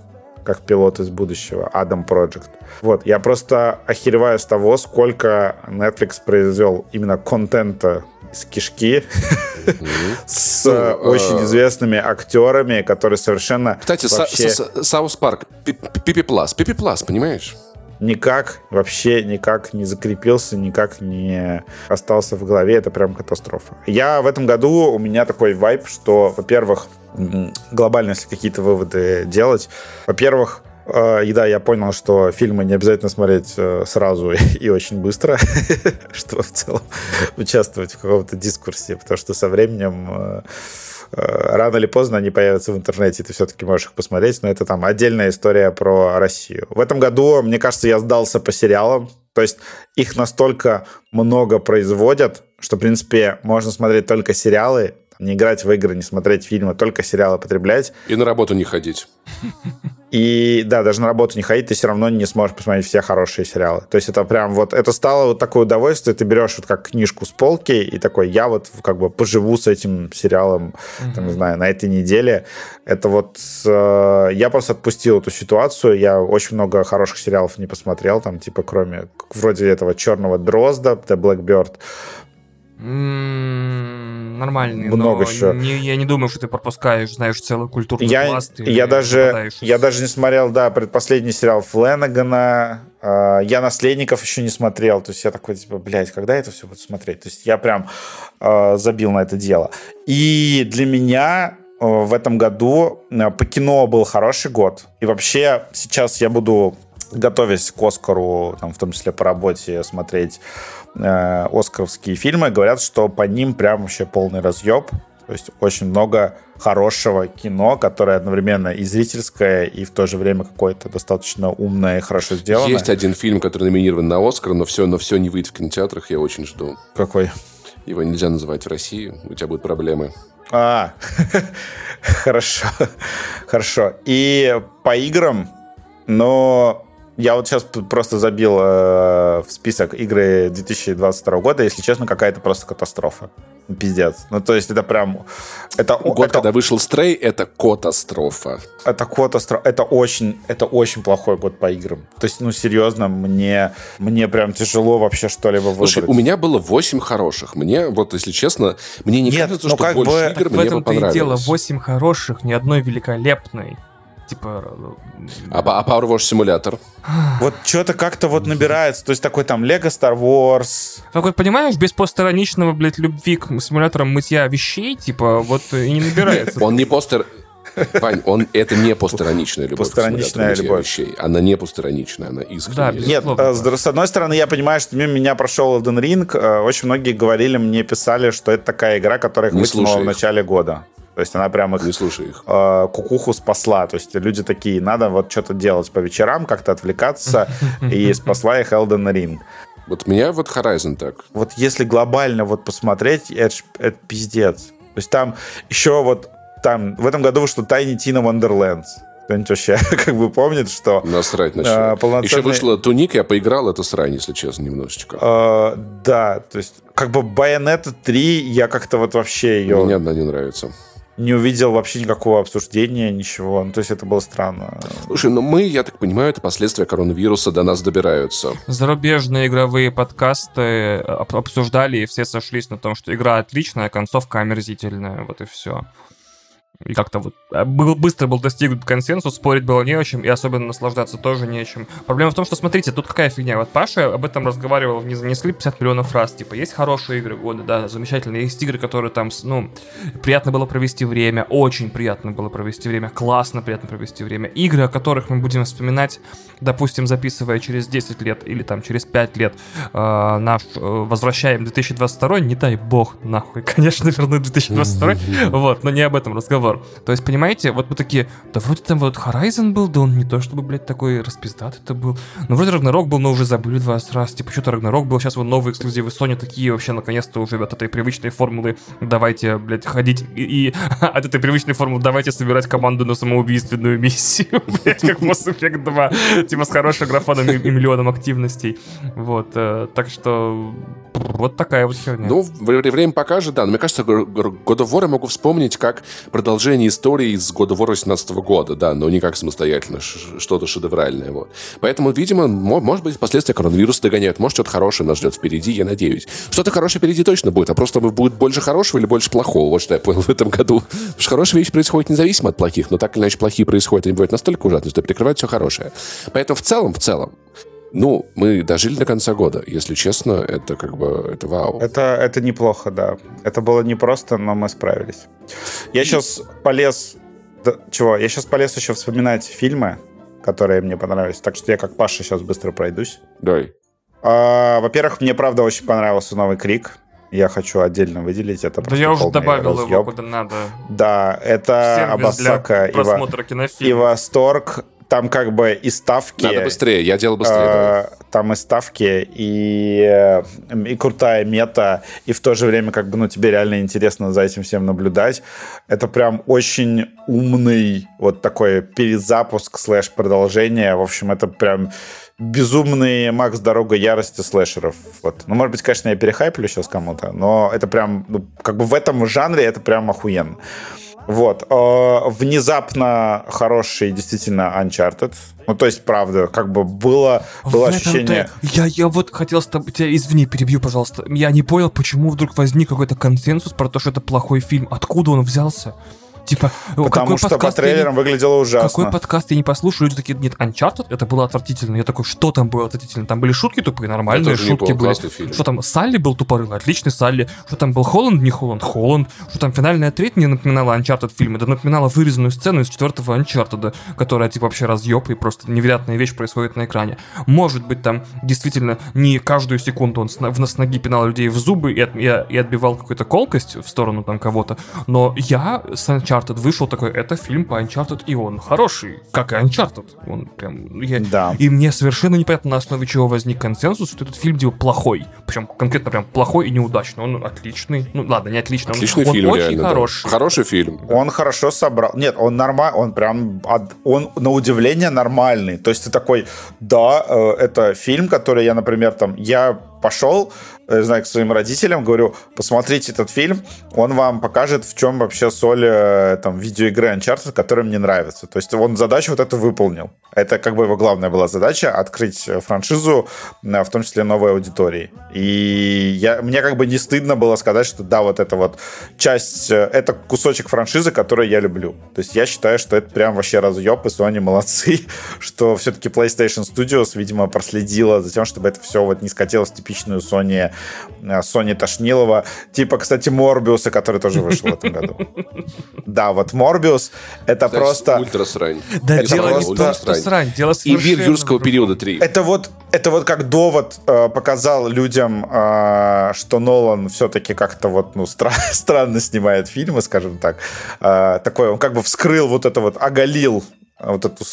как пилот из будущего, Адам Project. Вот, я просто охереваю с того, сколько Netflix произвел именно контента из кишки с ну, очень известными актерами, которые совершенно Кстати, South Park, Pee Pee Plus, Pee Pee Plus, понимаешь? никак, вообще никак не закрепился, никак не остался в голове. Это прям катастрофа. Я в этом году, у меня такой vibe, что, во-первых, глобально, если какие-то выводы делать, во-первых, э, и да, я понял, что фильмы не обязательно смотреть э, сразу и очень быстро, чтобы в целом участвовать в каком-то дискурсе, потому что со временем э, Э, рано или поздно они появятся в интернете, и ты все-таки можешь их посмотреть, но это там отдельная история про Россию. В этом году, мне кажется, я сдался по сериалам, то есть их настолько много производят, что, в принципе, можно смотреть только сериалы, не играть в игры, не смотреть фильмы, только сериалы потреблять. И на работу не ходить. И да, даже на работу не ходить, ты все равно не сможешь посмотреть все хорошие сериалы. То есть это прям вот, это стало вот такое удовольствие, ты берешь вот как книжку с полки и такой, я вот как бы поживу с этим сериалом, mm-hmm. там, не знаю, на этой неделе. Это вот, э, я просто отпустил эту ситуацию, я очень много хороших сериалов не посмотрел, там, типа, кроме вроде этого «Черного дрозда», «The Blackbird», нормальный, много но еще. Не, я не думаю, что ты пропускаешь, знаешь, целый культурный я, пласт. Я даже, я даже не смотрел, да, предпоследний сериал Фленагана. Э, я «Наследников» еще не смотрел. То есть я такой, типа, блядь, когда это все буду смотреть? То есть я прям э, забил на это дело. И для меня э, в этом году по кино был хороший год. И вообще сейчас я буду, готовясь к Оскару, там, в том числе по работе, смотреть э, оскаровские фильмы, говорят, что по ним прям вообще полный разъеб. То есть очень много хорошего кино, которое одновременно и зрительское, и в то же время какое-то достаточно умное и хорошо сделанное. Есть один фильм, который номинирован на Оскар, но все, но все не выйдет в кинотеатрах, я очень жду. Какой? Его нельзя называть в России, у тебя будут проблемы. А, хорошо, хорошо. И по играм, но я вот сейчас просто забил э, в список игры 2022 года. Если честно, какая-то просто катастрофа. Пиздец. Ну, то есть это прям... Это, Год, это, когда вышел Стрей, это катастрофа. Это катастрофа. Это очень, это очень плохой год по играм. То есть, ну, серьезно, мне, мне прям тяжело вообще что-либо выбрать. Слушай, у меня было 8 хороших. Мне, вот, если честно, мне не Нет, кажется, ну, что больше бы... игр мне бы понравилось. В этом-то и дело. 8 хороших, ни одной великолепной типа... А, а Power Wash симулятор? Вот что-то как-то вот набирается. То есть такой там Lego Star Wars. Такой, понимаешь, без постироничного, блядь, любви к симуляторам мытья вещей, типа, вот и не набирается. Он не постер... Вань, он, это не постироничная любовь. Постироничная любовь. Вещей. Она не постироничная, она искренняя. Да, Нет, э, с, с одной стороны, я понимаю, что мимо меня прошел Elden Ring. Э, очень многие говорили, мне писали, что это такая игра, которая их вытянула в начале года. То есть она прям их, Не слушай их. Э, кукуху спасла. То есть люди такие, надо вот что-то делать по вечерам, как-то отвлекаться, и спасла их Elden Ring. Вот меня вот Horizon так. Вот если глобально вот посмотреть, это, это пиздец. То есть там еще вот там в этом году вышло Tiny Tina Wonderlands. Кто-нибудь вообще как бы помнит, что... Насрать на а, полноценный... Еще вышла Туник, я поиграл, это срань, если честно, немножечко. А, да, то есть как бы Bayonetta 3, я как-то вот вообще ее... Мне одна не нравится не увидел вообще никакого обсуждения, ничего. Ну, то есть это было странно. Слушай, ну мы, я так понимаю, это последствия коронавируса до нас добираются. Зарубежные игровые подкасты обсуждали, и все сошлись на том, что игра отличная, концовка омерзительная, вот и все. И как-то вот а, был, быстро был достигнут консенсус, спорить было не о чем, и особенно наслаждаться тоже не о чем. Проблема в том, что, смотрите, тут какая фигня. Вот Паша об этом разговаривал, не занесли 50 миллионов раз. Типа, есть хорошие игры года, да, замечательные. Есть игры, которые там, ну, приятно было провести время, очень приятно было провести время, классно приятно провести время. Игры, о которых мы будем вспоминать, допустим, записывая через 10 лет или там через 5 лет э, наш э, возвращаем 2022, не дай бог, нахуй, конечно, вернуть 2022, вот, но не об этом разговор обзор. То есть, понимаете, вот мы такие, да вроде там вот Horizon был, да он не то чтобы, блядь, такой распиздатый это был. Ну, вроде Рагнарок был, но уже забыли 20 раз. Типа, что-то Рагнарок был, сейчас вот новые эксклюзивы Sony такие вообще, наконец-то уже от этой привычной формулы давайте, блядь, ходить и, и от этой привычной формулы давайте собирать команду на самоубийственную миссию, блядь, как Mass Effect 2, типа с хорошим графоном и, миллионом активностей. Вот, э, так что вот такая вот херня. Ну, время покажет, да. Но мне кажется, God of War я могу вспомнить, как продолжение истории из года вора 18 года, да, но не как самостоятельно, что-то шедевральное. Вот. Поэтому, видимо, может быть, последствия коронавируса догоняют. Может, что-то хорошее нас ждет впереди, я надеюсь. Что-то хорошее впереди точно будет, а просто будет больше хорошего или больше плохого. Вот что я понял в этом году. Потому что хорошие вещи происходят независимо от плохих, но так или иначе плохие происходят, они бывают настолько ужасные, что прикрывают все хорошее. Поэтому в целом, в целом, ну, мы дожили до конца года. Если честно, это как бы, это вау. Это, это неплохо, да. Это было непросто, но мы справились. Я сейчас полез... Да, чего? Я сейчас полез еще вспоминать фильмы, которые мне понравились. Так что я как Паша сейчас быстро пройдусь. Давай. А, во-первых, мне правда очень понравился новый Крик. Я хочу отдельно выделить это. Да я уже добавил разъеб. его куда надо. Да, это Абасака и, во... и восторг там как бы и ставки... Надо быстрее, я делал быстрее. Э, там и ставки, и, э, и крутая мета, и в то же время как бы, ну, тебе реально интересно за этим всем наблюдать. Это прям очень умный вот такой перезапуск слэш продолжение. В общем, это прям безумный Макс Дорога ярости слэшеров. Вот. Ну, может быть, конечно, я перехайплю сейчас кому-то, но это прям, ну, как бы в этом жанре это прям охуенно. Вот. Э, внезапно хороший действительно Uncharted. Ну, то есть, правда, как бы было, было ощущение... Я, я вот хотел с тобой... Тебя, извини, перебью, пожалуйста. Я не понял, почему вдруг возник какой-то консенсус про то, что это плохой фильм. Откуда он взялся? Типа, Потому какой что по трейлерам не... выглядело ужасно. Какой подкаст я не послушаю, люди такие, нет, Uncharted, это было отвратительно. Я такой, что там было отвратительно? Там были шутки тупые, нормальные шутки были. Что там, Салли был тупорылый, отличный Салли. Что там был Холланд, не Холланд, Холланд. Что там финальная треть не напоминала Uncharted фильм, это напоминала вырезанную сцену из четвертого Uncharted, которая типа вообще разъеб и просто невероятная вещь происходит на экране. Может быть, там действительно не каждую секунду он с, в нас ноги пинал людей в зубы и, от, и, и отбивал какую-то колкость в сторону там кого-то, но я с Uncharted вышел такой, это фильм по Uncharted, и он хороший, как и Uncharted. Он прям... Я... Да. И мне совершенно непонятно, на основе чего возник консенсус, что этот фильм типа плохой. Причем конкретно прям плохой и неудачный. Он отличный. Ну ладно, не отличный. Отличный он, фильм, он очень реально, хороший. Да. Хороший фильм. Он хорошо собрал. Нет, он нормальный, он прям... Он на удивление нормальный. То есть ты такой, да, э, это фильм, который я, например, там... Я пошел, э, знаю, к своим родителям, говорю, посмотрите этот фильм, он вам покажет, в чем вообще соль э, там, видеоигры Uncharted, которая мне нравится. То есть он задачу вот эту выполнил. Это как бы его главная была задача, открыть франшизу, в том числе новой аудитории. И я, мне как бы не стыдно было сказать, что да, вот это вот часть, э, это кусочек франшизы, который я люблю. То есть я считаю, что это прям вообще разъеб, и Sony молодцы, что все-таки PlayStation Studios, видимо, проследила за тем, чтобы это все вот не скатилось в типичную Sony, э, Sony Тошнилова. Типа, кстати, Морбиуса, который тоже вышел в этом году. Да, вот Морбиус, это просто... Ультра срань. Да, дело не что срань, дело И мир юрского периода 3. Это вот, это вот как довод э, показал людям, э, что Нолан все-таки как-то вот, ну, стра- странно снимает фильмы, скажем так. Э, такой, он как бы вскрыл вот это вот, оголил вот эту,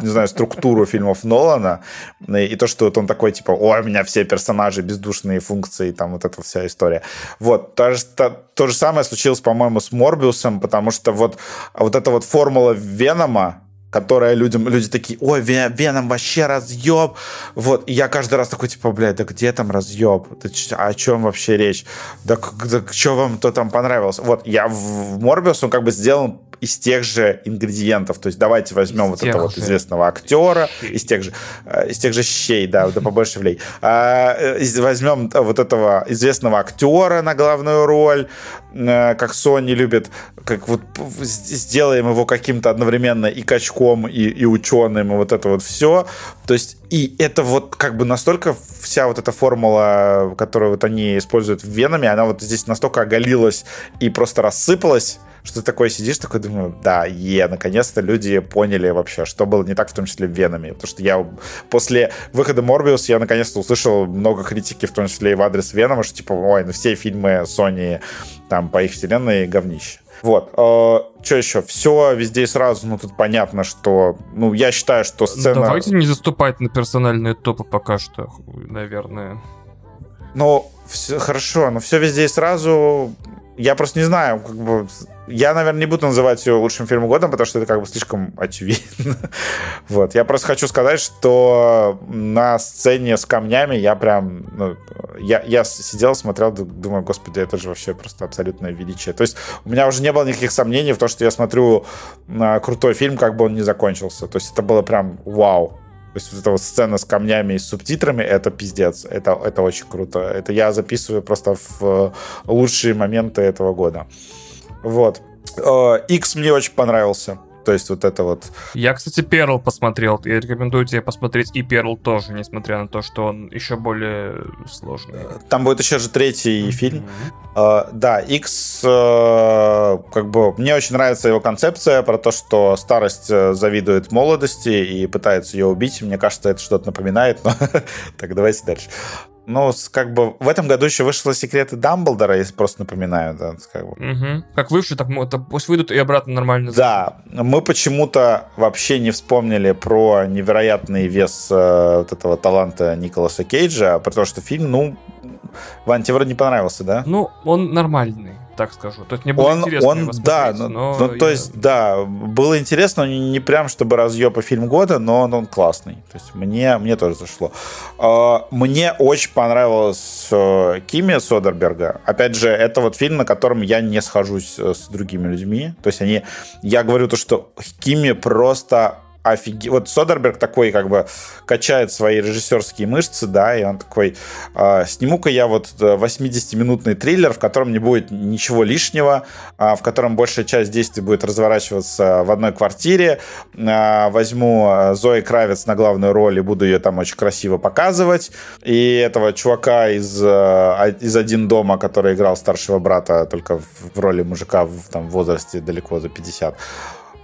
не знаю, структуру фильмов Нолана, и то, что вот он такой, типа, ой, у меня все персонажи, бездушные функции, там вот эта вся история. Вот, то же, то, то же самое случилось, по-моему, с Морбиусом, потому что вот, вот эта вот формула Венома, которая людям, люди такие, ой, Веном вообще разъеб. Вот, и я каждый раз такой, типа, блядь, да где там разъеб? Да, о чем вообще речь? Да, да что вам то там понравилось? Вот, я в Морбиус, он как бы сделан из тех же ингредиентов. То есть давайте возьмем из вот этого вот известного актера, из тех же, э, из тех же щей, да, да побольше влей. А, э, возьмем вот этого известного актера на главную роль, э, как Sony любит, как вот сделаем его каким-то одновременно и качком, и, и ученым, и вот это вот все. То есть и это вот как бы настолько вся вот эта формула, которую вот они используют в Веноме, она вот здесь настолько оголилась и просто рассыпалась, что ты такой сидишь, такой думаю, да, е, наконец-то люди поняли вообще, что было не так, в том числе в Веноме. Потому что я после выхода Морбиус я наконец-то услышал много критики, в том числе и в адрес Венома, что типа, ой, ну все фильмы Sony там по их вселенной говнище. Вот. Э, что еще? Все везде и сразу, ну, тут понятно, что... Ну, я считаю, что сцена... Давайте не заступать на персональные топы пока что, наверное. Ну, все, хорошо, но все везде и сразу я просто не знаю, как бы... Я, наверное, не буду называть ее лучшим фильмом года, потому что это как бы слишком очевидно. вот. Я просто хочу сказать, что на сцене с камнями я прям... Ну, я, я сидел, смотрел, думаю, господи, это же вообще просто абсолютное величие. То есть у меня уже не было никаких сомнений в том, что я смотрю на крутой фильм, как бы он не закончился. То есть это было прям вау. То есть вот эта вот сцена с камнями и с субтитрами, это пиздец. Это, это очень круто. Это я записываю просто в лучшие моменты этого года. Вот. X мне очень понравился. То есть вот это вот... Я, кстати, Перл посмотрел. Я рекомендую тебе посмотреть и Перл тоже, несмотря на то, что он еще более сложный. Там будет еще же третий mm-hmm. фильм. Uh, да, X, uh, как бы, мне очень нравится его концепция про то, что старость э, завидует молодости и пытается ее убить. Мне кажется, это что-то напоминает, но так, давайте дальше. Ну, как бы в этом году еще вышло секреты Дамблдора, если просто напоминаю, да, как бы. Угу. Как вышли, так это пусть выйдут и обратно нормально. Да, мы почему-то вообще не вспомнили про невероятный вес э, вот этого таланта Николаса Кейджа, потому что фильм, ну, Вань, тебе вроде не понравился, да? Ну, он нормальный так скажу. То есть мне было он, интересно он, да, но, но ну, то есть, да, было интересно, но не прям чтобы разъеба фильм года, но он, он классный. То есть мне, мне тоже зашло. А, мне очень понравилось э, Кими Содерберга. Опять же, это вот фильм, на котором я не схожусь э, с другими людьми. То есть они, я говорю то, что Кими просто офиге... Вот Содерберг такой как бы качает свои режиссерские мышцы, да, и он такой, э, сниму-ка я вот 80-минутный э, триллер, в котором не будет ничего лишнего, э, в котором большая часть действий будет разворачиваться в одной квартире, э, возьму Зои Кравец на главную роль и буду ее там очень красиво показывать, и этого чувака из, э, из «Один дома», который играл старшего брата только в роли мужика в там, возрасте далеко за 50.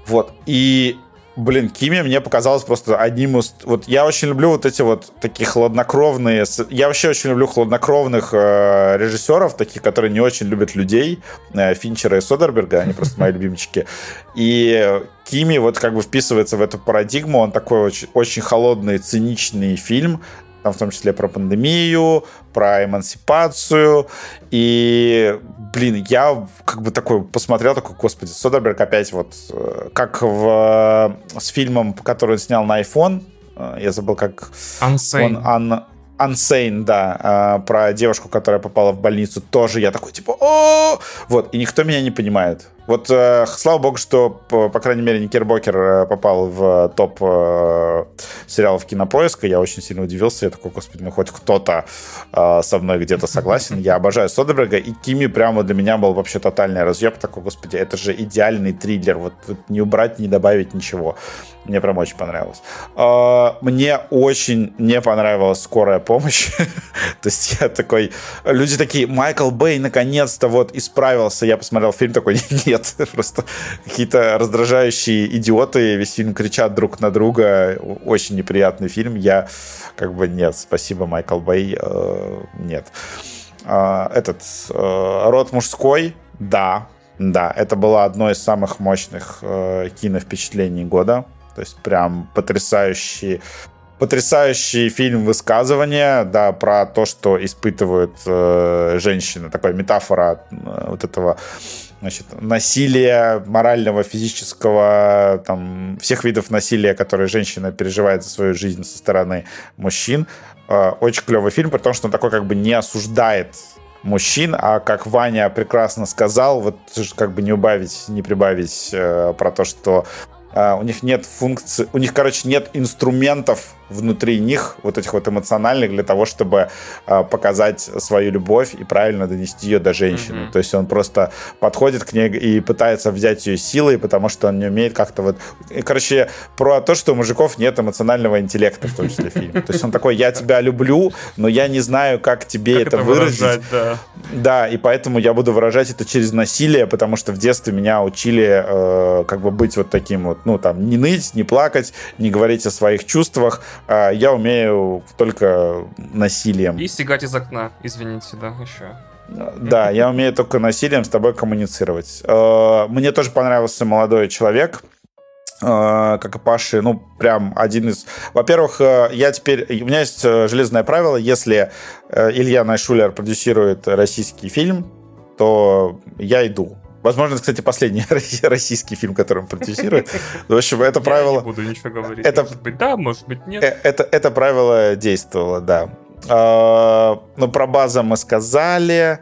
Вот, и Блин, Кими мне показалось просто одним из... Вот я очень люблю вот эти вот такие хладнокровные... Я вообще очень люблю хладнокровных э, режиссеров, таких, которые не очень любят людей. Э, Финчера и Содерберга, они просто мои любимчики. И Кими вот как бы вписывается в эту парадигму. Он такой очень, очень холодный, циничный фильм, там в том числе про пандемию, про эмансипацию. И, блин, я как бы такой посмотрел, такой, господи, Содерберг опять вот, э, как в, с фильмом, который он снял на iPhone, э, я забыл, как... Unsane. Он, un, Unsane, да, э, про девушку, которая попала в больницу, тоже я такой, типа, о Вот, и никто меня не понимает. Вот, э, слава богу, что, по, по крайней мере, Никербокер э, попал в топ э, сериалов Кинопоиска. Я очень сильно удивился. Я такой, господи, ну хоть кто-то э, со мной где-то согласен. Я обожаю Содерберга. И Кими прямо для меня был вообще тотальный разъеб. Такой, господи, это же идеальный триллер. Вот, вот не убрать, не добавить ничего. Мне прям очень понравилось. Э, мне очень не понравилась скорая помощь. То есть я такой... Люди такие, Майкл Бэй наконец-то вот исправился. Я посмотрел фильм такой, нет. Просто какие-то раздражающие идиоты весь фильм кричат друг на друга. Очень неприятный фильм. Я как бы нет, спасибо, Майкл Бэй, э, нет. Э, этот э, род мужской, да, да, это было одно из самых мощных э, киновпечатлений года. То есть прям потрясающий потрясающий фильм высказывания, да, про то, что испытывают э, женщины, такая метафора э, вот этого значит, насилия морального, физического, там, всех видов насилия, которые женщина переживает за свою жизнь со стороны мужчин. Э, очень клевый фильм, при том, что он такой как бы не осуждает мужчин, а как Ваня прекрасно сказал, вот как бы не убавить, не прибавить э, про то, что э, у них нет функции, у них, короче, нет инструментов внутри них, вот этих вот эмоциональных, для того, чтобы э, показать свою любовь и правильно донести ее до женщины. Mm-hmm. То есть он просто подходит к ней и пытается взять ее силой, потому что он не умеет как-то вот... И, короче, про то, что у мужиков нет эмоционального интеллекта, в том числе в фильме. То есть он такой, я тебя люблю, но я не знаю, как тебе как это, это выразить. Выражать, да. да, и поэтому я буду выражать это через насилие, потому что в детстве меня учили э, как бы быть вот таким вот, ну там, не ныть, не плакать, не говорить о своих чувствах, а я умею только насилием. И сигать из окна, извините, да, еще. Да, я умею только насилием с тобой коммуницировать. Э, мне тоже понравился молодой человек, э, как и Паши, ну, прям один из... Во-первых, э, я теперь... У меня есть железное правило, если Илья Найшулер продюсирует российский фильм, то я иду. Возможно, это, кстати, последний российский фильм, который он продюсирует. В общем, это правило... Я не буду ничего говорить. Это... Может быть, да, может быть, нет. Э, это, это правило действовало, да. Э, ну, про база мы сказали.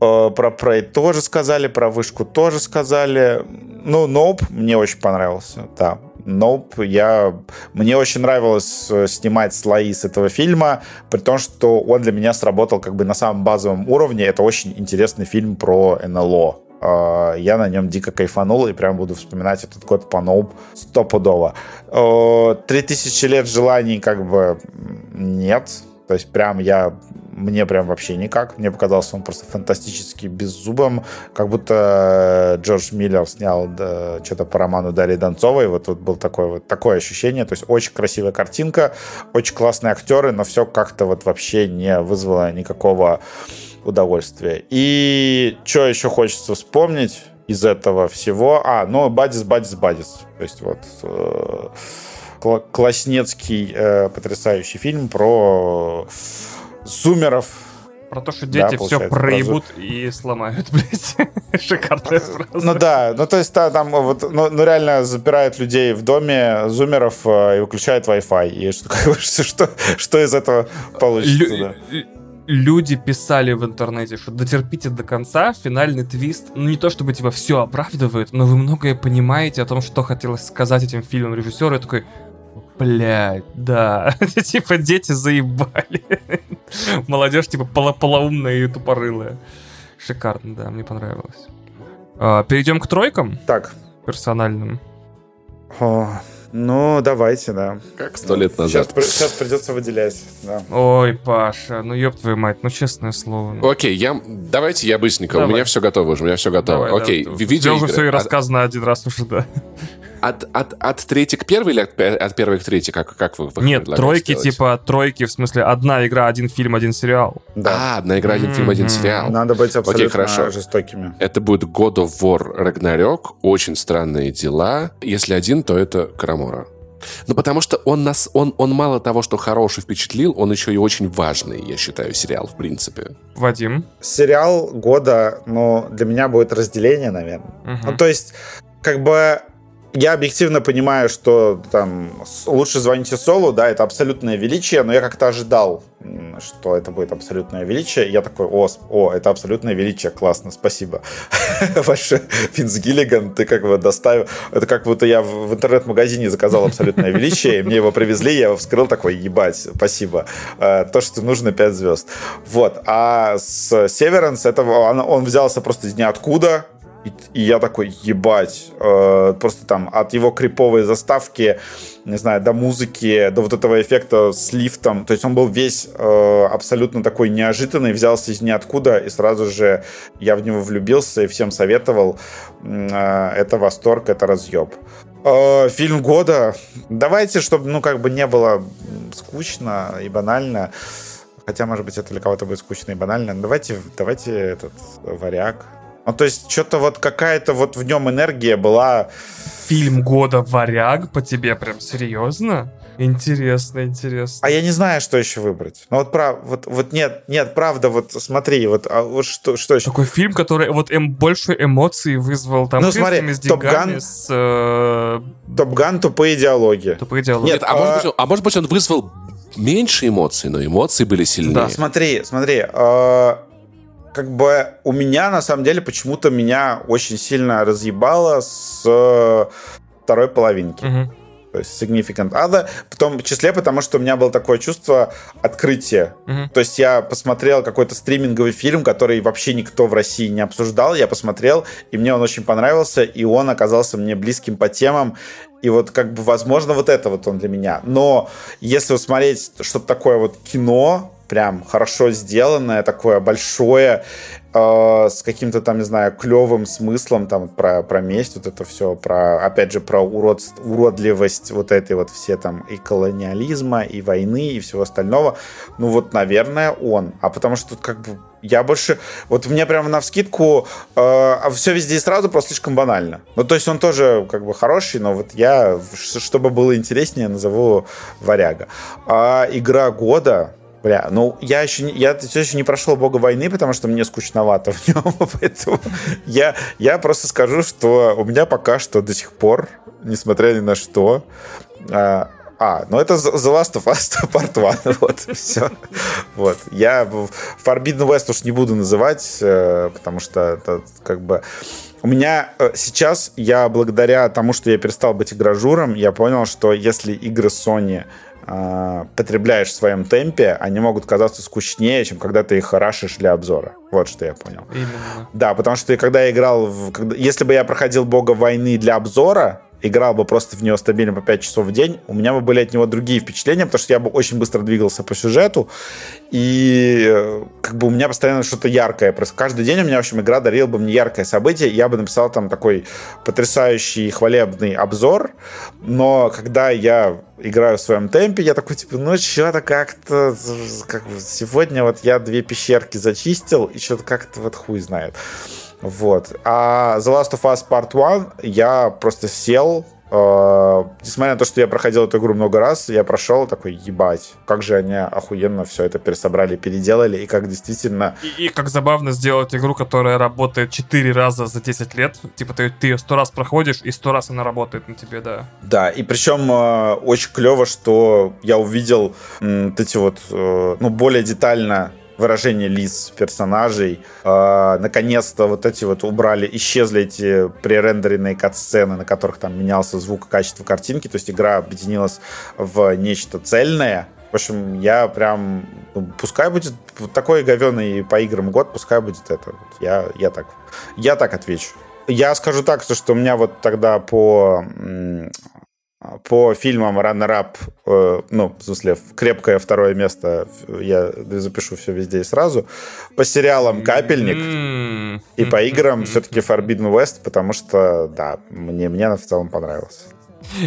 Э, про Prey тоже сказали, про вышку тоже сказали. Ну, Nope мне очень понравился, да. Nope, я... Мне очень нравилось э, снимать слои с этого фильма, при том, что он для меня сработал как бы на самом базовом уровне. Это очень интересный фильм про НЛО. Э, я на нем дико кайфанул и прям буду вспоминать этот год по Nope стопудово. «Три тысячи лет желаний» как бы нет. То есть прям я мне прям вообще никак. Мне показался он просто фантастически беззубым, как будто э, Джордж Миллер снял да, что-то по роману Дарьи Донцовой. Вот тут было такое, вот такое ощущение. То есть очень красивая картинка, очень классные актеры, но все как-то вот вообще не вызвало никакого удовольствия. И что еще хочется вспомнить из этого всего? А, ну, Бадис, Бадис, Бадис. То есть вот э, класснецкий э, потрясающий фильм про зумеров. Про то, что дети да, все проебут про... и сломают, блядь. Шикарная фраза. Ну да, ну то есть да, там вот, ну, ну реально запирают людей в доме, зумеров, э, и выключают Wi-Fi. И что, что, что из этого получится, Лю- да? Люди писали в интернете, что дотерпите до конца, финальный твист, ну не то чтобы типа все оправдывает, но вы многое понимаете о том, что хотелось сказать этим фильмом режиссеру, и такой, Блять, да. типа дети заебали. Молодежь типа поло полоумная и тупорылая. Шикарно, да, мне понравилось. А, перейдем к тройкам. Так. Персональным. О, ну, давайте, да. Как сто лет назад. Сейчас, сейчас придется выделять, да. Ой, Паша, ну ёб твою мать, ну честное слово. Ну. Окей, я, давайте я быстренько, Давай. у меня все готово уже, у меня все готово. Давай, Окей, да, видеоигры. уже все и рассказано один раз уже, да от, от, от третьей к первой или от, от первой к третьей? Как, как вы, вы Нет, тройки сделать? типа тройки, в смысле одна игра, один фильм, один сериал. Да. А, одна игра, один mm-hmm. фильм, один сериал. Надо быть абсолютно Окей, хорошо. жестокими. Это будет God of War Ragnarok, очень странные дела. Если один, то это Карамора. Ну, потому что он нас, он, он мало того, что хороший впечатлил, он еще и очень важный, я считаю, сериал, в принципе. Вадим? Сериал года, ну, для меня будет разделение, наверное. Угу. Ну, то есть, как бы я объективно понимаю, что там лучше звоните Солу, да, это абсолютное величие, но я как-то ожидал, что это будет абсолютное величие. Я такой, о, о это абсолютное величие, классно, спасибо. Ваше Финс Гиллиган, ты как бы доставил... Это как будто я в интернет-магазине заказал абсолютное величие, мне его привезли, я его вскрыл, такой, ебать, спасибо. Э, то, что нужно 5 звезд. Вот. А с Северанс, это он, он взялся просто из ниоткуда, и, и я такой, ебать, э, просто там от его криповой заставки, не знаю, до музыки, до вот этого эффекта с лифтом. То есть он был весь э, абсолютно такой неожиданный, взялся из ниоткуда, и сразу же я в него влюбился и всем советовал. Э, это восторг, это разъеб. Э, фильм года. Давайте, чтобы, ну, как бы не было скучно и банально. Хотя, может быть, это для кого-то будет скучно и банально. Давайте, давайте этот варяг. Ну, то есть, что-то вот какая-то вот в нем энергия была. Фильм года «Варяг» по тебе прям серьезно? Интересно, интересно. А я не знаю, что еще выбрать. Ну вот прав, вот, вот нет, нет, правда, вот смотри, вот, а вот что, что еще? Такой фильм, который вот эм, больше эмоций вызвал там. Ну смотри, с Топган, с, э... Топган тупые диалоги. Тупые диалоги. Нет, а, а... Может быть, а может быть он вызвал меньше эмоций, но эмоции были сильнее. Да, смотри, смотри. Э как бы у меня на самом деле почему-то меня очень сильно разъебало с второй половинки. Угу. То есть Significant Other. В том числе потому, что у меня было такое чувство открытия. Uh-huh. То есть я посмотрел какой-то стриминговый фильм, который вообще никто в России не обсуждал. Я посмотрел, и мне он очень понравился, и он оказался мне близким по темам. И вот как бы, возможно, вот это вот он для меня. Но если вот смотреть что-то такое вот кино, прям хорошо сделанное, такое большое, э, с каким-то там, не знаю, клевым смыслом, там, про, про месть, вот это все, про, опять же, про урод, уродливость вот этой вот все там и колониализма, и войны, и всего остального. Ну вот, наверное, он. А потому что тут как бы я больше... Вот мне прямо на вскидку э, а все везде и сразу просто слишком банально. Ну, то есть он тоже как бы хороший, но вот я, чтобы было интереснее, назову «Варяга». А игра года, Бля, ну я еще я все еще не прошел Бога войны, потому что мне скучновато в нем, поэтому я, я просто скажу, что у меня пока что до сих пор, несмотря ни на что, а, А, ну это The Last of Us Part 1. Вот, все. Вот. Я Forbidden West уж не буду называть, э, потому что это как бы... У меня э, сейчас, я благодаря тому, что я перестал быть игражуром, я понял, что если игры Sony потребляешь в своем темпе, они могут казаться скучнее, чем когда ты их рашишь для обзора. Вот что я понял. Именно. Да, потому что когда я играл... В, когда, если бы я проходил Бога войны для обзора, играл бы просто в него стабильно по 5 часов в день, у меня бы были от него другие впечатления, потому что я бы очень быстро двигался по сюжету, и э, как бы у меня постоянно что-то яркое. Просто каждый день у меня, в общем, игра дарила бы мне яркое событие, я бы написал там такой потрясающий хвалебный обзор, но когда я играю в своем темпе, я такой, типа, ну, что-то как-то, как, сегодня вот я две пещерки зачистил, и что-то как-то вот хуй знает. Вот. А The Last of Us Part 1 я просто сел, Uh, несмотря на то, что я проходил эту игру много раз, я прошел такой, ебать, как же они охуенно все это пересобрали, переделали, и как действительно... И, и как забавно сделать игру, которая работает 4 раза за 10 лет. Типа ты, ты ее 100 раз проходишь, и 100 раз она работает на тебе, да. Да, и причем uh, очень клево, что я увидел вот эти вот, uh, ну, более детально выражение лиц персонажей. Э, наконец-то вот эти вот убрали, исчезли эти пререндеренные кат-сцены, на которых там менялся звук и качество картинки. То есть игра объединилась в нечто цельное. В общем, я прям... Ну, пускай будет такой говеный по играм год, пускай будет это. Я, я, так, я так отвечу. Я скажу так, что у меня вот тогда по по фильмам Runner-Up, э, ну, в смысле, крепкое второе место, я запишу все везде и сразу. По сериалам «Капельник» и по играм все-таки Forbidden West, потому что, да, мне, мне в целом понравилось.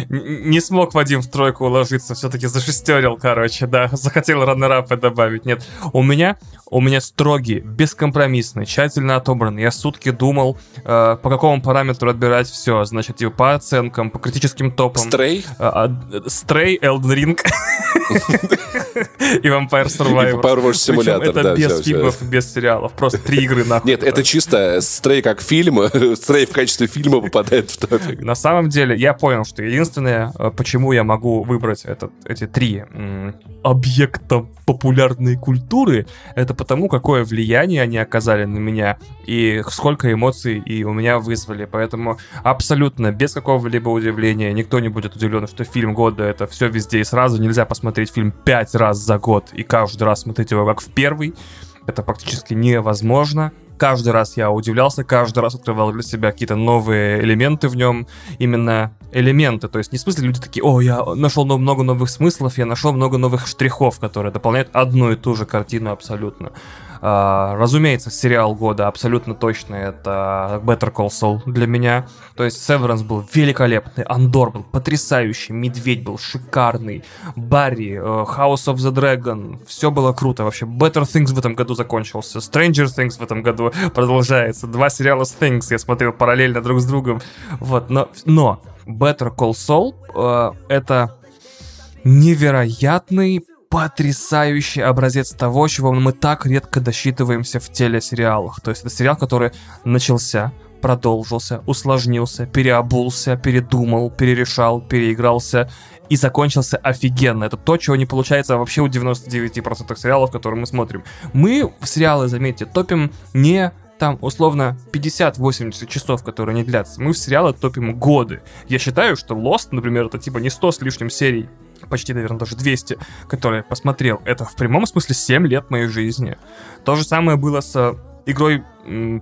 Не смог Вадим в тройку уложиться, все-таки зашестерил, короче, да. Захотел раннерапы добавить. Нет, у меня, у меня строгий, бескомпромиссный, тщательно отобранный. Я сутки думал, э, по какому параметру отбирать все. Значит, типа по оценкам, по критическим топам. Стрей? Стрей, Elden Ring и Vampire Survivor. Power Wash Simulator, Это без фильмов, без сериалов. Просто три игры нахуй. Нет, это чисто Стрей как фильм, Стрей в качестве фильма попадает в топик. На самом деле, я понял, что единственное, э, почему я могу выбрать этот, эти три объекта популярной культуры, это потому, какое влияние они оказали на меня и сколько эмоций и у меня вызвали. Поэтому абсолютно без какого-либо удивления никто не будет удивлен, что фильм года это все везде и сразу. Нельзя посмотреть фильм пять раз за год и каждый раз смотреть его как в первый. Это практически невозможно каждый раз я удивлялся, каждый раз открывал для себя какие-то новые элементы в нем, именно элементы, то есть не в смысле люди такие, о, я нашел много новых смыслов, я нашел много новых штрихов, которые дополняют одну и ту же картину абсолютно. А, разумеется, сериал года абсолютно точно это Better Call Saul для меня. То есть Severance был великолепный, Андор был потрясающий, Медведь был шикарный, Барри, э, House of the Dragon, все было круто. Вообще, Better Things в этом году закончился, Stranger Things в этом году продолжается. Два сериала Things я смотрел параллельно друг с другом. Вот, но, но Better Call Saul э, это невероятный потрясающий образец того, чего мы так редко досчитываемся в телесериалах. То есть это сериал, который начался, продолжился, усложнился, переобулся, передумал, перерешал, переигрался и закончился офигенно. Это то, чего не получается вообще у 99% сериалов, которые мы смотрим. Мы в сериалы, заметьте, топим не там условно 50-80 часов, которые не длятся. Мы в сериалы топим годы. Я считаю, что Lost, например, это типа не 100 с лишним серий, почти, наверное, даже 200, которые я посмотрел, это в прямом смысле 7 лет моей жизни. То же самое было с «Игрой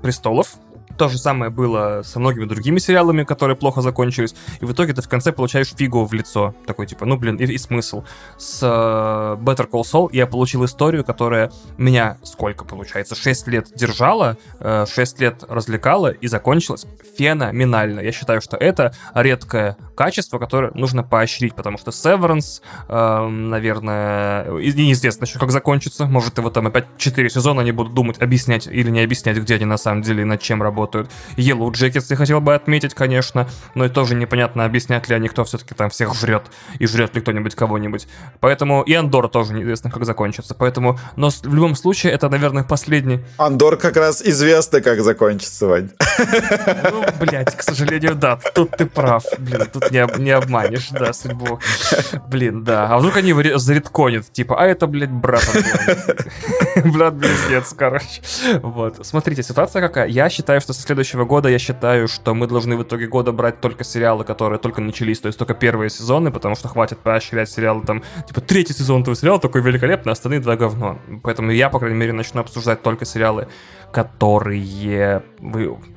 престолов», то же самое было со многими другими сериалами, которые плохо закончились. И в итоге ты в конце получаешь фигу в лицо. Такой типа, ну блин, и, и смысл. С uh, Better Call Saul я получил историю, которая меня сколько получается? 6 лет держала, э, 6 лет развлекала и закончилась феноменально. Я считаю, что это редкое качество, которое нужно поощрить, потому что Severance, uh, наверное, неизвестно еще, как закончится. Может, его там опять 4 сезона не будут думать, объяснять или не объяснять, где они на самом деле и над чем работают работают. Yellow Jackets я хотел бы отметить, конечно, но и тоже непонятно, объяснять ли они, кто все-таки там всех жрет, и жрет ли кто-нибудь кого-нибудь. Поэтому и Андора тоже неизвестно, как закончится. Поэтому, но в любом случае, это, наверное, последний. Андор как раз известно, как закончится, Вань. Ну, блядь, к сожалению, да, тут ты прав. Блин, тут не, не обманешь, да, судьбу. Блин, да. А вдруг они заредконят, типа, а это, блядь, брат Брат-близнец, короче. Вот. Смотрите, ситуация какая. Я считаю, что со следующего года я считаю, что мы должны в итоге года брать только сериалы, которые только начались, то есть только первые сезоны, потому что хватит поощрять сериалы там, типа, третий сезон этого сериала такой великолепный, а остальные два говно. Поэтому я, по крайней мере, начну обсуждать только сериалы, которые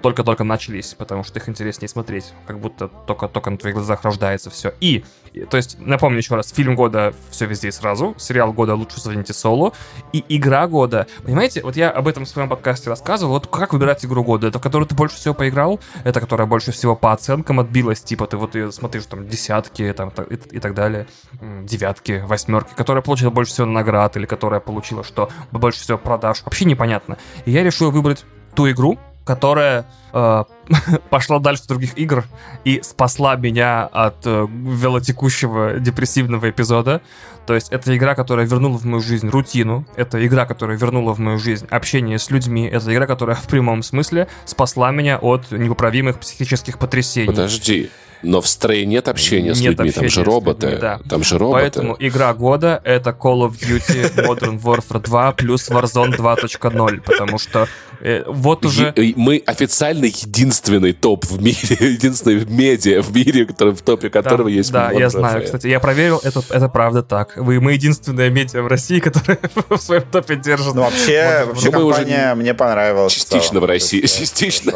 только-только начались, потому что их интереснее смотреть, как будто только-только на твоих глазах рождается все. И, то есть, напомню еще раз, фильм года «Все везде и сразу», сериал года «Лучше звоните Солу» и игра года. Понимаете, вот я об этом в своем подкасте рассказывал, вот как выбирать игру года? Это в которую ты больше всего поиграл? Это которая больше всего по оценкам отбилась? Типа ты вот смотришь там десятки там, и, и так далее, девятки, восьмерки, которая получила больше всего наград или которая получила что больше всего продаж? Вообще непонятно. И я решил выбрать ту игру, которая э, пошла дальше других игр и спасла меня от э, велотекущего депрессивного эпизода. То есть это игра, которая вернула в мою жизнь рутину, это игра, которая вернула в мою жизнь общение с людьми, это игра, которая в прямом смысле спасла меня от непоправимых психических потрясений. Подожди, но в стрее нет общения с нет людьми, общения там же роботы. Людьми, да. Там же роботы. Поэтому игра года — это Call of Duty Modern Warfare 2 плюс Warzone 2.0, потому что вот уже... Е- мы официально единственный топ в мире, единственный медиа в мире, который, в топе которого да, есть Да, я знаю, кстати, я проверил, это, это правда так. Вы, мы единственная медиа в России, которая в своем топе держит. Ну вообще, вообще ну, компания уже мне понравилась. Частично в России, частично.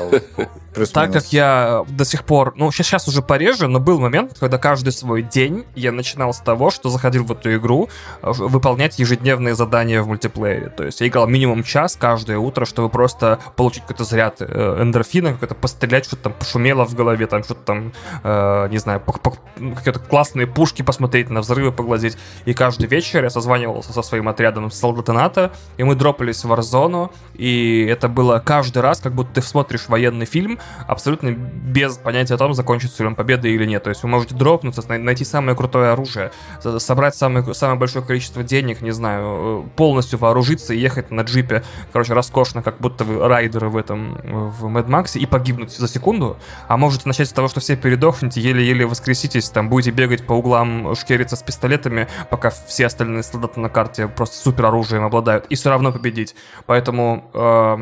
Так как я до сих пор, ну сейчас, сейчас уже пореже, но был момент, когда каждый свой день я начинал с того, что заходил в эту игру э, выполнять ежедневные задания в мультиплеере. То есть я играл минимум час каждое утро, чтобы просто получить какой-то заряд э, эндорфина, какой-то пострелять, что-то там пошумело в голове, там что-то там, э, не знаю, какие-то классные пушки посмотреть, на взрывы поглазеть. И каждый вечер я созванивался со своим отрядом с солдата и мы дропались в Warzone, и это было каждый раз, как будто ты смотришь военный фильм, абсолютно без понятия о том, закончится ли он победой или нет. То есть вы можете дропнуться, найти самое крутое оружие, собрать самое, самое большое количество денег, не знаю, э, полностью вооружиться и ехать на джипе, короче, роскошно, как будто вы райдеры в этом, в Mad Max, и погибнуть за секунду. А можете начать с того, что все передохнете, еле-еле воскреситесь, там будете бегать по углам, шкериться с пистолетами, пока все остальные солдаты на карте просто супер оружием обладают, и все равно победить. Поэтому э,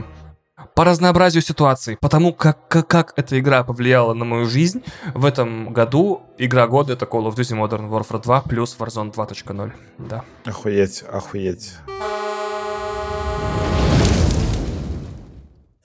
по разнообразию ситуаций, потому как, как, как эта игра повлияла на мою жизнь, в этом году игра года это Call of Duty Modern Warfare 2 плюс Warzone 2.0. Да. Охуеть, охуеть.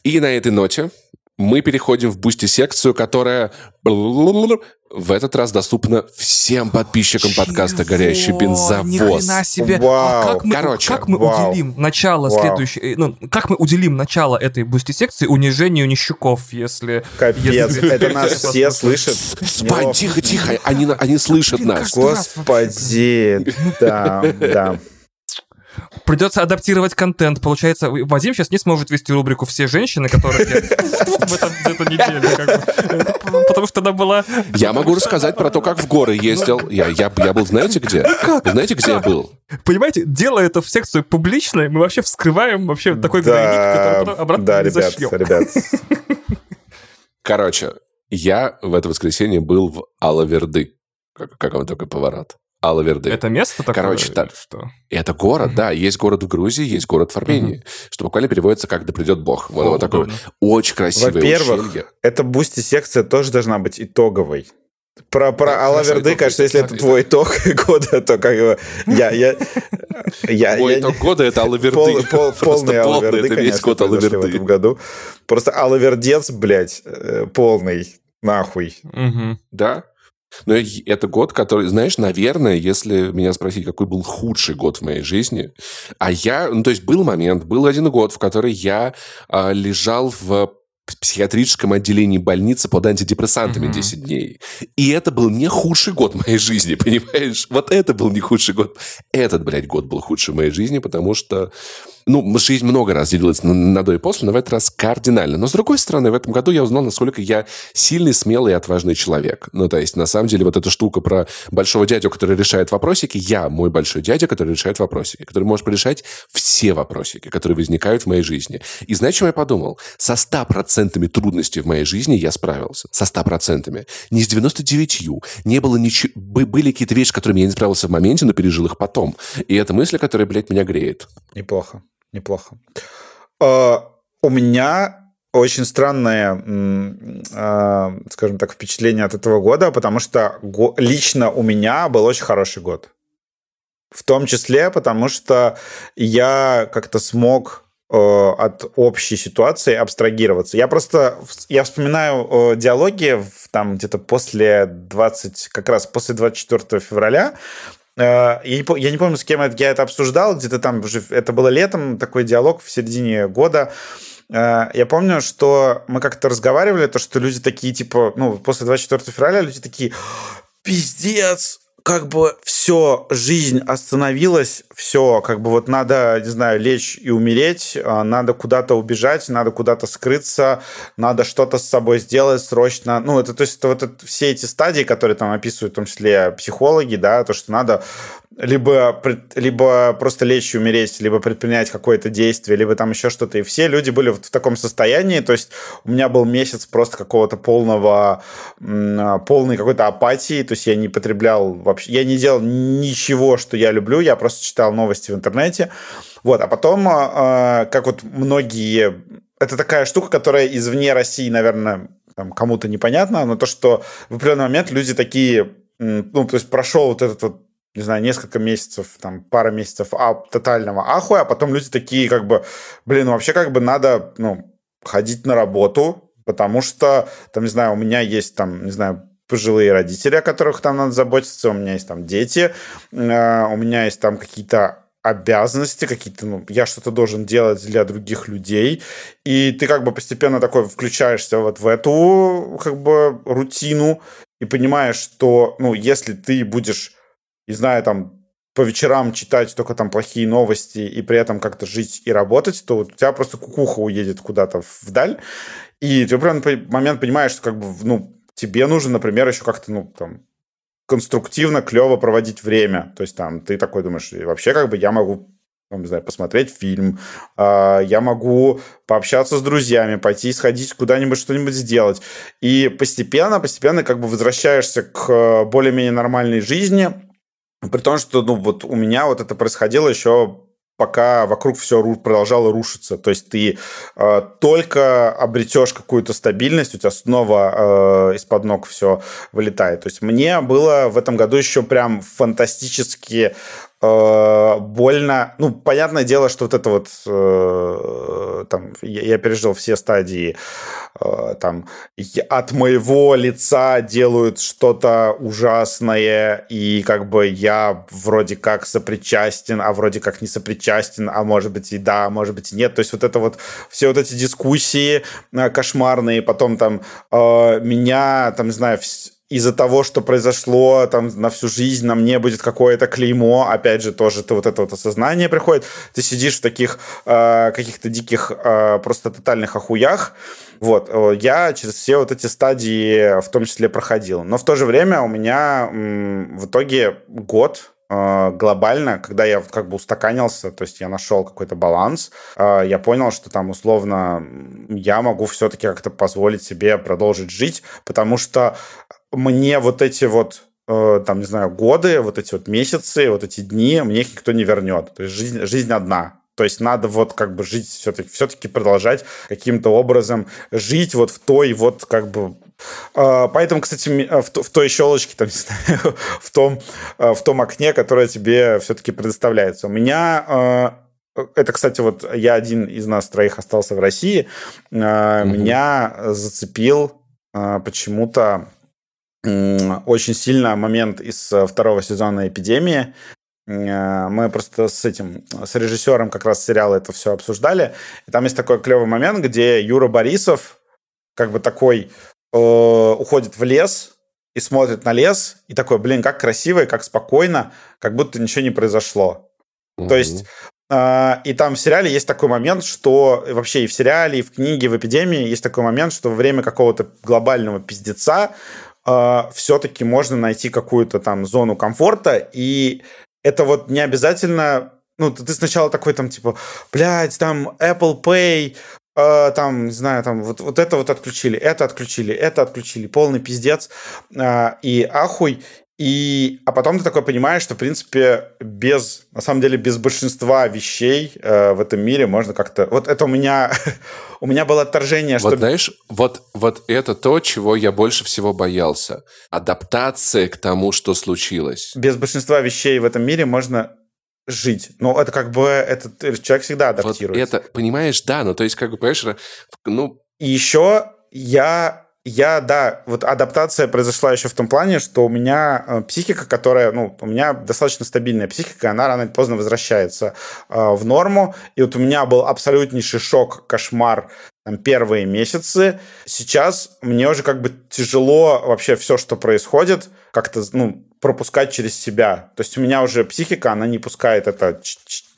И на этой ноте мы переходим в бусти-секцию, которая в этот раз доступна всем подписчикам Чего? подкаста «Горящий бензовоз». Ни хрена себе! А вау. А как мы, Короче, как мы вау. уделим начало вау. следующей... Ну, как мы уделим начало этой бусти-секции унижению нищуков, если... Капец, если... это нас все слышат. Спань, тихо, тихо, они, они слышат нас. Господи, да, да. Придется адаптировать контент. Получается, Вадим сейчас не сможет вести рубрику «Все женщины», которые в эту неделю. Потому что она была... Я могу рассказать про то, как в горы ездил. Я, я, я был, знаете где? Как? Знаете, где я был? Понимаете, делая это в секцию публичной, мы вообще вскрываем вообще такой гнойник, который потом обратно да, ребят, ребят. Короче, я в это воскресенье был в Алаверды. Как, как вам такой поворот? Алаверды. Это место такое? Короче, так. Что? Это город, да. Есть город в Грузии, есть город в Армении. Что буквально переводится как «Да придет Бог». Вот, вот такой очень красивый Во-первых, эта бусти-секция тоже должна быть итоговой. Про, про да, Алаверды, кажется, если это твой итог года, то как бы я... я, я Мой итог года — это Алаверды. Пол, пол, полный Алаверды, это весь год Алаверды. в этом году. Просто Алавердец, блядь, э, полный, нахуй. Угу. Да? Но это год, который, знаешь, наверное, если меня спросить, какой был худший год в моей жизни, а я, ну, то есть был момент, был один год, в который я э, лежал в психиатрическом отделении больницы под антидепрессантами mm-hmm. 10 дней. И это был не худший год моей жизни, понимаешь? Вот это был не худший год. Этот, блядь, год был худший в моей жизни, потому что ну, жизнь много раз делилась на, на до и после, но в этот раз кардинально. Но, с другой стороны, в этом году я узнал, насколько я сильный, смелый и отважный человек. Ну, то есть, на самом деле, вот эта штука про большого дядю, который решает вопросики, я мой большой дядя, который решает вопросики, который может решать все вопросики, которые возникают в моей жизни. И знаете, чем я подумал? Со 100% трудностей в моей жизни я справился. Со 100%. Не с 99 Не было ничего... Были какие-то вещи, с которыми я не справился в моменте, но пережил их потом. И это мысль, которая, блядь, меня греет. Неплохо неплохо. Uh, у меня очень странное, uh, скажем так, впечатление от этого года, потому что лично у меня был очень хороший год. В том числе, потому что я как-то смог uh, от общей ситуации абстрагироваться. Я просто, я вспоминаю диалоги там где-то после 20, как раз после 24 февраля, Э, я не, я не помню, с кем я это обсуждал, где-то там уже, это было летом, такой диалог в середине года. Э, я помню, что мы как-то разговаривали, то, что люди такие, типа, ну, после 24 февраля люди такие, пиздец, как бы все, жизнь остановилась, все, как бы вот надо, не знаю, лечь и умереть, а, надо куда-то убежать, надо куда-то скрыться, надо что-то с собой сделать срочно. Ну, это то есть это вот это, все эти стадии, которые там описывают в том числе психологи, да, то, что надо либо, либо просто лечь и умереть, либо предпринять какое-то действие, либо там еще что-то. И все люди были в таком состоянии. То есть у меня был месяц просто какого-то полного, полной какой-то апатии. То есть я не потреблял вообще, я не делал ничего, что я люблю. Я просто читал новости в интернете. Вот, а потом, а, как вот многие... Это такая штука, которая извне России, наверное, кому-то непонятна, но то, что в определенный момент люди такие ну, то есть прошел вот этот вот не знаю, несколько месяцев, там, пара месяцев а, тотального ахуя, а потом люди такие, как бы, блин, ну, вообще, как бы, надо, ну, ходить на работу, потому что, там, не знаю, у меня есть, там, не знаю, пожилые родители, о которых там надо заботиться, у меня есть там дети, э, у меня есть там какие-то обязанности какие-то, ну, я что-то должен делать для других людей, и ты как бы постепенно такой включаешься вот в эту как бы рутину и понимаешь, что, ну, если ты будешь не знаю, там, по вечерам читать только там плохие новости и при этом как-то жить и работать, то у тебя просто кукуха уедет куда-то вдаль, и ты в определенный момент понимаешь, что как бы, ну, тебе нужно, например, еще как-то, ну, там, конструктивно, клево проводить время. То есть там ты такой думаешь, вообще как бы я могу не знаю, посмотреть фильм, а, я могу пообщаться с друзьями, пойти сходить куда-нибудь, что-нибудь сделать. И постепенно, постепенно как бы возвращаешься к более-менее нормальной жизни, при том, что ну, вот у меня вот это происходило еще пока вокруг все продолжало рушиться. То есть ты э, только обретешь какую-то стабильность, у тебя снова э, из-под ног все вылетает. То есть мне было в этом году еще прям фантастически э, больно. Ну, понятное дело, что вот это вот э, там я, я пережил все стадии там от моего лица делают что-то ужасное, и как бы я вроде как сопричастен, а вроде как не сопричастен, а может быть и да, а может быть и нет. То есть вот это вот все вот эти дискуссии э, кошмарные, потом там э, меня, там, не знаю, из-за того, что произошло там на всю жизнь, на мне будет какое-то клеймо, опять же, тоже ты вот это вот осознание приходит, ты сидишь в таких э, каких-то диких, э, просто тотальных охуях, вот, э, я через все вот эти стадии в том числе проходил. Но в то же время у меня в итоге год э, глобально, когда я как бы устаканился, то есть я нашел какой-то баланс, э, я понял, что там условно я могу все-таки как-то позволить себе продолжить жить, потому что мне вот эти вот э, там, не знаю, годы, вот эти вот месяцы, вот эти дни, мне их никто не вернет. То есть жизнь, жизнь одна. То есть надо вот как бы жить все-таки, все-таки продолжать каким-то образом жить вот в той вот как бы э, Поэтому, кстати, в, в той щелочке, там, не знаю, в том, э, в том окне, которое тебе все-таки предоставляется. У меня это, кстати, вот я один из нас троих остался в России. Mm-hmm. Меня зацепил почему-то очень сильно момент из второго сезона «Эпидемии». Э, мы просто с этим, с режиссером как раз сериала это все обсуждали. И там есть такой клевый момент, где Юра Борисов как бы такой э, уходит в лес и смотрит на лес, и такой, блин, как красиво и как спокойно, как будто ничего не произошло. Mm-hmm. То есть А, и там в сериале есть такой момент, что вообще и в сериале, и в книге, и в эпидемии есть такой момент, что во время какого-то глобального пиздеца э, все-таки можно найти какую-то там зону комфорта, и это вот не обязательно ну, ты сначала такой там, типа, блядь, там Apple Pay, э, там, не знаю, там вот, вот это вот отключили, это отключили, это отключили, полный пиздец э, и ахуй. И, а потом ты такой понимаешь, что, в принципе, без, на самом деле, без большинства вещей э, в этом мире можно как-то... Вот это у меня... у меня было отторжение, что... Вот знаешь, вот, вот это то, чего я больше всего боялся. Адаптация к тому, что случилось. Без большинства вещей в этом мире можно жить. Но это как бы... Это, человек всегда адаптируется. Вот это, понимаешь, да, ну то есть, как бы, понимаешь, ну... И еще я я, да, вот адаптация произошла еще в том плане, что у меня э, психика, которая, ну, у меня достаточно стабильная психика, она рано или поздно возвращается э, в норму. И вот у меня был абсолютнейший шок, кошмар там, первые месяцы. Сейчас мне уже как бы тяжело вообще все, что происходит, как-то, ну, пропускать через себя. То есть у меня уже психика, она не пускает это,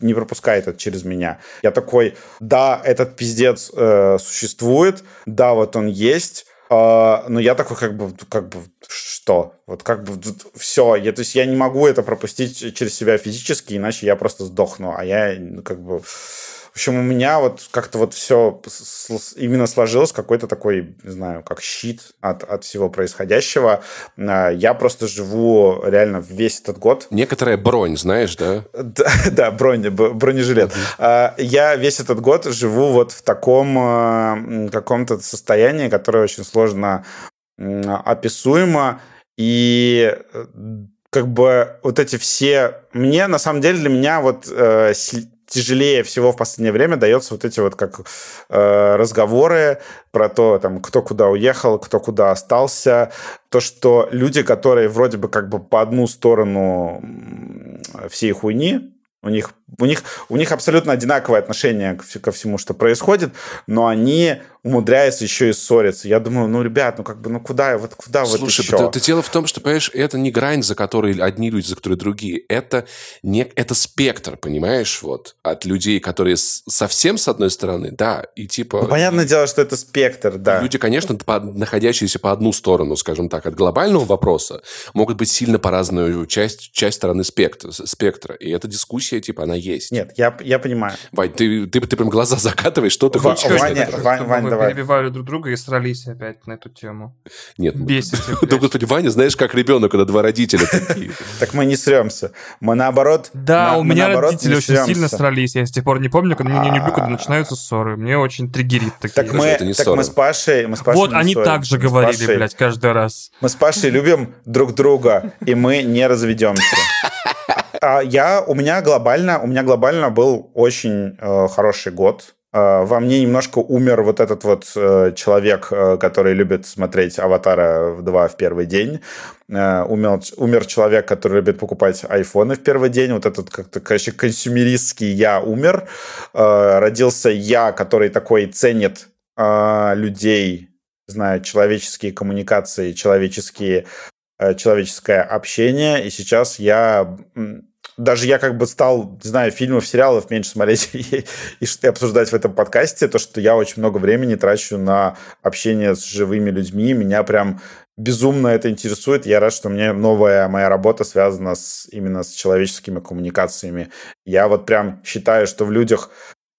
не пропускает это через меня. Я такой, да, этот пиздец э, существует, да, вот он есть, но я такой как бы, как бы, что? Вот как бы все. Я, то есть я не могу это пропустить через себя физически, иначе я просто сдохну. А я ну, как бы в общем, у меня вот как-то вот все именно сложилось какой-то такой, не знаю, как щит от, от всего происходящего. А, я просто живу реально весь этот год. Некоторая бронь, знаешь, да? Да, да бронь, бронежилет. Uh-huh. Я весь этот год живу вот в таком а, каком-то состоянии, которое очень сложно описуемо. И э, как бы вот эти все... Мне, на самом деле, для меня вот э, тяжелее всего в последнее время дается вот эти вот как э, разговоры про то, там, кто куда уехал, кто куда остался. То, что люди, которые вроде бы как бы по одну сторону всей хуйни, у них, у них, у них абсолютно одинаковое отношение ко всему, что происходит, но они умудряется еще и ссориться. Я думаю, ну, ребят, ну, как бы, ну, куда, вот куда Слушай, вот еще? Слушай, дело в том, что, понимаешь, это не грань, за которой одни люди, за которые другие. Это, не, это спектр, понимаешь, вот, от людей, которые совсем с одной стороны, да, и типа... Ну, понятное дело, что это спектр, да. Люди, конечно, по, находящиеся по одну сторону, скажем так, от глобального вопроса, могут быть сильно по разную часть, часть стороны спектра, спектра. И эта дискуссия, типа, она есть. Нет, я, я понимаю. Вань, ты, ты, ты прям глаза закатываешь, что ты хочешь Ваня, Вань, Вань, давай. перебивали друг друга и срались опять на эту тему. Нет. Бесите. Да, господи, Ваня, знаешь, как ребенок, когда два родителя такие. Так мы не сремся. Мы наоборот... Да, у меня родители очень сильно срались. Я с тех пор не помню, когда мне не люблю, когда начинаются ссоры. Мне очень триггерит такие. Так мы, так мы с Пашей... Мы с Пашей вот они так же говорили, блядь, каждый раз. Мы с Пашей любим друг друга, и мы не разведемся. А я, у меня глобально, у меня глобально был очень э, хороший год. А, во мне немножко умер вот этот вот э, человек, э, который любит смотреть «Аватара 2» в первый день. Э, умер, умер человек, который любит покупать айфоны в первый день. Вот этот как-то, короче, консюмеристский я умер. Родился я, который такой ценит людей, знаю, человеческие коммуникации, человеческие, человеческое общение. И сейчас я даже я как бы стал, не знаю, фильмов, сериалов меньше смотреть и, и, обсуждать в этом подкасте, то, что я очень много времени трачу на общение с живыми людьми, меня прям безумно это интересует. Я рад, что мне новая моя работа связана с, именно с человеческими коммуникациями. Я вот прям считаю, что в людях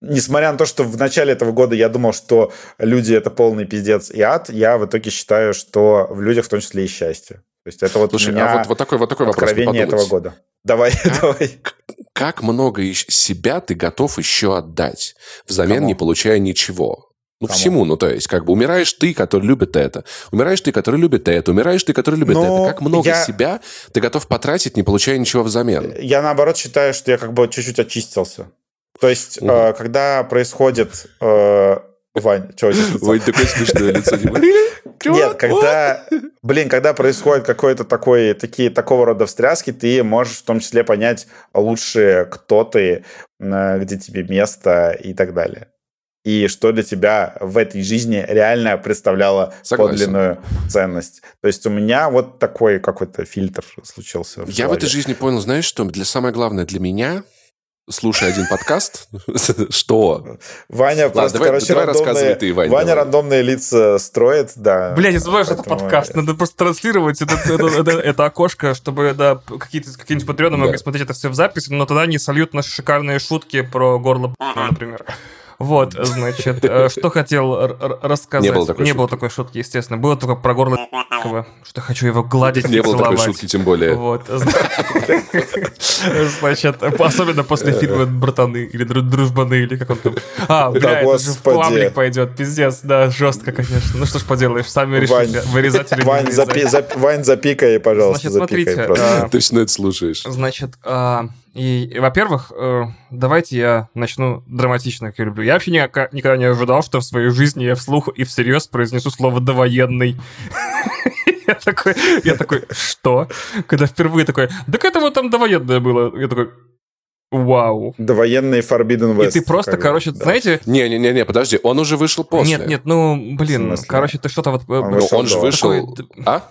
несмотря на то, что в начале этого года я думал, что люди это полный пиздец и ад, я в итоге считаю, что в людях в том числе и счастье. То есть это вот Слушай, у меня а вот, вот такой, вот такой вопрос этого года. Давай, как, давай. Как много себя ты готов еще отдать, взамен Кому? не получая ничего? Ну, Кому? всему, ну, то есть, как бы, умираешь ты, который любит это, умираешь ты, который любит это, умираешь ты, который любит Но это. Как много я... себя ты готов потратить, не получая ничего взамен? Я, наоборот, считаю, что я как бы чуть-чуть очистился. То есть, угу. э, когда происходит... Э, Вань, что здесь? Вань, такое смешное лицо. Нет, когда, блин, когда происходит какой-то такой, такие, такого рода встряски, ты можешь в том числе понять лучше, кто ты, где тебе место и так далее. И что для тебя в этой жизни реально представляло Согласен. подлинную ценность. То есть у меня вот такой какой-то фильтр случился. Я в этой жизни понял, знаешь что? Для самое главное для меня слушай один подкаст. Что? Ваня просто, давай- короче, давай рассказывай рандомные, ты, Вань, Ваня давай. рандомные лица строит, да. Бля, не забывай, что это подкаст. Надо просто транслировать это, это- это- это окошко, чтобы да, какие-то какие-нибудь патреоны могли Да. смотреть это все в записи, но тогда не сольют наши шикарные шутки про горло, например. Вот, значит, э, что хотел рассказать. Не было такой было шутки. такой шутки, естественно. Было только про горло что хочу его гладить Не было такой шутки, тем более. Вот. Значит, особенно после фильма «Братаны» или «Дру- «Дружбаны», или как он там. А, бля, это же в паблик пойдет, пиздец, да, жестко, конечно. Ну что ж поделаешь, сами решите, вырезать или не Вань, запикай, пожалуйста, Значит, запикай смотрите, просто. а, Ты все это слушаешь. Значит, а, и, и, во-первых, э, давайте я начну драматично, как я люблю. Я вообще никак- никогда не ожидал, что в своей жизни я вслух и всерьез произнесу слово «довоенный». Я такой, я такой, что? Когда впервые такой, так это вот там довоенное было. Я такой, вау. Довоенный Forbidden West. И ты просто, короче, да. знаете... Не-не-не, подожди, он уже вышел после. Нет, нет, ну, блин, короче, ты что-то вот... э, Он он же вышел... Такой- А?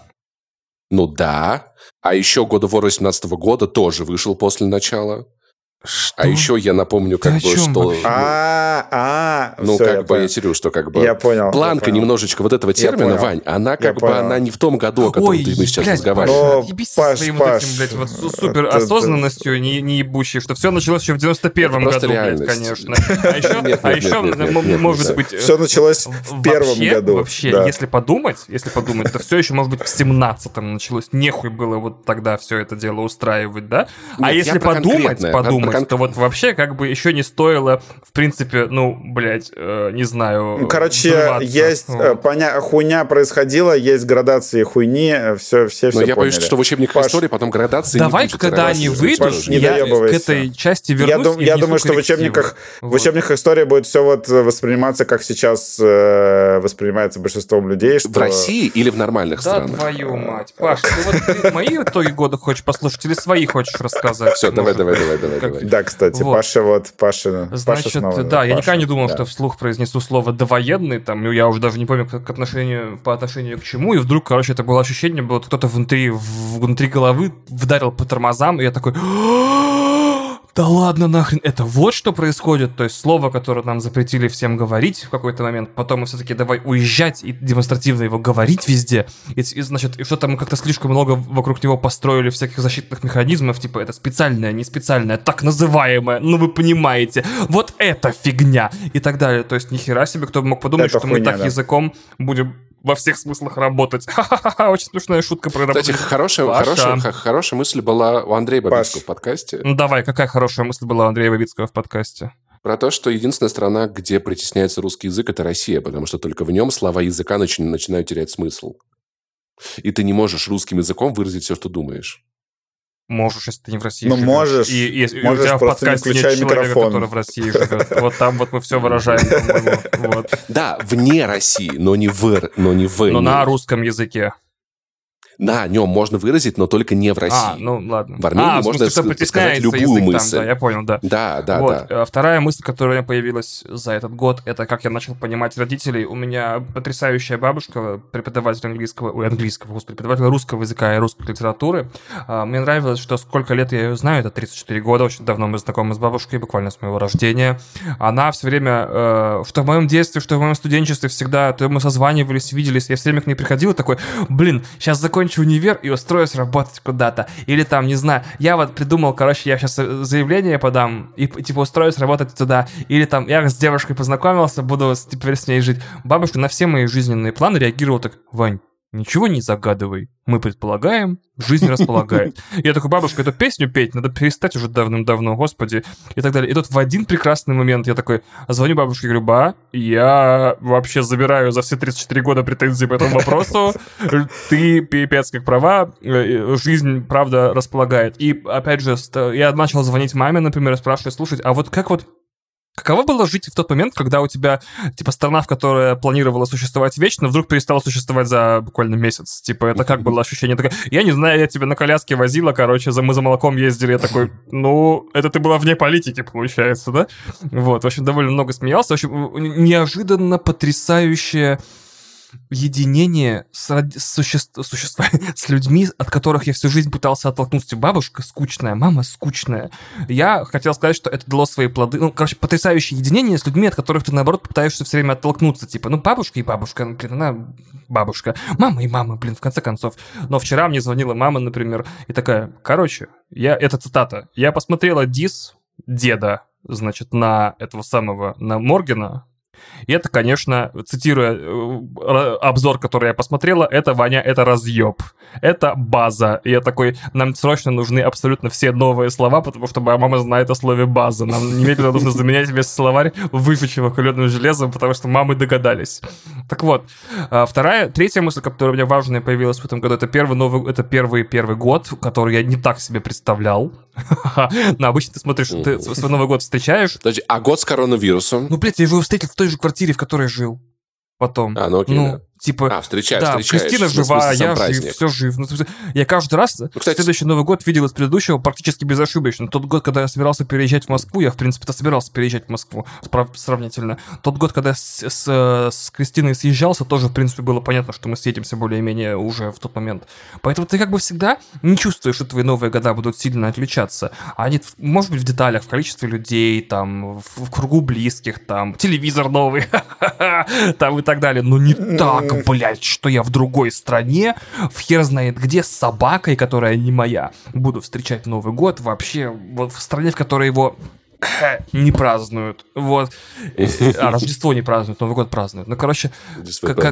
Ну да. А еще God of War 18 года тоже вышел после начала. Что? А еще я напомню, как бы, что... вообще? А, а, Ну, как бы, понял. я терю, что как бы... Я понял. я Планка понял. немножечко вот этого термина. Вань, она как бы, понял. она не в том году, о котором Ой, ты мы сейчас блядь, разговариваем. Ебись со своим вот этим, блядь, вот супер осознанностью не, не ебущей, что все началось еще в 91-м Это просто году, блядь, конечно. А еще, а еще может быть... э, Все началось в первом году. Вообще, если подумать, если подумать, то все еще, может быть, в 17-м началось. Нехуй было вот тогда все это дело устраивать, да? а если подумать, подумать, кон- то вот вообще как бы еще не стоило, в принципе, ну, блядь, э, не знаю, Ну, Короче, взрываться. есть Вот. э, поня... хуйня происходила, есть градации хуйни, все, все, Но все я боюсь, поняли. что в учебниках Паш, истории потом градации Давай, не будет. когда они выйдут, Паш, не я к этой части Я, вернусь дум- и я думаю, что в учебниках, в Вот. учебниках истории будет все вот э, восприниматься, как сейчас э, воспринимается большинством людей. Что... В России или в нормальных Да странах? твою мать. Паш, ты вот мои итоги года хочешь послушать или свои хочешь рассказать? Все, давай, давай, давай, давай, давай. Да, кстати, Вот. Паша вот, Паша, Паша Значит, снова, да, я Паша, никогда не думал, да. что вслух произнесу слово «довоенный», там, ну, я уже даже не помню, к отношению, по отношению к чему, и вдруг, короче, это было ощущение, было кто-то внутри, внутри головы вдарил по тормозам, и я такой... Да ладно нахрен, это вот что происходит, то есть слово, которое нам запретили всем говорить в какой-то момент, потом мы все-таки давай уезжать и демонстративно его говорить везде, и, и, значит, и что-то мы как-то слишком много вокруг него построили всяких защитных механизмов, типа это специальное, не специальное, так называемое, ну вы понимаете, вот это фигня и так далее, то есть нихера себе, кто бы мог подумать, Это что мы хуйня, так да. языком будем во всех смыслах работать. Ха-ха-ха, очень смешная шутка про работу. Кстати, хорошая, Паша. хорошая, хорошая мысль была у Андрея Бабицкого Паш. в подкасте Ну давай, какая хорошая мысль была у Андрея Бабицкого в подкасте? про то, что единственная страна, где притесняется русский язык, это Россия, потому что только в нем слова языка начи- начинают терять смысл. И ты не можешь русским языком выразить все, что думаешь. Можешь, если ты не в России Ну, живешь. можешь. И, и- и Можешь, у тебя в просто не подкасте нет человека, микрофон. который в России живет. Вот там вот мы все выражаем. Вот. Да, вне России, но не в, Р- но не в Но на русском языке. На нем можно выразить, но только не в России. А, ну ладно. В Армении а, можно смысле, сказать любую язык там, мысль. да, я понял, да. Да, да, вот. да. э, Вторая мысль, которая у меня появилась за этот год, это как я начал понимать родителей. У меня потрясающая бабушка, преподаватель английского, ой, английского, господи, преподаватель русского языка и русской литературы. А, Мне нравилось, что сколько лет я ее знаю, это 34 года, очень давно мы знакомы с бабушкой, буквально с моего рождения. Она все время, э, что в моем детстве, что в моем студенчестве всегда, то мы созванивались, виделись, я все время к ней приходил такой, блин, сейчас закончу универ и устроюсь работать куда-то. Или там, не знаю, я вот придумал, короче, я сейчас заявление подам и, типа, устроюсь работать туда. Или там, я с девушкой познакомился, буду теперь с ней жить. Бабушка на все мои жизненные планы реагировала так, Вань, Ничего не загадывай. Мы предполагаем, жизнь располагает. Я такой, бабушка, эту песню петь надо перестать уже давным-давно, господи, и так далее. И тут в один прекрасный момент я такой звоню бабушке, говорю, ба, я вообще забираю за все 34 года претензии по этому вопросу. Ты пипец как права, э, жизнь, правда, располагает. И, опять же, я начал звонить маме, например, и спрашивать, слушать, а вот как вот Каково было жить в тот момент, когда у тебя, типа, страна, в которой планировала существовать вечно, вдруг перестала существовать за буквально месяц? Типа, это как было ощущение? Такое, я не знаю, я тебя на коляске возила, короче, за, мы за молоком ездили. Я такой, ну, это ты была вне политики, получается, да? Вот, в общем, довольно много смеялся. В общем, неожиданно потрясающее единение с, с, существ, существа, с людьми, от которых я всю жизнь пытался оттолкнуться. Бабушка скучная, мама скучная. Я хотел сказать, что это дало свои плоды. Ну, короче, потрясающее единение с людьми, от которых ты, наоборот, пытаешься все время оттолкнуться. Типа, ну, бабушка и бабушка, ну, блин, она бабушка. Мама и мама, блин, в конце концов. Но вчера мне звонила мама, например, и такая, короче, я, это цитата, я посмотрела дис деда, значит, на этого самого, на Моргена, и это, конечно, цитируя э, обзор, который я посмотрела, это, Ваня, это разъеб. Это база. И я такой, нам срочно нужны абсолютно все новые слова, потому что моя мама знает о слове база. Нам немедленно нужно заменять весь словарь выпечего каленым железом, потому что мамы догадались. Так вот, а, вторая, третья мысль, которая у меня важная появилась в этом году, это первый новый, это первый первый год, который я не так себе представлял. Но обычно ты смотришь, ты свой Новый год встречаешь. Подожди, а год с коронавирусом? Ну, блядь, я его встретил в той же квартире, в которой жил потом. А, ну окей, ну, да. Типа, А, встречаешь, да, встречаешь. Кристина Ну, жива, я праздник. жив, все жив. Ну, я каждый раз кстати, следующий Новый год видел из предыдущего практически безошибочно. Тот год, когда я собирался переезжать в Москву, я, в принципе-то, собирался переезжать в Москву сравнительно. Тот год, когда с, с, с Кристиной съезжался, тоже, в принципе, было понятно, что мы съедемся более-менее уже в тот момент. Поэтому ты как бы всегда не чувствуешь, что твои новые года будут сильно отличаться. Они, может быть, в деталях, в количестве людей, там, в, в кругу близких, там, телевизор новый, там и так далее. Но не так, блядь, что я в другой стране, в хер знает где, с собакой, которая не моя, буду встречать Новый год вообще в стране, в которой его не празднуют. Вот. А Рождество не празднуют, Новый год празднуют. Ну, короче,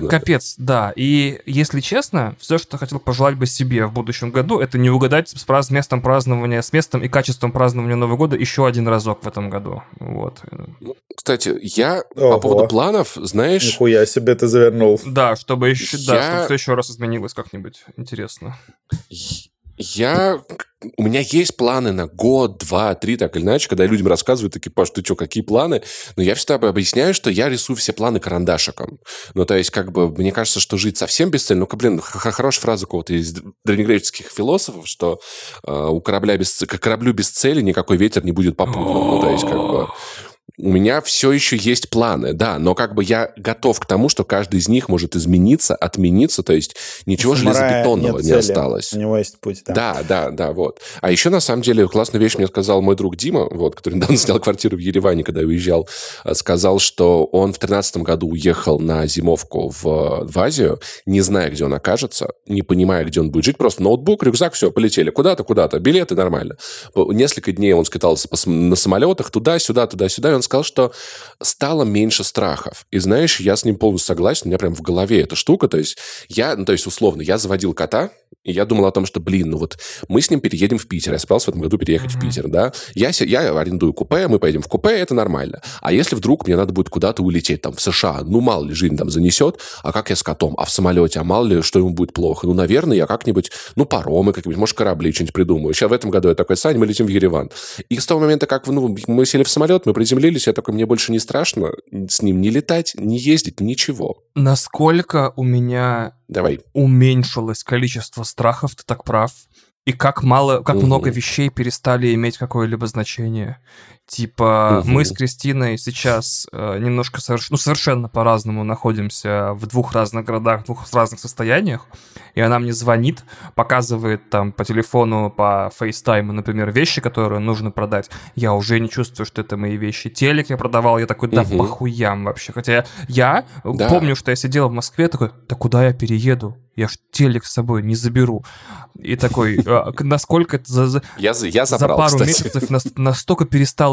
капец, да. И если честно, все, что хотел пожелать бы себе в будущем году, это не угадать с праз- местом празднования, с местом и качеством празднования Нового года еще один разок в этом году. Вот. Кстати, я Ого. по поводу планов, знаешь, Нихуя себе ты завернул. Да, чтобы еще, да, Я- чтобы все еще раз изменилось как-нибудь. Интересно. Я... У меня есть планы на год, два, три, так или иначе, когда людям рассказывают, такие, Паш, ты что, какие планы? Но я всегда объясняю, что я рисую все планы карандашиком. Ну, то есть, как бы, мне кажется, что жить совсем без цели, ну-ка, блин, хорошая фраза какого-то из древнегреческих философов, что э, у корабля без, к кораблю без цели никакой ветер не будет попутным. Ну, то есть, как бы... У меня все еще есть планы, да, но как бы я готов к тому, что каждый из них может измениться, отмениться, то есть ничего самурая железобетонного не цели. осталось. У него есть путь, да. Да, да, да, вот. А еще, на самом деле, классную вещь мне сказал мой друг Дима, вот, который недавно снял квартиру в Ереване, когда я уезжал, э, сказал, что он в 2013 году уехал на зимовку в, в Азию, не зная, где он окажется, не понимая, где он будет жить, просто ноутбук, рюкзак, все, полетели куда-то, куда-то, билеты нормально. Несколько дней он скатался на самолетах туда-сюда, туда-сюда, и он сказал, что стало меньше страхов. И знаешь, я с ним полностью согласен, у меня прям в голове эта штука, то есть я, ну, то есть условно, я заводил кота, и я думал о том, что, блин, ну вот мы с ним переедем в Питер. Я собирался в этом году переехать в Питер, да. Я, я арендую купе, мы поедем в купе, это нормально. А если вдруг мне надо будет куда-то улететь, там, в США, ну, мало ли, жизнь там занесет, а как я с котом? А в самолете, а мало ли, что ему будет плохо? Ну, наверное, я как-нибудь, ну, паромы какие-нибудь, может, корабли что-нибудь придумаю. Сейчас в этом году я такой, Сань, мы летим в Ереван. И с того момента, как ну, мы сели в самолет, мы приземлились, я такой, мне больше не страшно с ним не летать, не ездить, ничего. Насколько у меня Давай. уменьшилось количество страхов, ты так прав. И как мало, как Мгм. много вещей перестали иметь какое-либо значение. Типа, Мгм. мы с Кристиной сейчас э, немножко соверш- ну, совершенно по-разному находимся в двух разных городах, в двух разных состояниях. И она мне звонит, показывает там по телефону, по фейстайму, например, вещи, которые нужно продать. Я уже не чувствую, что это мои вещи. Телек я продавал, я такой, да Мгм. похуям вообще. Хотя я, я Да. помню, что я сидел в Москве, такой, да куда я перееду? Я ж телек с собой не заберу. И такой, к- насколько это за, за- Я, пару кстати. месяцев нас- настолько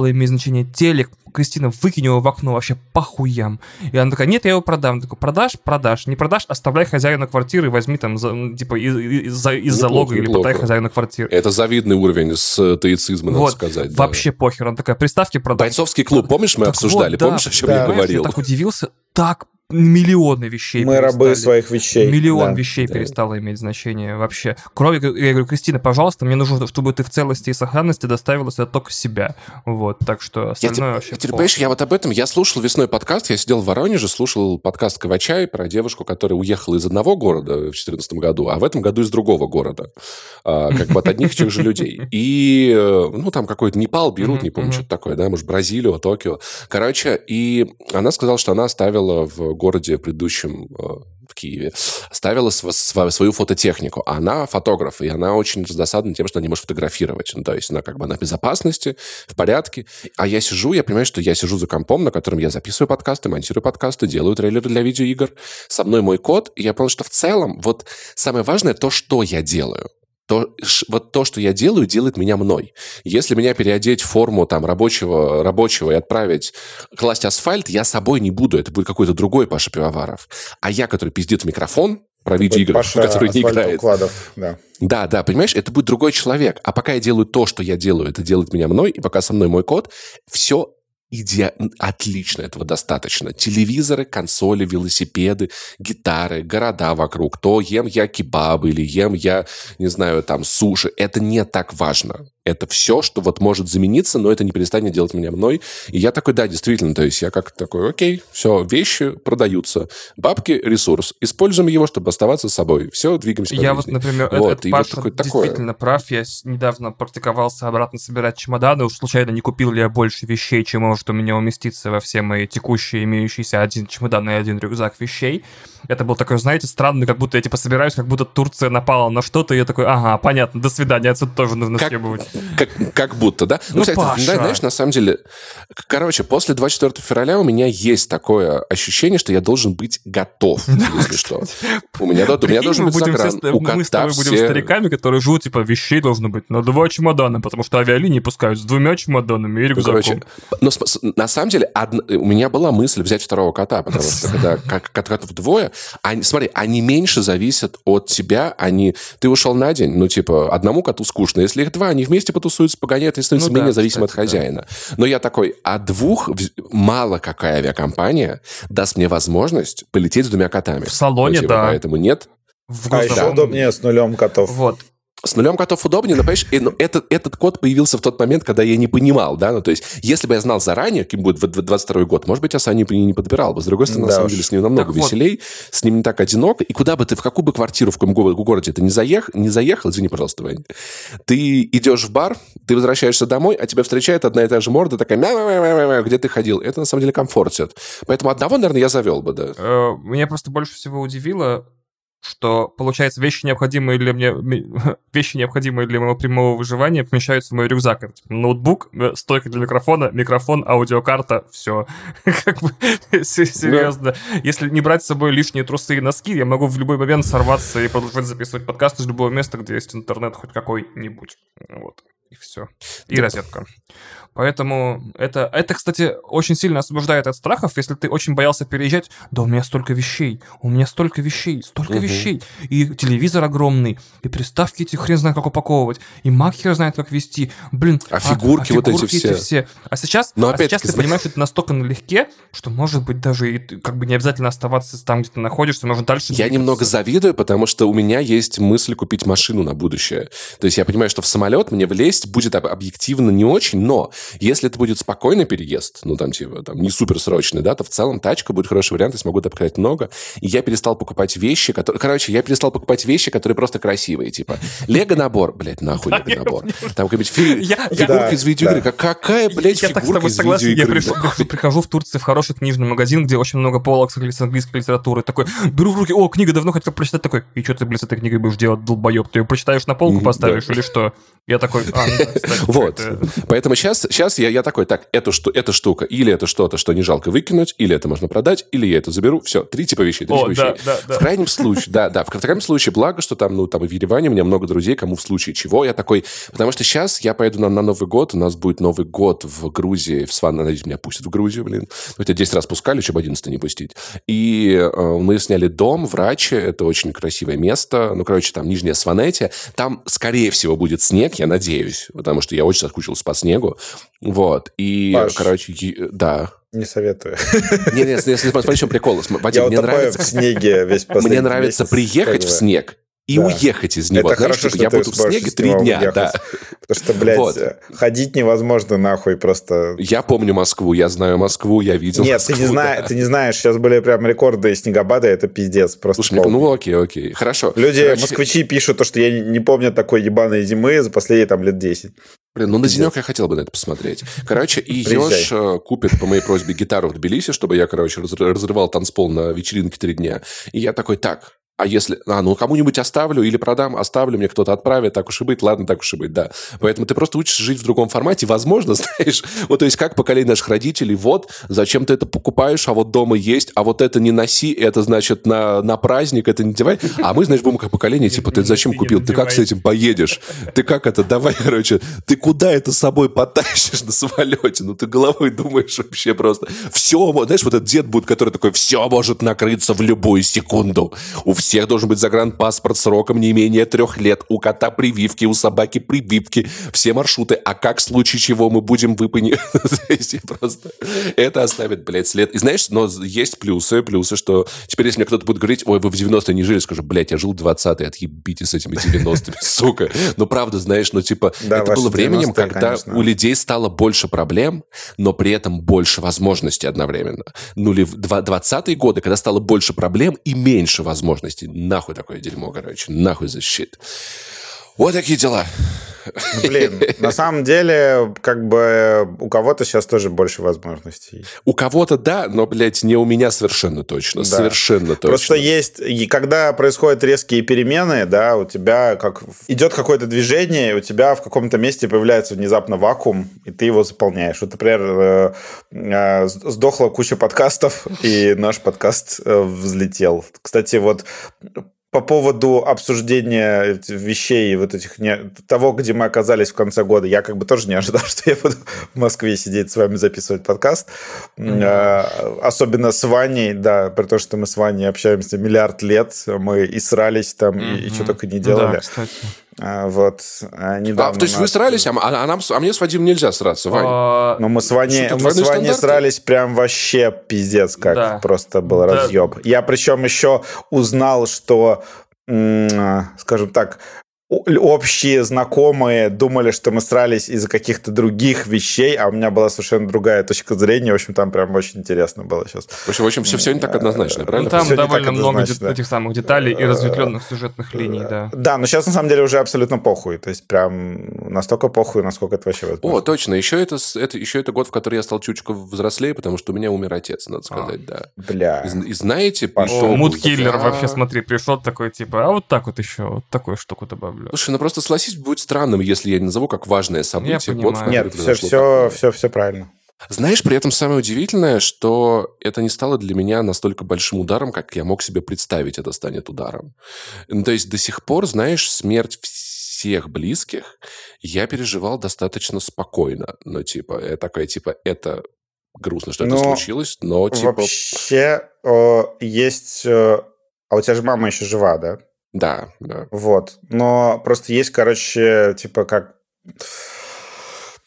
перестало иметь значение телек. Кристина, выкинь его в окно вообще похуям. И она такая, нет, я его продам. Я такой, продашь? Продашь. Не продашь? Оставляй хозяина квартиры, возьми там, за- ну, типа, из, из, из- Неплохо, залога или подай хозяину квартиры. Это завидный уровень с теицизма, надо Вот, сказать. да. Вообще похер. Она такая, приставки продам. Бойцовский клуб, помнишь, мы Так обсуждали? вот, да. Помнишь, о чем Да. я говорил? Я так удивился. Так миллионы вещей Мы рабы перестали. своих вещей. Миллион да. вещей Да. перестало иметь значение вообще. Кроме, я говорю, Кристина, пожалуйста, мне нужно, чтобы ты в целости и сохранности доставила сюда только себя. Вот, так что Я, остальное вообще... я теперь, похуй. понимаешь, я вот об этом, я слушал весной подкаст, я сидел в Воронеже, слушал подкаст Ковачай про девушку, которая уехала из одного города в 2014 году, а в этом году из другого города. А, как бы от одних и тех же людей. И, э, ну, там какой-то Непал берут, не помню, что-то такое, да, может, Бразилию, Токио. Короче, и она сказала, что она оставила в городе предыдущем, э, в Киеве, ставила св- свою фототехнику. Она фотограф, и она очень раздосадна тем, что она не может фотографировать. Ну, то есть она как бы на безопасности, в порядке. А я сижу, я понимаю, что я сижу за компом, на котором я записываю подкасты, монтирую подкасты, делаю трейлеры для видеоигр. Со мной мой код, и я понял, что в целом вот самое важное то, что я делаю то, вот то, что я делаю, делает меня мной. Если меня переодеть в форму там рабочего, рабочего и отправить класть асфальт, я собой не буду. Это будет какой-то другой Паша Пивоваров. А я, который пиздит в микрофон, про видеоигры, Паша который не играет. Укладов, да. да, да, понимаешь, это будет другой человек. А пока я делаю то, что я делаю, это делает меня мной, и пока со мной мой код, все Иде... Отлично, этого достаточно. Телевизоры, консоли, велосипеды, гитары, города вокруг. То ем я кебабы или ем я, не знаю, там, суши. Это не так важно это все, что вот может замениться, но это не перестанет делать меня мной. И я такой, да, действительно, то есть я как такой, окей, все, вещи продаются, бабки – ресурс, используем его, чтобы оставаться собой. Все, двигаемся Я вот, например, вот, это, и Паша вот такой, действительно такое. прав, я недавно практиковался обратно собирать чемоданы, уж случайно не купил ли я больше вещей, чем может у меня уместиться во все мои текущие имеющиеся один чемодан и один рюкзак вещей. Это был такой, знаете, странный, как будто я типа собираюсь, как будто Турция напала на что-то, и я такой, ага, понятно, до свидания, отсюда тоже нужно как, съебывать. Как, как будто, да? Ну, ну кстати, Паша. знаешь, на самом деле, короче, после 24 февраля у меня есть такое ощущение, что я должен быть готов, если что. У меня, у меня должен быть загран. Мы с тобой будем стариками, которые живут, типа, вещей должно быть на два чемодана, потому что авиалинии пускают с двумя чемоданами и рюкзаком. Короче, но на самом деле у меня была мысль взять второго кота, потому что когда котов двое, смотри, они меньше зависят от тебя, они... Ты ушел на день, ну, типа, одному коту скучно. Если их два, они вместе потусуются, погоняют, и становятся ну, менее да, зависимы кстати, от хозяина. Да. Но я такой, а двух... Мало какая авиакомпания даст мне возможность полететь с двумя котами. В салоне, ну, типа, да. Поэтому нет. В а еще удобнее с нулем котов. Вот. С нулем котов удобнее, но, понимаешь, и, ну, этот, этот код появился в тот момент, когда я не понимал, да, ну, то есть, если бы я знал заранее, каким будет 22 год, может быть, я Саню не подбирал бы. С другой стороны, да на самом деле, с ним намного так веселей, вот. с ним не так одиноко, и куда бы ты, в какую бы квартиру в каком городе ты не, заех, не заехал, извини, пожалуйста, Вань, ты идешь в бар, ты возвращаешься домой, а тебя встречает одна и та же морда, такая, мя -мя -мя где ты ходил. Это, на самом деле, комфортит. Поэтому одного, наверное, я завел бы, да. Э, меня просто больше всего удивило, что, получается, вещи, необходимые для мне, вещи, необходимые для моего прямого выживания, помещаются в мой рюкзак. Ноутбук, э, стойка для микрофона, микрофон, аудиокарта, все. как бы, серьезно. Если не брать с собой лишние трусы и носки, я могу в любой момент сорваться и продолжать записывать подкаст из любого места, где есть интернет хоть какой-нибудь. Вот. И все. И розетка. Поэтому это, это, кстати, очень сильно освобождает от страхов, если ты очень боялся переезжать. Да у меня столько вещей, у меня столько вещей, столько угу. вещей. И телевизор огромный, и приставки эти хрен знает, как упаковывать, и Mac хер знает, как вести. Блин, а, а фигурки, а, а вот эти все. эти все. А сейчас, Но а сейчас ты понимаешь, что это настолько налегке, что, может быть, даже и, как бы не обязательно оставаться там, где ты находишься, можно дальше... Я двигаться. немного завидую, потому что у меня есть мысль купить машину на будущее. То есть я понимаю, что в самолет мне влезть будет объективно не очень, но если это будет спокойный переезд, ну, там, типа, там, не суперсрочный, да, то в целом тачка будет хороший вариант, я смогу обкатать много. И я перестал покупать вещи, которые... Короче, я перестал покупать вещи, которые просто красивые, типа, лего-набор, блядь, нахуй лего-набор. Там какая-нибудь фигурка из видеоигры. Какая, блядь, фигурка из видеоигры? Я прихожу в Турции в хороший книжный магазин, где очень много полок с английской литературы. Такой, беру в руки, о, книга, давно хотел прочитать. Такой, и что ты, блядь, с этой книгой будешь делать, долбоеб? Ты ее прочитаешь на полку, поставишь или что? Я такой, а, Вот. Поэтому сейчас, сейчас я, я такой, так, эту, что, эта штука, или это что-то, что не жалко выкинуть, или это можно продать, или я это заберу. Все, три типа вещей. Три О, типа да, вещей. Да, да. В крайнем случае, да, да, в крайнем случае, благо, что там, ну, там и в Ереване у меня много друзей, кому в случае чего я такой... Потому что сейчас я поеду на, на Новый год, у нас будет Новый год в Грузии, в Сван, надеюсь, меня пустят в Грузию, блин. Хотя 10 раз пускали, чтобы 11 не пустить. И э, мы сняли дом в Раче, это очень красивое место, ну, короче, там Нижняя Сванетия. Там, скорее всего, будет снег, я надеюсь, потому что я очень соскучился по снегу. Вот. И, Паш, короче, да. Не советую. Не, не, если смотри, чем прикол. Вадим, мне нравится... в снеге весь Мне нравится приехать в снег и да. уехать из него. Это Знаешь, хорошо, что я буду в снеге три дня. Уехать. Да. Потому что, блядь, вот. ходить невозможно нахуй просто. Я помню Москву, я знаю Москву, я видел Нет, Москву, ты, не знаешь, ты не знаешь, сейчас были прям рекорды снегопада, это пиздец. Просто Слушай, полный. ну окей, окей, хорошо. Люди, Короче... москвичи пишут, то, что я не помню такой ебаной зимы за последние там лет 10. Блин, ну на денек я хотел бы на это посмотреть. Короче, и Ёж э, купит по моей просьбе гитару в Тбилиси, чтобы я, короче, разрывал танцпол на вечеринке три дня. И я такой, так, а если... А, ну, кому-нибудь оставлю или продам, оставлю, мне кто-то отправит, так уж и быть, ладно, так уж и быть, да. Поэтому ты просто учишься жить в другом формате, возможно, знаешь, вот, то есть, как поколение наших родителей, вот, зачем ты это покупаешь, а вот дома есть, а вот это не носи, это, значит, на, на праздник, это не девай. А мы, знаешь, будем как поколение, типа, ты зачем купил, ты как с этим поедешь? Ты как это, давай, короче, ты куда это с собой потащишь на самолете? Ну, ты головой думаешь вообще просто. Все, знаешь, вот этот дед будет, который такой, все может накрыться в любую секунду. У всех всех должен быть загранпаспорт сроком не менее трех лет. У кота прививки, у собаки прививки. Все маршруты. А как в случае чего мы будем выполнить? просто это оставит, блядь, след. И знаешь, но есть плюсы. Плюсы, что теперь, если мне кто-то будет говорить, ой, вы в 90-е не жили, скажу, блядь, я жил в 20-е, отъебитесь с этими 90-ми, сука. Ну, правда, знаешь, ну, типа, это было временем, когда у людей стало больше проблем, но при этом больше возможностей одновременно. Ну, 20-е годы, когда стало больше проблем и меньше возможностей возможностей. Нахуй такое дерьмо, короче. Нахуй за щит. Вот такие дела. Блин, на самом деле, как бы у кого-то сейчас тоже больше возможностей. У кого-то да, но, блядь, не у меня совершенно точно. Да. Совершенно точно. Просто есть, и когда происходят резкие перемены, да, у тебя как идет какое-то движение, у тебя в каком-то месте появляется внезапно вакуум, и ты его заполняешь. Вот, например, э, э, сдохла куча подкастов, и наш подкаст э, взлетел. Кстати, вот по поводу обсуждения вещей, вот этих не, того, где мы оказались в конце года, я как бы тоже не ожидал, что я буду в Москве сидеть с вами записывать подкаст. Mm-hmm. А, особенно с Ваней, да, при том, что мы с Ваней общаемся миллиард лет, мы и срались там, mm-hmm. и, и что только не делали. Да, кстати. А, вот, а, недавно. А, то есть нас... вы срались, а, а, а, нам, а мне с Вадимом нельзя сраться, Вань? А... Ну, мы с Ваней, мы с Ваней срались прям вообще пиздец, как да. просто был да. разъеб. Я причем еще узнал, что скажем так, общие знакомые думали, что мы срались из-за каких-то других вещей, а у меня была совершенно другая точка зрения. В общем, там прям очень интересно было сейчас. В общем, в общем все, все не так однозначно, правильно? Ну, там довольно много этих самых деталей и разветвленных сюжетных линий, да. Да, но сейчас на самом деле уже абсолютно похуй. То есть прям настолько похуй, насколько это вообще возможно. О, точно. Еще это, это, еще это год, в который я стал чуточку взрослее, потому что у меня умер отец, надо а, сказать, а, да. Бля. И, и знаете, пошел... Mood killer вообще, смотри, пришел такой, типа, а вот так вот еще, вот такую штуку добавлю люблю. Слушай, ну просто согласись, будет странным, если я не назову как важное событие. Я год, Нет, все, все, все, все правильно. Знаешь, при этом самое удивительное, что это не стало для меня настолько большим ударом, как я мог себе представить это станет ударом. Ну, то есть до сих пор, знаешь, смерть всех близких я переживал достаточно спокойно. Ну, типа, я такая, типа, это грустно, что но это случилось, но типа... Вообще э, есть... Э, а у тебя же мама еще жива, да? Да, да. Вот. Но просто есть, короче, типа как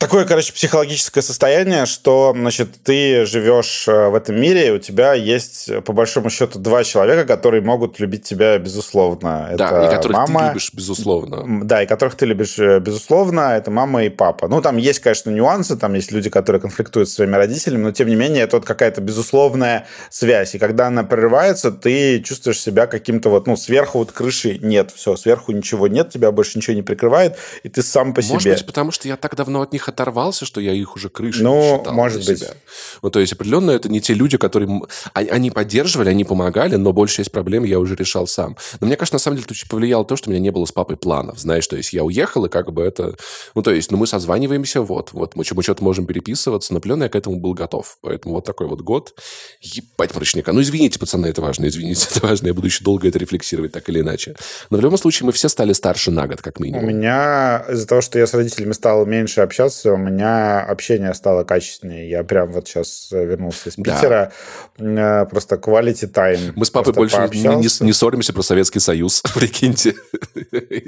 такое, короче, психологическое состояние, что, значит, ты живешь э, в этом мире, и у тебя есть, по большому счету, два человека, которые могут любить тебя безусловно. Да, это и которых мама, ты любишь безусловно. Да, и которых ты любишь э, безусловно, это мама и папа. Ну, там есть, конечно, нюансы, там есть люди, которые конфликтуют с своими родителями, но, тем не менее, это вот какая-то безусловная связь. И когда она прерывается, ты чувствуешь себя каким-то вот, ну, сверху вот крыши нет, все, сверху ничего нет, тебя больше ничего не прикрывает, и ты сам по Может себе. Может быть, потому что я так давно от них оторвался, что я их уже крышей ну, считал может быть. себя. Ну, то есть, определенно, это не те люди, которые... Они поддерживали, они помогали, но большая часть проблем я уже решал сам. Но мне кажется, на самом деле, это очень повлияло то, что у меня не было с папой планов, знаешь, то есть я уехал, и как бы это... Ну, то есть, ну, мы созваниваемся, вот, вот, мы, мы что-то можем переписываться, но определенно я к этому был готов. Поэтому вот такой вот год. Ебать прочника. Ну, извините, пацаны, это важно, извините, это важно, я буду еще долго это рефлексировать, так или иначе. Но в любом случае, мы все стали старше на год, как минимум. У меня из-за того, что я с родителями стал меньше общаться, у меня общение стало качественнее. Я прям вот сейчас э, вернулся из Питера. Да. Э, просто quality time. Мы с папой больше не, не, не ссоримся про Советский Союз, прикиньте.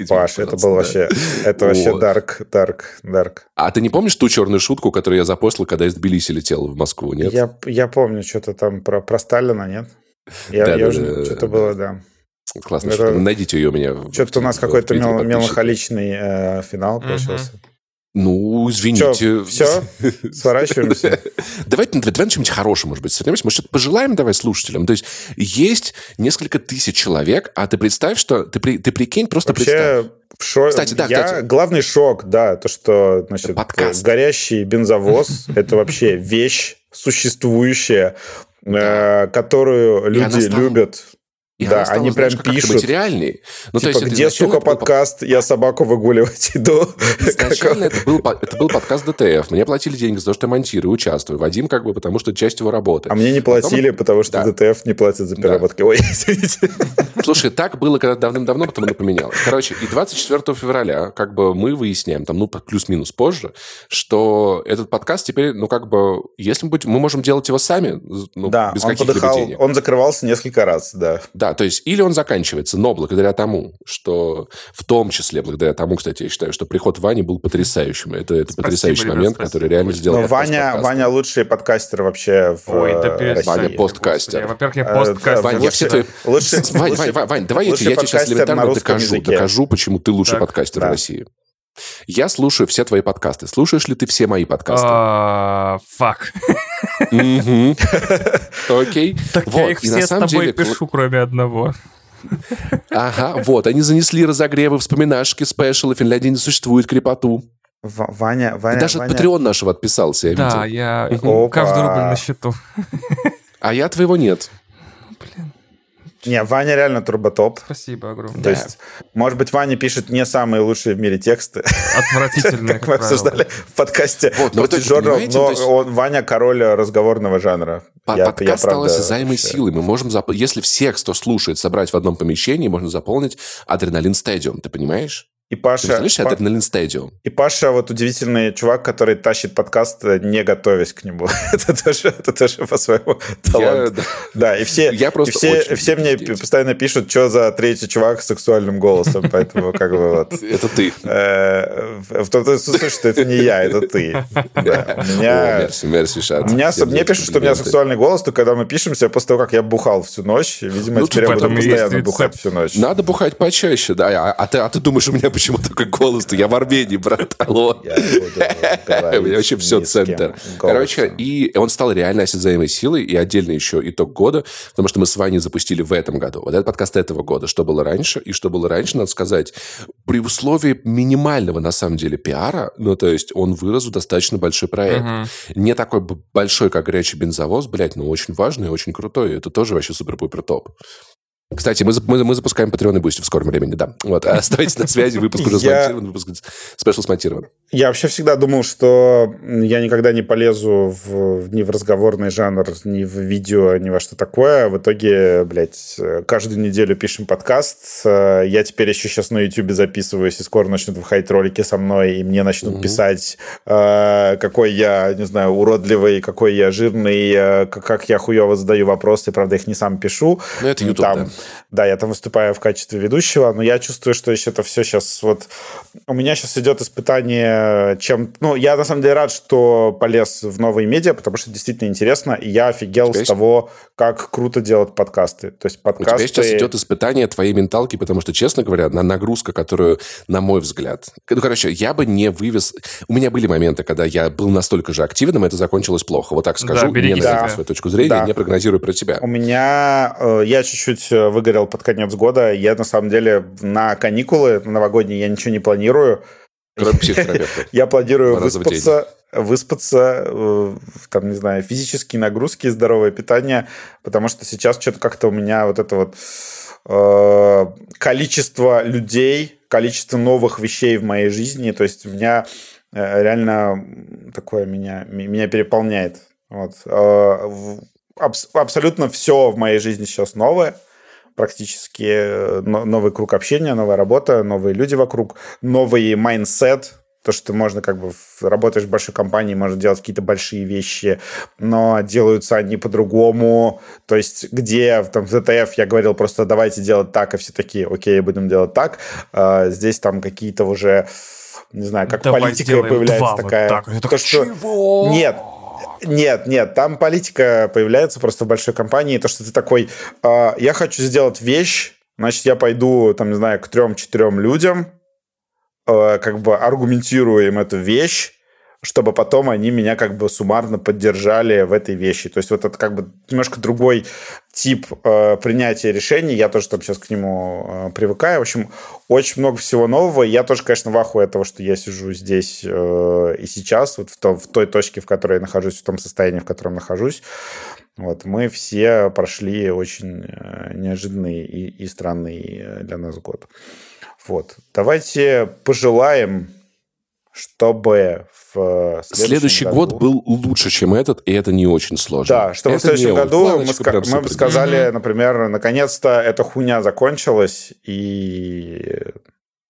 Паш, это был вообще, это вообще dark, dark, dark. А ты не помнишь ту черную шутку, которую я запостил, когда из Тбилиси летел в Москву, нет? Я, я помню что-то там про, про Сталина, нет? Я, да, я да, уже, да, что-то да. было, да. Классно, это... что найдите ее у меня. Что-то у нас какой-то мел- меланхоличный э, финал получился. Ну, извините. Чё, все? Сворачиваемся? Давайте, давай на чем-нибудь хорошем, может быть, сорвемся. Может, что-то пожелаем давай слушателям? То есть, есть несколько тысяч человек, а ты представь, что... Ты, ты прикинь, просто Вообще, представь. Шо... Кстати, да, я... кстати. Главный шок, да, то, что, значит, Подкаст. горящий бензовоз — это вообще вещь существующая, э, которую люди любят и да, они прям знаешь, пишут. материальней. Ну, типа, то есть, где, сука, подкаст? Был... Я собаку выгуливать иду. Изначально это был, это был подкаст ДТФ. Мне платили деньги за то, что я монтирую, участвую. Вадим как бы, потому что часть его работы. А мне не платили, потом... потому что да. ДТФ не платит за переработки. Да. Ой, извините. Слушай, так было когда давным-давно, потом оно поменялось. Короче, и 24 февраля как бы мы выясняем, там, ну, плюс-минус позже, что этот подкаст теперь, ну, как бы, если мы, мы можем делать его сами, ну, да, без каких-либо денег. Он закрывался несколько раз, да. Да, то есть или он заканчивается, но благодаря тому, что в том числе благодаря тому, кстати, я считаю, что приход Вани был потрясающим. Это, это спасибо, потрясающий ребят, момент, спасибо. который реально сделал. Но Ваня, Ваня лучший подкастер вообще в Ой, да России. Ваня посткастер. Во-первых, я посткастер. Вань, я все твои... Лучший, Вань, Вань, Вань, Вань, давай я тебе сейчас элементарно докажу, докажу, почему ты лучший подкастер в России. Я слушаю все твои подкасты. Слушаешь ли ты все мои подкасты? А, фак. Окей. Так я их все с тобой пишу, кроме одного. Ага, вот, они занесли разогревы, вспоминашки, спешалы, Финляндии не существует, крепоту. Ваня, Ваня, Даже Ваня... Патреон нашего отписался, я да, видел. Да, я... Опа. Каждый рубль на счету. А я твоего нет. Блин. Не, Ваня реально турботоп. Спасибо огромное. То есть, может быть, Ваня пишет не самые лучшие в мире тексты. Отвратительные, как мы обсуждали в подкасте. Вот, но, но есть... он, Ваня король разговорного жанра. я, подкаст я, стал осязаемой силой. Мы можем, зап... если всех, кто слушает, собрать в одном помещении, можно заполнить адреналин стадиум. Ты понимаешь? И Паша... Представляешь, Па... Адреналин Стадиум. И Паша вот удивительный чувак, который тащит подкаст, э, не готовясь к нему. это, тоже, это тоже по-своему талант. Я, да. и все, я просто и все, все мне надеюсь. постоянно пишут, что за третий чувак с сексуальным голосом, поэтому как бы вот... Это ты. Э, в том смысле, что это не я, это ты. Меня... Мне пишут, что у меня сексуальный голос, только когда мы пишемся после того, как я бухал всю ночь. Видимо, ну, теперь я буду постоянно бухать всю ночь. Надо бухать почаще, да. А, а, а ты думаешь, у меня почему такой голос-то? Я в Армении, брат, алло. У меня вообще все центр. Короче, и он стал реально осязаемой силой, и отдельно еще итог года, потому что мы с Ваней запустили в этом году. Вот этот подкаст этого года. Что было раньше? И что было раньше, надо сказать, при условии минимального, на самом деле, пиара, ну, то есть он вырос в достаточно большой проект. Не такой большой, как горячий бензовоз, блядь, но очень важный, очень крутой. Это тоже вообще супер-пупер топ. Кстати, мы, мы, мы запускаем Patreon и Boosty в скором времени, да. Вот, оставайтесь на связи, выпуск уже смонтирован, выпуск special смонтирован. Я вообще всегда думал, что я никогда не полезу в, ни в разговорный жанр, ни в видео, ни во что такое. В итоге, блядь, каждую неделю пишем подкаст. Я теперь еще сейчас на YouTube записываюсь, и скоро начнут выходить ролики со мной, и мне начнут угу. писать, э, какой я, не знаю, уродливый, какой я жирный, э, как я хуево задаю вопросы, правда, их не сам пишу. Ну, это YouTube, Там, да. Да, я там выступаю в качестве ведущего, но я чувствую, что еще это все сейчас вот... У меня сейчас идет испытание, чем... Ну, я на самом деле рад, что полез в новые медиа, потому что действительно интересно, и я офигел с того, как круто делать подкасты. То есть подкасты... У тебя сейчас идет испытание твоей менталки, потому что, честно говоря, на нагрузка, которую, на мой взгляд... Ну, короче, я бы не вывез... У меня были моменты, когда я был настолько же активным, и это закончилось плохо. Вот так скажу, да, не да. свою точку зрения, да. не прогнозирую про тебя. У меня... Э, я чуть-чуть э, выгорел под конец года. Я, на самом деле, на каникулы на новогодние я ничего не планирую. Кроме Я планирую выспаться, выспаться, э, там, не знаю, физические нагрузки, здоровое питание, потому что сейчас что-то как-то у меня вот это вот э, количество людей, количество новых вещей в моей жизни, то есть у меня э, реально такое меня, меня переполняет. Вот. Абсолютно все в моей жизни сейчас новое практически э, новый круг общения, новая работа, новые люди вокруг, новый mindset, то, что можно как бы работаешь в большой компании, можно делать какие-то большие вещи, но делаются они по-другому. То есть где там, в ЗТФ я говорил просто давайте делать так, и все такие, окей, будем делать так. А, здесь там какие-то уже не знаю, как Давай политика появляется такая. Вот так. То, что... Чего? Нет, нет, нет, там политика появляется просто в большой компании, то, что ты такой, э, я хочу сделать вещь, значит, я пойду, там, не знаю, к трем-четырем людям, э, как бы аргументирую им эту вещь, чтобы потом они меня как бы суммарно поддержали в этой вещи. То есть вот это как бы немножко другой тип э, принятия решений. Я тоже там сейчас к нему э, привыкаю. В общем, очень много всего нового. Я тоже, конечно, в ахуе от того, что я сижу здесь э, и сейчас, вот в, том, в той точке, в которой я нахожусь, в том состоянии, в котором нахожусь. Вот, мы все прошли очень э, неожиданный и, и странный э, для нас год. Вот. Давайте пожелаем чтобы в следующем Следующий году... год был лучше, чем этот, и это не очень сложно. Да, чтобы это в следующем году мы, ска- мы сказали, например, наконец-то эта хуйня закончилась, и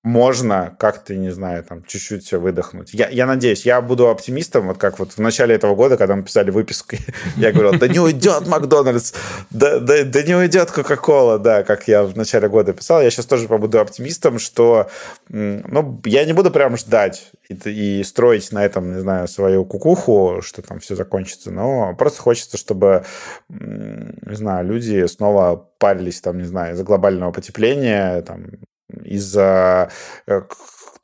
можно как-то, не знаю, там, чуть-чуть выдохнуть. Я, я надеюсь, я буду оптимистом, вот как вот в начале этого года, когда мы писали выписку, я говорил, да не уйдет Макдональдс, да, да, да не уйдет Кока-Кола, да, как я в начале года писал. Я сейчас тоже побуду оптимистом, что, ну, я не буду прям ждать и, и строить на этом, не знаю, свою кукуху, что там все закончится, но просто хочется, чтобы, не знаю, люди снова парились, там, не знаю, из-за глобального потепления, там, из-за э,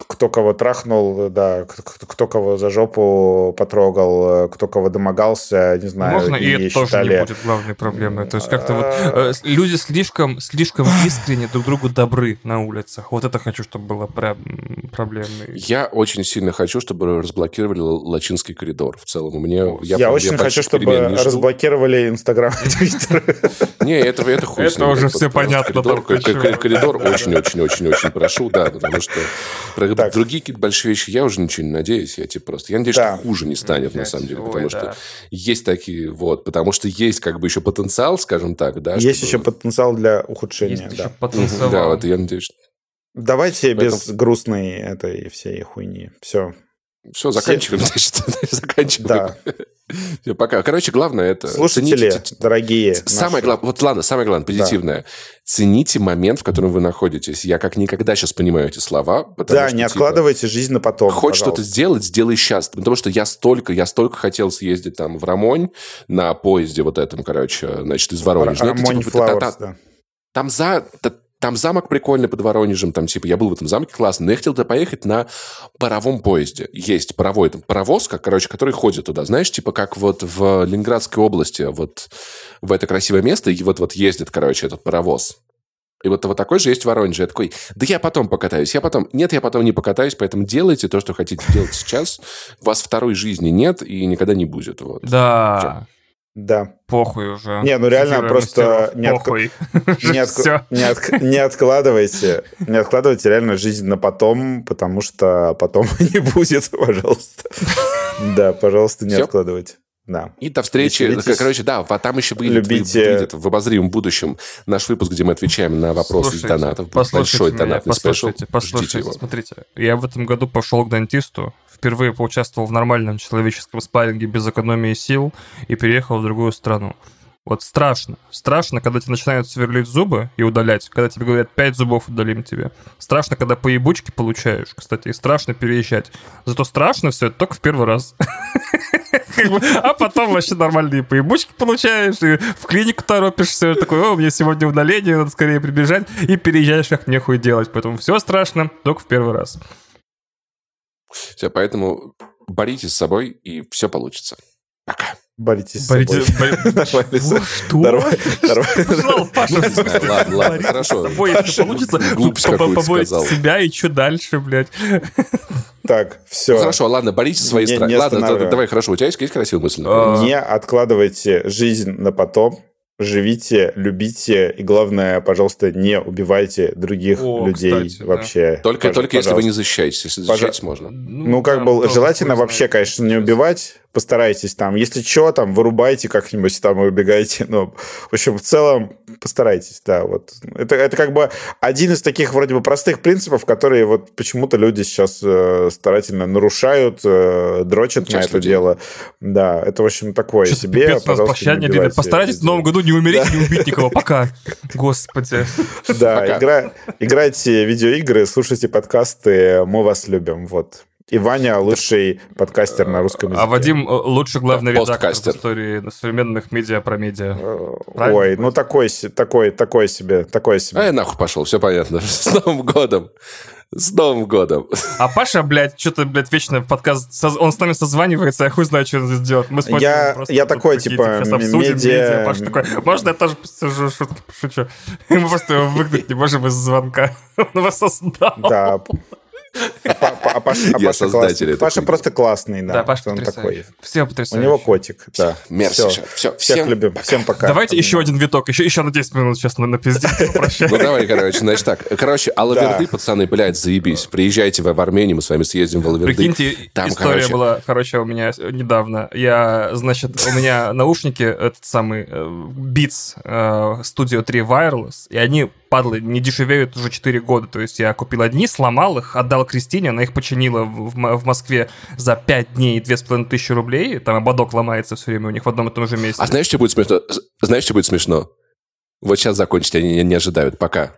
кто кого трахнул, да, кто кого за жопу потрогал, кто кого домогался, не знаю. Можно и, и это считали... тоже не будет главной проблемой. То есть как-то вот э, люди слишком, слишком искренне друг другу добры на улицах. Вот это хочу, чтобы было проблемой. Я очень сильно хочу, чтобы разблокировали Лачинский коридор в целом. Мне, я, я очень хочу, чтобы разблокировали Инстаграм и Твиттер. Не, это, это хуй Это уже все понятно. Коридор очень-очень-очень-очень прошу, да, потому что так. другие какие-то большие вещи я уже ничего не надеюсь. Я типа просто... Я надеюсь, да. что хуже не станет, на самом деле. Потому Ой, что да. есть такие... Вот, потому что есть как бы еще потенциал, скажем так, да. Есть чтобы... еще потенциал для ухудшения, есть да. потенциал. Да, вот я надеюсь, Давайте Поэтому... без грустной этой всей хуйни. Все. Все, заканчиваем, значит. заканчиваем. Да. Все, пока. Короче, главное это... Слушатели, цените, дорогие Самое главное, вот ладно, самое главное, позитивное. Да. Цените момент, в котором вы находитесь. Я как никогда сейчас понимаю эти слова. Да, что, не типа, откладывайте жизнь на потом, Хочешь что-то сделать, сделай сейчас. Потому что я столько, я столько хотел съездить там в Рамонь на поезде вот этом, короче, значит, из Воронежа. Рамонь типа, Флауэрс, да. Там за там замок прикольный под Воронежем, там, типа, я был в этом замке, классно, но я хотел туда поехать на паровом поезде. Есть паровой, там, паровоз, как, короче, который ходит туда, знаешь, типа, как вот в Ленинградской области, вот в это красивое место, и вот, вот ездит, короче, этот паровоз. И вот, вот такой же есть в Воронеже. Я такой, да я потом покатаюсь, я потом... Нет, я потом не покатаюсь, поэтому делайте то, что хотите делать сейчас. Вас второй жизни нет и никогда не будет. Вот. Да. Чем? Да. Похуй уже. Не, ну реально просто не, откладывайте, не откладывайте реально жизнь на потом, потому что потом не будет, пожалуйста. Да, пожалуйста, не откладывайте. Да. И до встречи. Веселитесь. Короче, да, а там еще выйдет, Любите... выйдет в обозримом будущем наш выпуск, где мы отвечаем на вопросы слушайте, из донатов. Большой меня, донатный послушайте, спешл. Послушайте, его. смотрите. Я в этом году пошел к дантисту, впервые поучаствовал в нормальном человеческом спарринге без экономии сил и переехал в другую страну. Вот страшно. Страшно, когда тебе начинают сверлить зубы и удалять, когда тебе говорят, пять зубов удалим тебе. Страшно, когда по ебучке получаешь, кстати, и страшно переезжать. Зато страшно все это только в первый раз. А потом вообще нормальные поебучки получаешь, и в клинику торопишься, такой, о, мне сегодня удаление, надо скорее прибежать, и переезжаешь, как нехуй делать. Поэтому все страшно только в первый раз. Все, поэтому боритесь с собой, и все получится. Пока. Боритесь с собой. Что? Паша, Ладно, ладно, хорошо. С собой, если получится, поборить себя, и что дальше, блядь? Так, все. Ну, хорошо, ладно, борите свои страхи. Ладно, давай, хорошо, у тебя есть, есть красивая мысль? Не откладывайте жизнь на потом живите, любите, и главное, пожалуйста, не убивайте других О, людей кстати, вообще. Да. Только, только если вы не защищаетесь. Если защищаетесь, Пожа... можно. Ну, ну как да, бы, желательно вообще, конечно, не убивать, постарайтесь там. Если что, там, вырубайте как-нибудь там и убегайте. Ну, в общем, в целом, постарайтесь, да. Вот. Это, это как бы один из таких вроде бы простых принципов, которые вот почему-то люди сейчас э, старательно нарушают, э, дрочат Часть на это людей. дело. Да, это, в общем, такое Сейчас себе. Пожалуйста, не, не Постарайтесь в новом году не умереть и не убить никого. Пока. Господи. Да, играйте в видеоигры, слушайте подкасты, мы вас любим. Вот. И Ваня лучший подкастер на русском языке. А Вадим э, лучший главный редактор в истории современных медиа про медиа. Э, Правильно? Ой, ну такой, такой, такой себе, такой А себе. я нахуй пошел, все понятно. С Новым годом. С Новым годом. А Паша, блядь, что-то, блядь, вечно в подкаст... Он с нами созванивается, я хуй знаю, что он здесь делает. Мы смотрим, Я- просто я такой, типа, сейчас обсудим медиа- медиа. Паша такой, можно я тоже посижу, шутки пошучу? И мы просто его выгнать не можем из звонка. Он его создал. Да. А а Паша, а Я Паша создатель классный. Паша просто классный, да. Да, Паша он такой. Все У потрясающе. него котик, да. Мерси. Все, Всех всем любим. Всем пока. Давайте еще один виток, еще, еще на 10 минут сейчас на, на пизде Ну давай, короче, значит так. Короче, Алаверды, пацаны, блядь, заебись. Приезжайте в Армению, мы с вами съездим в Алаверды. Прикиньте, Там, история короче, была, короче, у меня недавно. Я, значит, у меня наушники, этот самый э, Beats э, Studio 3 Wireless, и они, падлы, не дешевеют уже 4 года. То есть я купил одни, сломал их, отдал Кристине, она их починила в, в Москве за 5 дней и 2500 рублей. Там ободок ломается все время у них в одном и том же месте. А знаешь, что будет смешно? Знаешь, что будет смешно? Вот сейчас закончить они не ожидают. Пока.